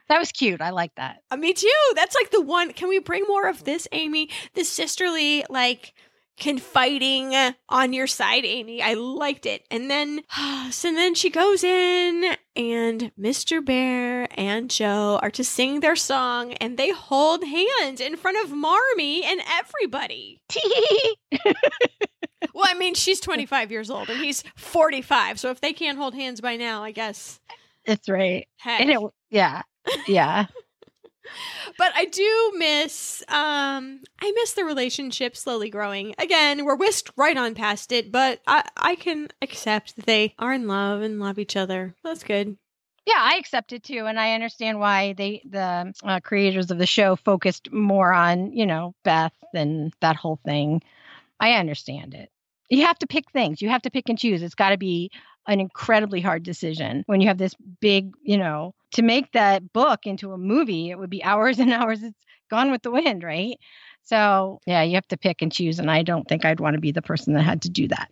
S2: that was cute. I like that.
S1: Uh, me too. That's like the one. Can we bring more of this, Amy? This sisterly, like, confiding on your side, Amy. I liked it. And then, so then she goes in, and Mr. Bhaer and Jo are to sing their song, and they hold hands in front of Marmee and everybody. well, I mean, she's 25 years old and he's 45. So if they can't hold hands by now, I guess.
S2: It's right. It, yeah. Yeah
S1: but I do miss um I miss the relationship slowly growing. Again, we're whisked right on past it, but I I can accept that they are in love and love each other. That's good.
S2: Yeah, I accept it too, and I understand why they the uh, creators of the show focused more on you know Beth and that whole thing. I understand it. You have to pick things. You have to pick and choose. It's got to be an incredibly hard decision when you have this big, you know, to make that book into a movie, it would be hours and hours. It's gone with the wind, right? So, yeah, you have to pick and choose. And I don't think I'd want to be the person that had to do that.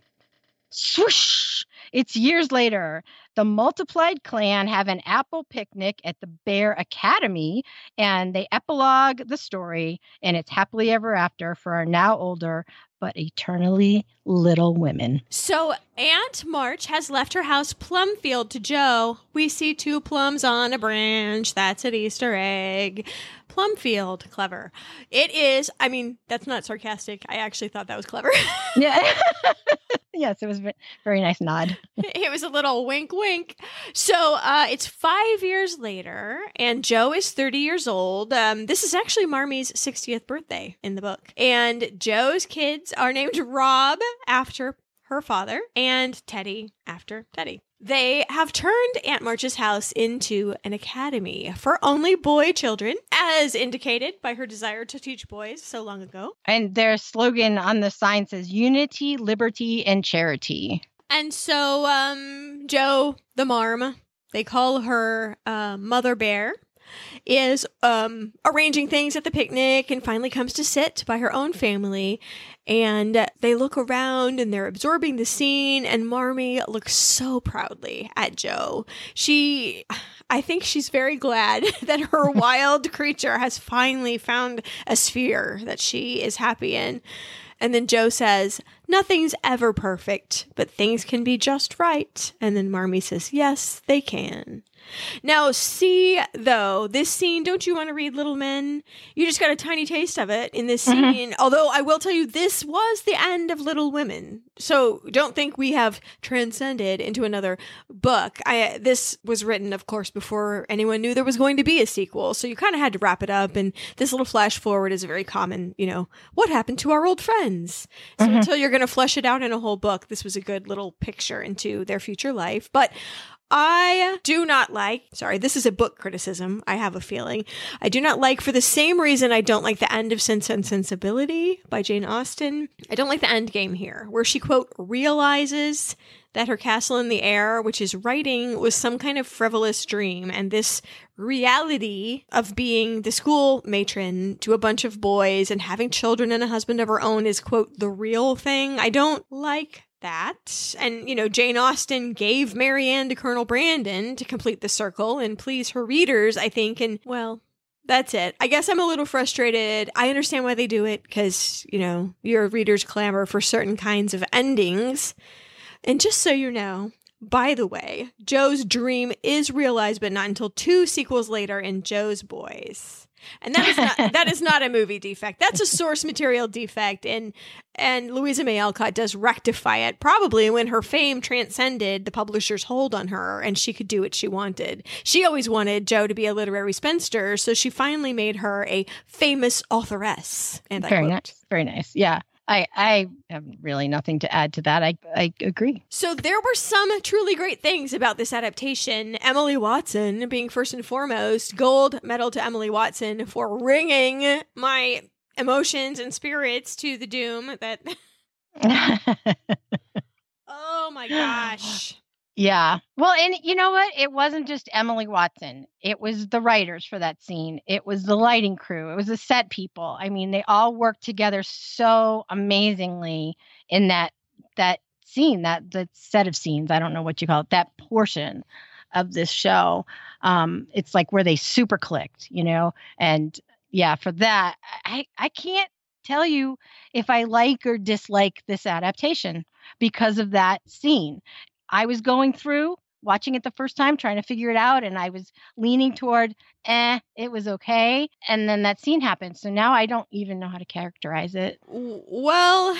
S2: Swoosh! It's years later. The multiplied clan have an apple picnic at the Bhaer Academy, and they epilogue the story, and it's happily ever after for our now older but eternally little women.
S1: So Aunt March has left her house Plumfield to Jo. We see two plums on a branch. That's an Easter egg. Plumfield, clever. It is. I mean, that's not sarcastic. I actually thought that was clever.
S2: yeah. yes, it was a very nice nod.
S1: it was a little wink, wink. So uh, it's five years later, and Jo is 30 years old. Um, this is actually Marmee's 60th birthday in the book. And Jo's kids are named Rob after her father and Teddy after Teddy. They have turned Aunt March's house into an academy for only boy children, as indicated by her desire to teach boys so long ago.
S2: And their slogan on the sign says unity, liberty, and charity.
S1: And so, um, Jo, the marm, they call her uh, Mother Bhaer, is um, arranging things at the picnic and finally comes to sit by her own family. And they look around and they're absorbing the scene. And Marmee looks so proudly at Jo. She. I think she's very glad that her wild creature has finally found a sphere that she is happy in. And then Jo says, Nothing's ever perfect, but things can be just right. And then Marmee says, Yes, they can. Now, see, though, this scene, don't you want to read Little Men? You just got a tiny taste of it in this mm-hmm. scene. Mm-hmm. Although I will tell you, this was the end of Little Women. So don't think we have transcended into another book. I This was written, of course, before anyone knew there was going to be a sequel. So you kind of had to wrap it up. And this little flash forward is a very common, you know, what happened to our old friends? So mm-hmm. until you're going to flesh it out in a whole book, this was a good little picture into their future life. But I do not like, sorry, this is a book criticism. I have a feeling. I do not like, for the same reason I don't like the end of Sense and Sensibility by Jane Austen. I don't like the end game here, where she, quote, realizes that her castle in the air, which is writing, was some kind of frivolous dream. And this reality of being the school matron to a bunch of boys and having children and a husband of her own is, quote, the real thing. I don't like that. And, you know, Jane Austen gave Marianne to Colonel Brandon to complete the circle and please her readers, I think. And, well, that's it. I guess I'm a little frustrated. I understand why they do it because, you know, your readers clamor for certain kinds of endings. And just so you know, by the way, Jo's dream is realized, but not until two sequels later in Jo's Boys and that is not that is not a movie defect. That's a source material defect, and and Louisa May Alcott does rectify it probably when her fame transcended the publisher's hold on her, and she could do what she wanted. She always wanted Jo to be a literary spinster, so she finally made her a famous authoress.
S2: And very nice, very nice, yeah. I I have really nothing to add to that. I I agree.
S1: So there were some truly great things about this adaptation. Emily Watson being first and foremost, gold medal to Emily Watson for ringing my emotions and spirits to the doom that Oh my gosh.
S2: Yeah. Well, and you know what? It wasn't just Emily Watson. It was the writers for that scene. It was the lighting crew. It was the set people. I mean, they all worked together so amazingly in that that scene, that that set of scenes. I don't know what you call it. That portion of this show. Um, it's like where they super clicked, you know. And yeah, for that, I I can't tell you if I like or dislike this adaptation because of that scene. I was going through watching it the first time, trying to figure it out, and I was leaning toward, eh, it was okay. And then that scene happened. So now I don't even know how to characterize it.
S1: Well,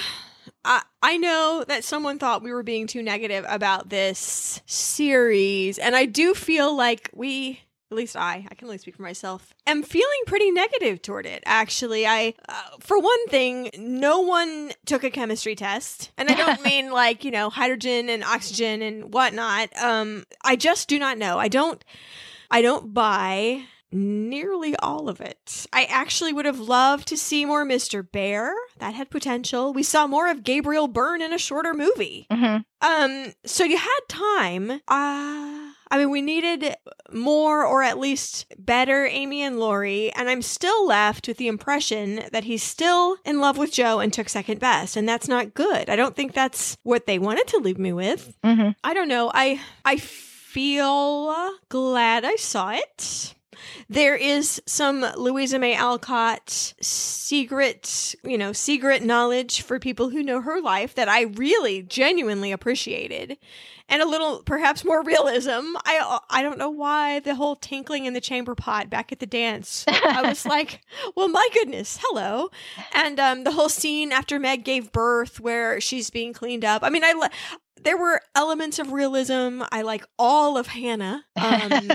S1: I, I know that someone thought we were being too negative about this series, and I do feel like we at least I, I can only speak for myself, am feeling pretty negative toward it. Actually, I, uh, for one thing, no one took a chemistry test, and I don't mean like you know hydrogen and oxygen and whatnot. Um, I just do not know. I don't, I don't buy nearly all of it. I actually would have loved to see more Mr. Bhaer. That had potential. We saw more of Gabriel Byrne in a shorter movie. Mm-hmm. Um, so you had time. Uh I mean, we needed more or at least better Amy and Laurie, and I'm still left with the impression that he's still in love with Jo and took second best, and that's not good. I don't think that's what they wanted to leave me with.
S2: Mhm.
S1: I don't know. I I feel glad I saw it. There is some Louisa May Alcott secret, you know, secret knowledge for people who know her life that I really genuinely appreciated. And a little perhaps more realism. I I don't know why the whole tinkling in the chamber pot back at the dance. I was like, well, my goodness, hello. And um the whole scene after Meg gave birth where she's being cleaned up. I mean, I there were elements of realism. I like all of Hannah. Um,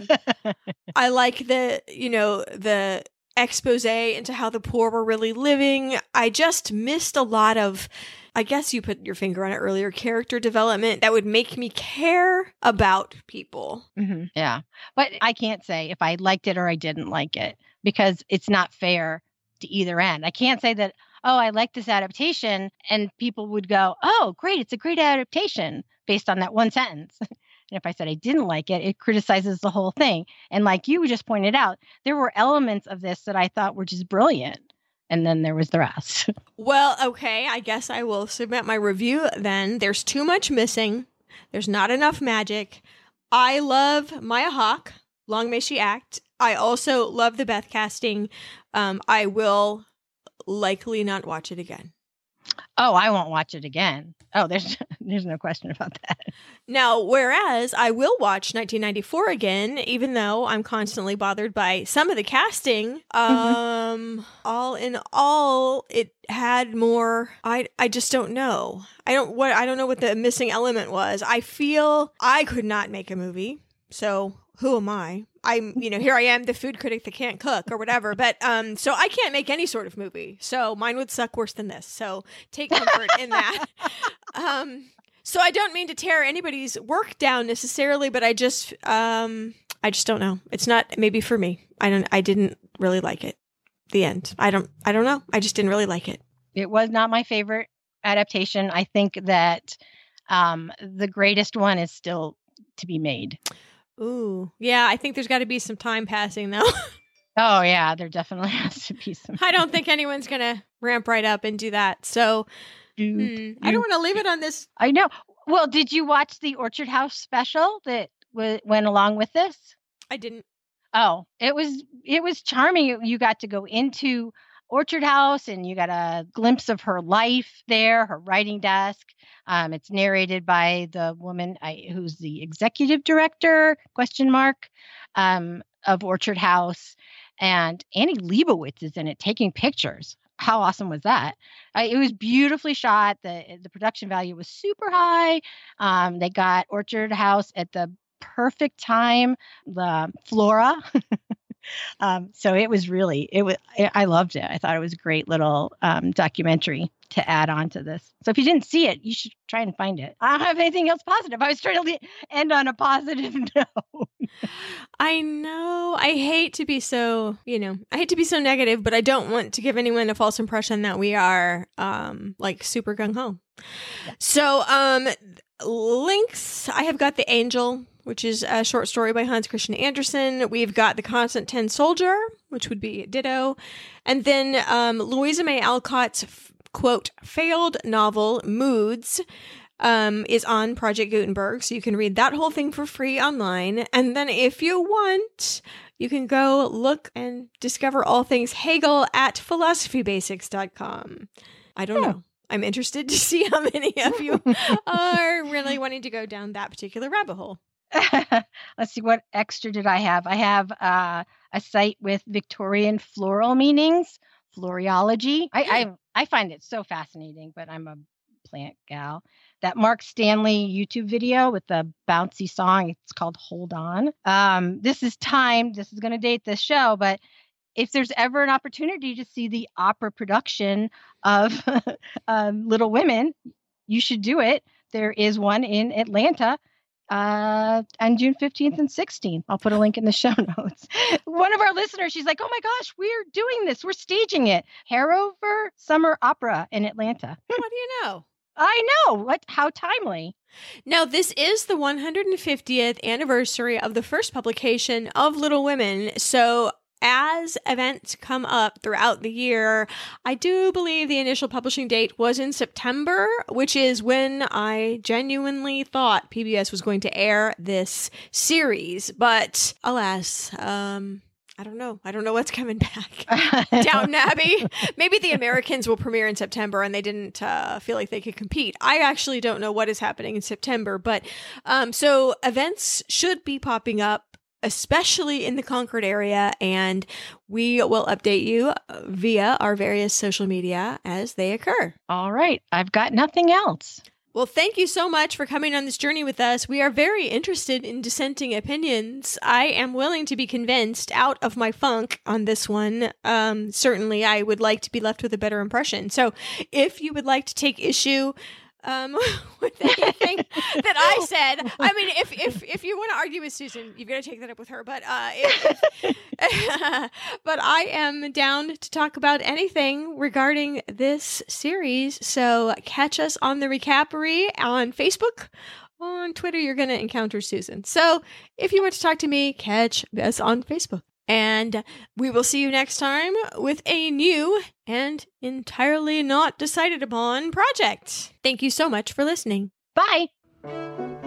S1: I like the, you know, the expose into how the poor were really living. I just missed a lot of, I guess you put your finger on it earlier, character development that would make me care about people.
S2: Mhm. Yeah. But I can't say if I liked it or I didn't like it because it's not fair to either end. I can't say that, oh, I like this adaptation and people would go, oh, great, it's a great adaptation based on that one sentence. and if I said I didn't like it, it criticizes the whole thing. And like you just pointed out, there were elements of this that I thought were just brilliant. And then there was the rest.
S1: Well, okay, I guess I will submit my review then. There's too much missing. There's not enough magic. I love Maya Hawke. Long may she act. I also love the Beth casting. Um, I will likely not watch it again.
S2: Oh, I won't watch it again. Oh, there's there's no question about that.
S1: Now, whereas I will watch 1994 again, even though I'm constantly bothered by some of the casting, um, all in all, it had more. I I just don't know. I don't what I don't know what the missing element was. I feel I could not make a movie, so who am I? I'm, you know, here I am, the food critic that can't cook or whatever. But um, so I can't make any sort of movie. So mine would suck worse than this. So take comfort in that. Um, so I don't mean to tear anybody's work down necessarily, but I just, um, I just don't know. It's not maybe for me. I don't. I didn't really like it. The end. I don't. I don't know. I just didn't really like it.
S2: It was not my favorite adaptation. I think that um, the greatest one is still to be made.
S1: Ooh, yeah. I think there's got to be some time passing though.
S2: Oh yeah, there definitely has to be some.
S1: I don't think anyone's gonna ramp right up and do that. So hmm, I don't want to leave it on this.
S2: I know. Well, did you watch the Orchard House special that w- went along with this?
S1: I didn't.
S2: Oh, it was it was charming. You got to go into Orchard House and you got a glimpse of her life there, her writing desk. Um, it's narrated by the woman I, who's the executive director question mark um, of Orchard House, and Annie Leibovitz is in it taking pictures. How awesome was that? It was beautifully shot. the The production value was super high. Um, they got Orchard House at the perfect time. The flora. um, so it was really it was I loved it. I thought it was a great little um, documentary to add on to this. So if you didn't see it, you should try and find it. I don't have anything else positive. I was trying to end on a positive note.
S1: I know. I hate to be so, you know, I hate to be so negative, but I don't want to give anyone a false impression that we are um like super gung ho. So, um links, I have got The Angel, which is a short story by Hans Christian Andersen. We've got The Constant Tin Soldier, which would be Ditto. And then um Louisa May Alcott's quote failed novel Moods um, is on Project Gutenberg, so you can read that whole thing for free online. And then if you want, you can go look and discover all things Hegel at philosophybasics.com. I don't
S2: Hmm.
S1: know. I'm interested to see how many of you are really wanting to go down that particular rabbit hole.
S2: Let's see what extra did I have. I have uh, a site with Victorian floral meanings, floriology. I, I find it so fascinating, but I'm a plant gal. That Mark Stanley YouTube video with the bouncy song. It's called Hold On. Um, this is timed. This is going to date this show, but if there's ever an opportunity to see the opera production of um, Little Women, you should do it. There is one in Atlanta uh, on June 15th and 16th. I'll put a link in the show notes. One of our listeners, she's like, oh my gosh, we're doing this. We're staging it. Harover Summer Opera in Atlanta.
S1: What do you know?
S2: I know. What? How timely.
S1: Now, this is the 150th anniversary of the first publication of Little Women. So, as events come up throughout the year, I do believe the initial publishing date was in September, which is when I genuinely thought PBS was going to air this series. But alas, um, I don't know. I don't know what's coming back. Downton Abbey. Maybe the Americans will premiere in September and they didn't uh, feel like they could compete. I actually don't know what is happening in September, but um, so events should be popping up. Especially in the Concord area, and we will update you uh, via our various social media as they occur.
S2: All right. I've got nothing else.
S1: Well, thank you so much for coming on this journey with us. We are very interested in dissenting opinions. I am willing to be convinced out of my funk on this one. Um, certainly, I would like to be left with a better impression. So, if you would like to take issue um, with anything that I said. I mean, if if if you want to argue with Susan, you've got to take that up with her. But uh, if, but I am down to talk about anything regarding this series. So catch us on the Recapery on Facebook. On Twitter, you're going to encounter Susan. So if you want to talk to me, catch us on Facebook. And we will see you next time with a new and entirely not decided upon project. Thank you so much for listening.
S2: Bye.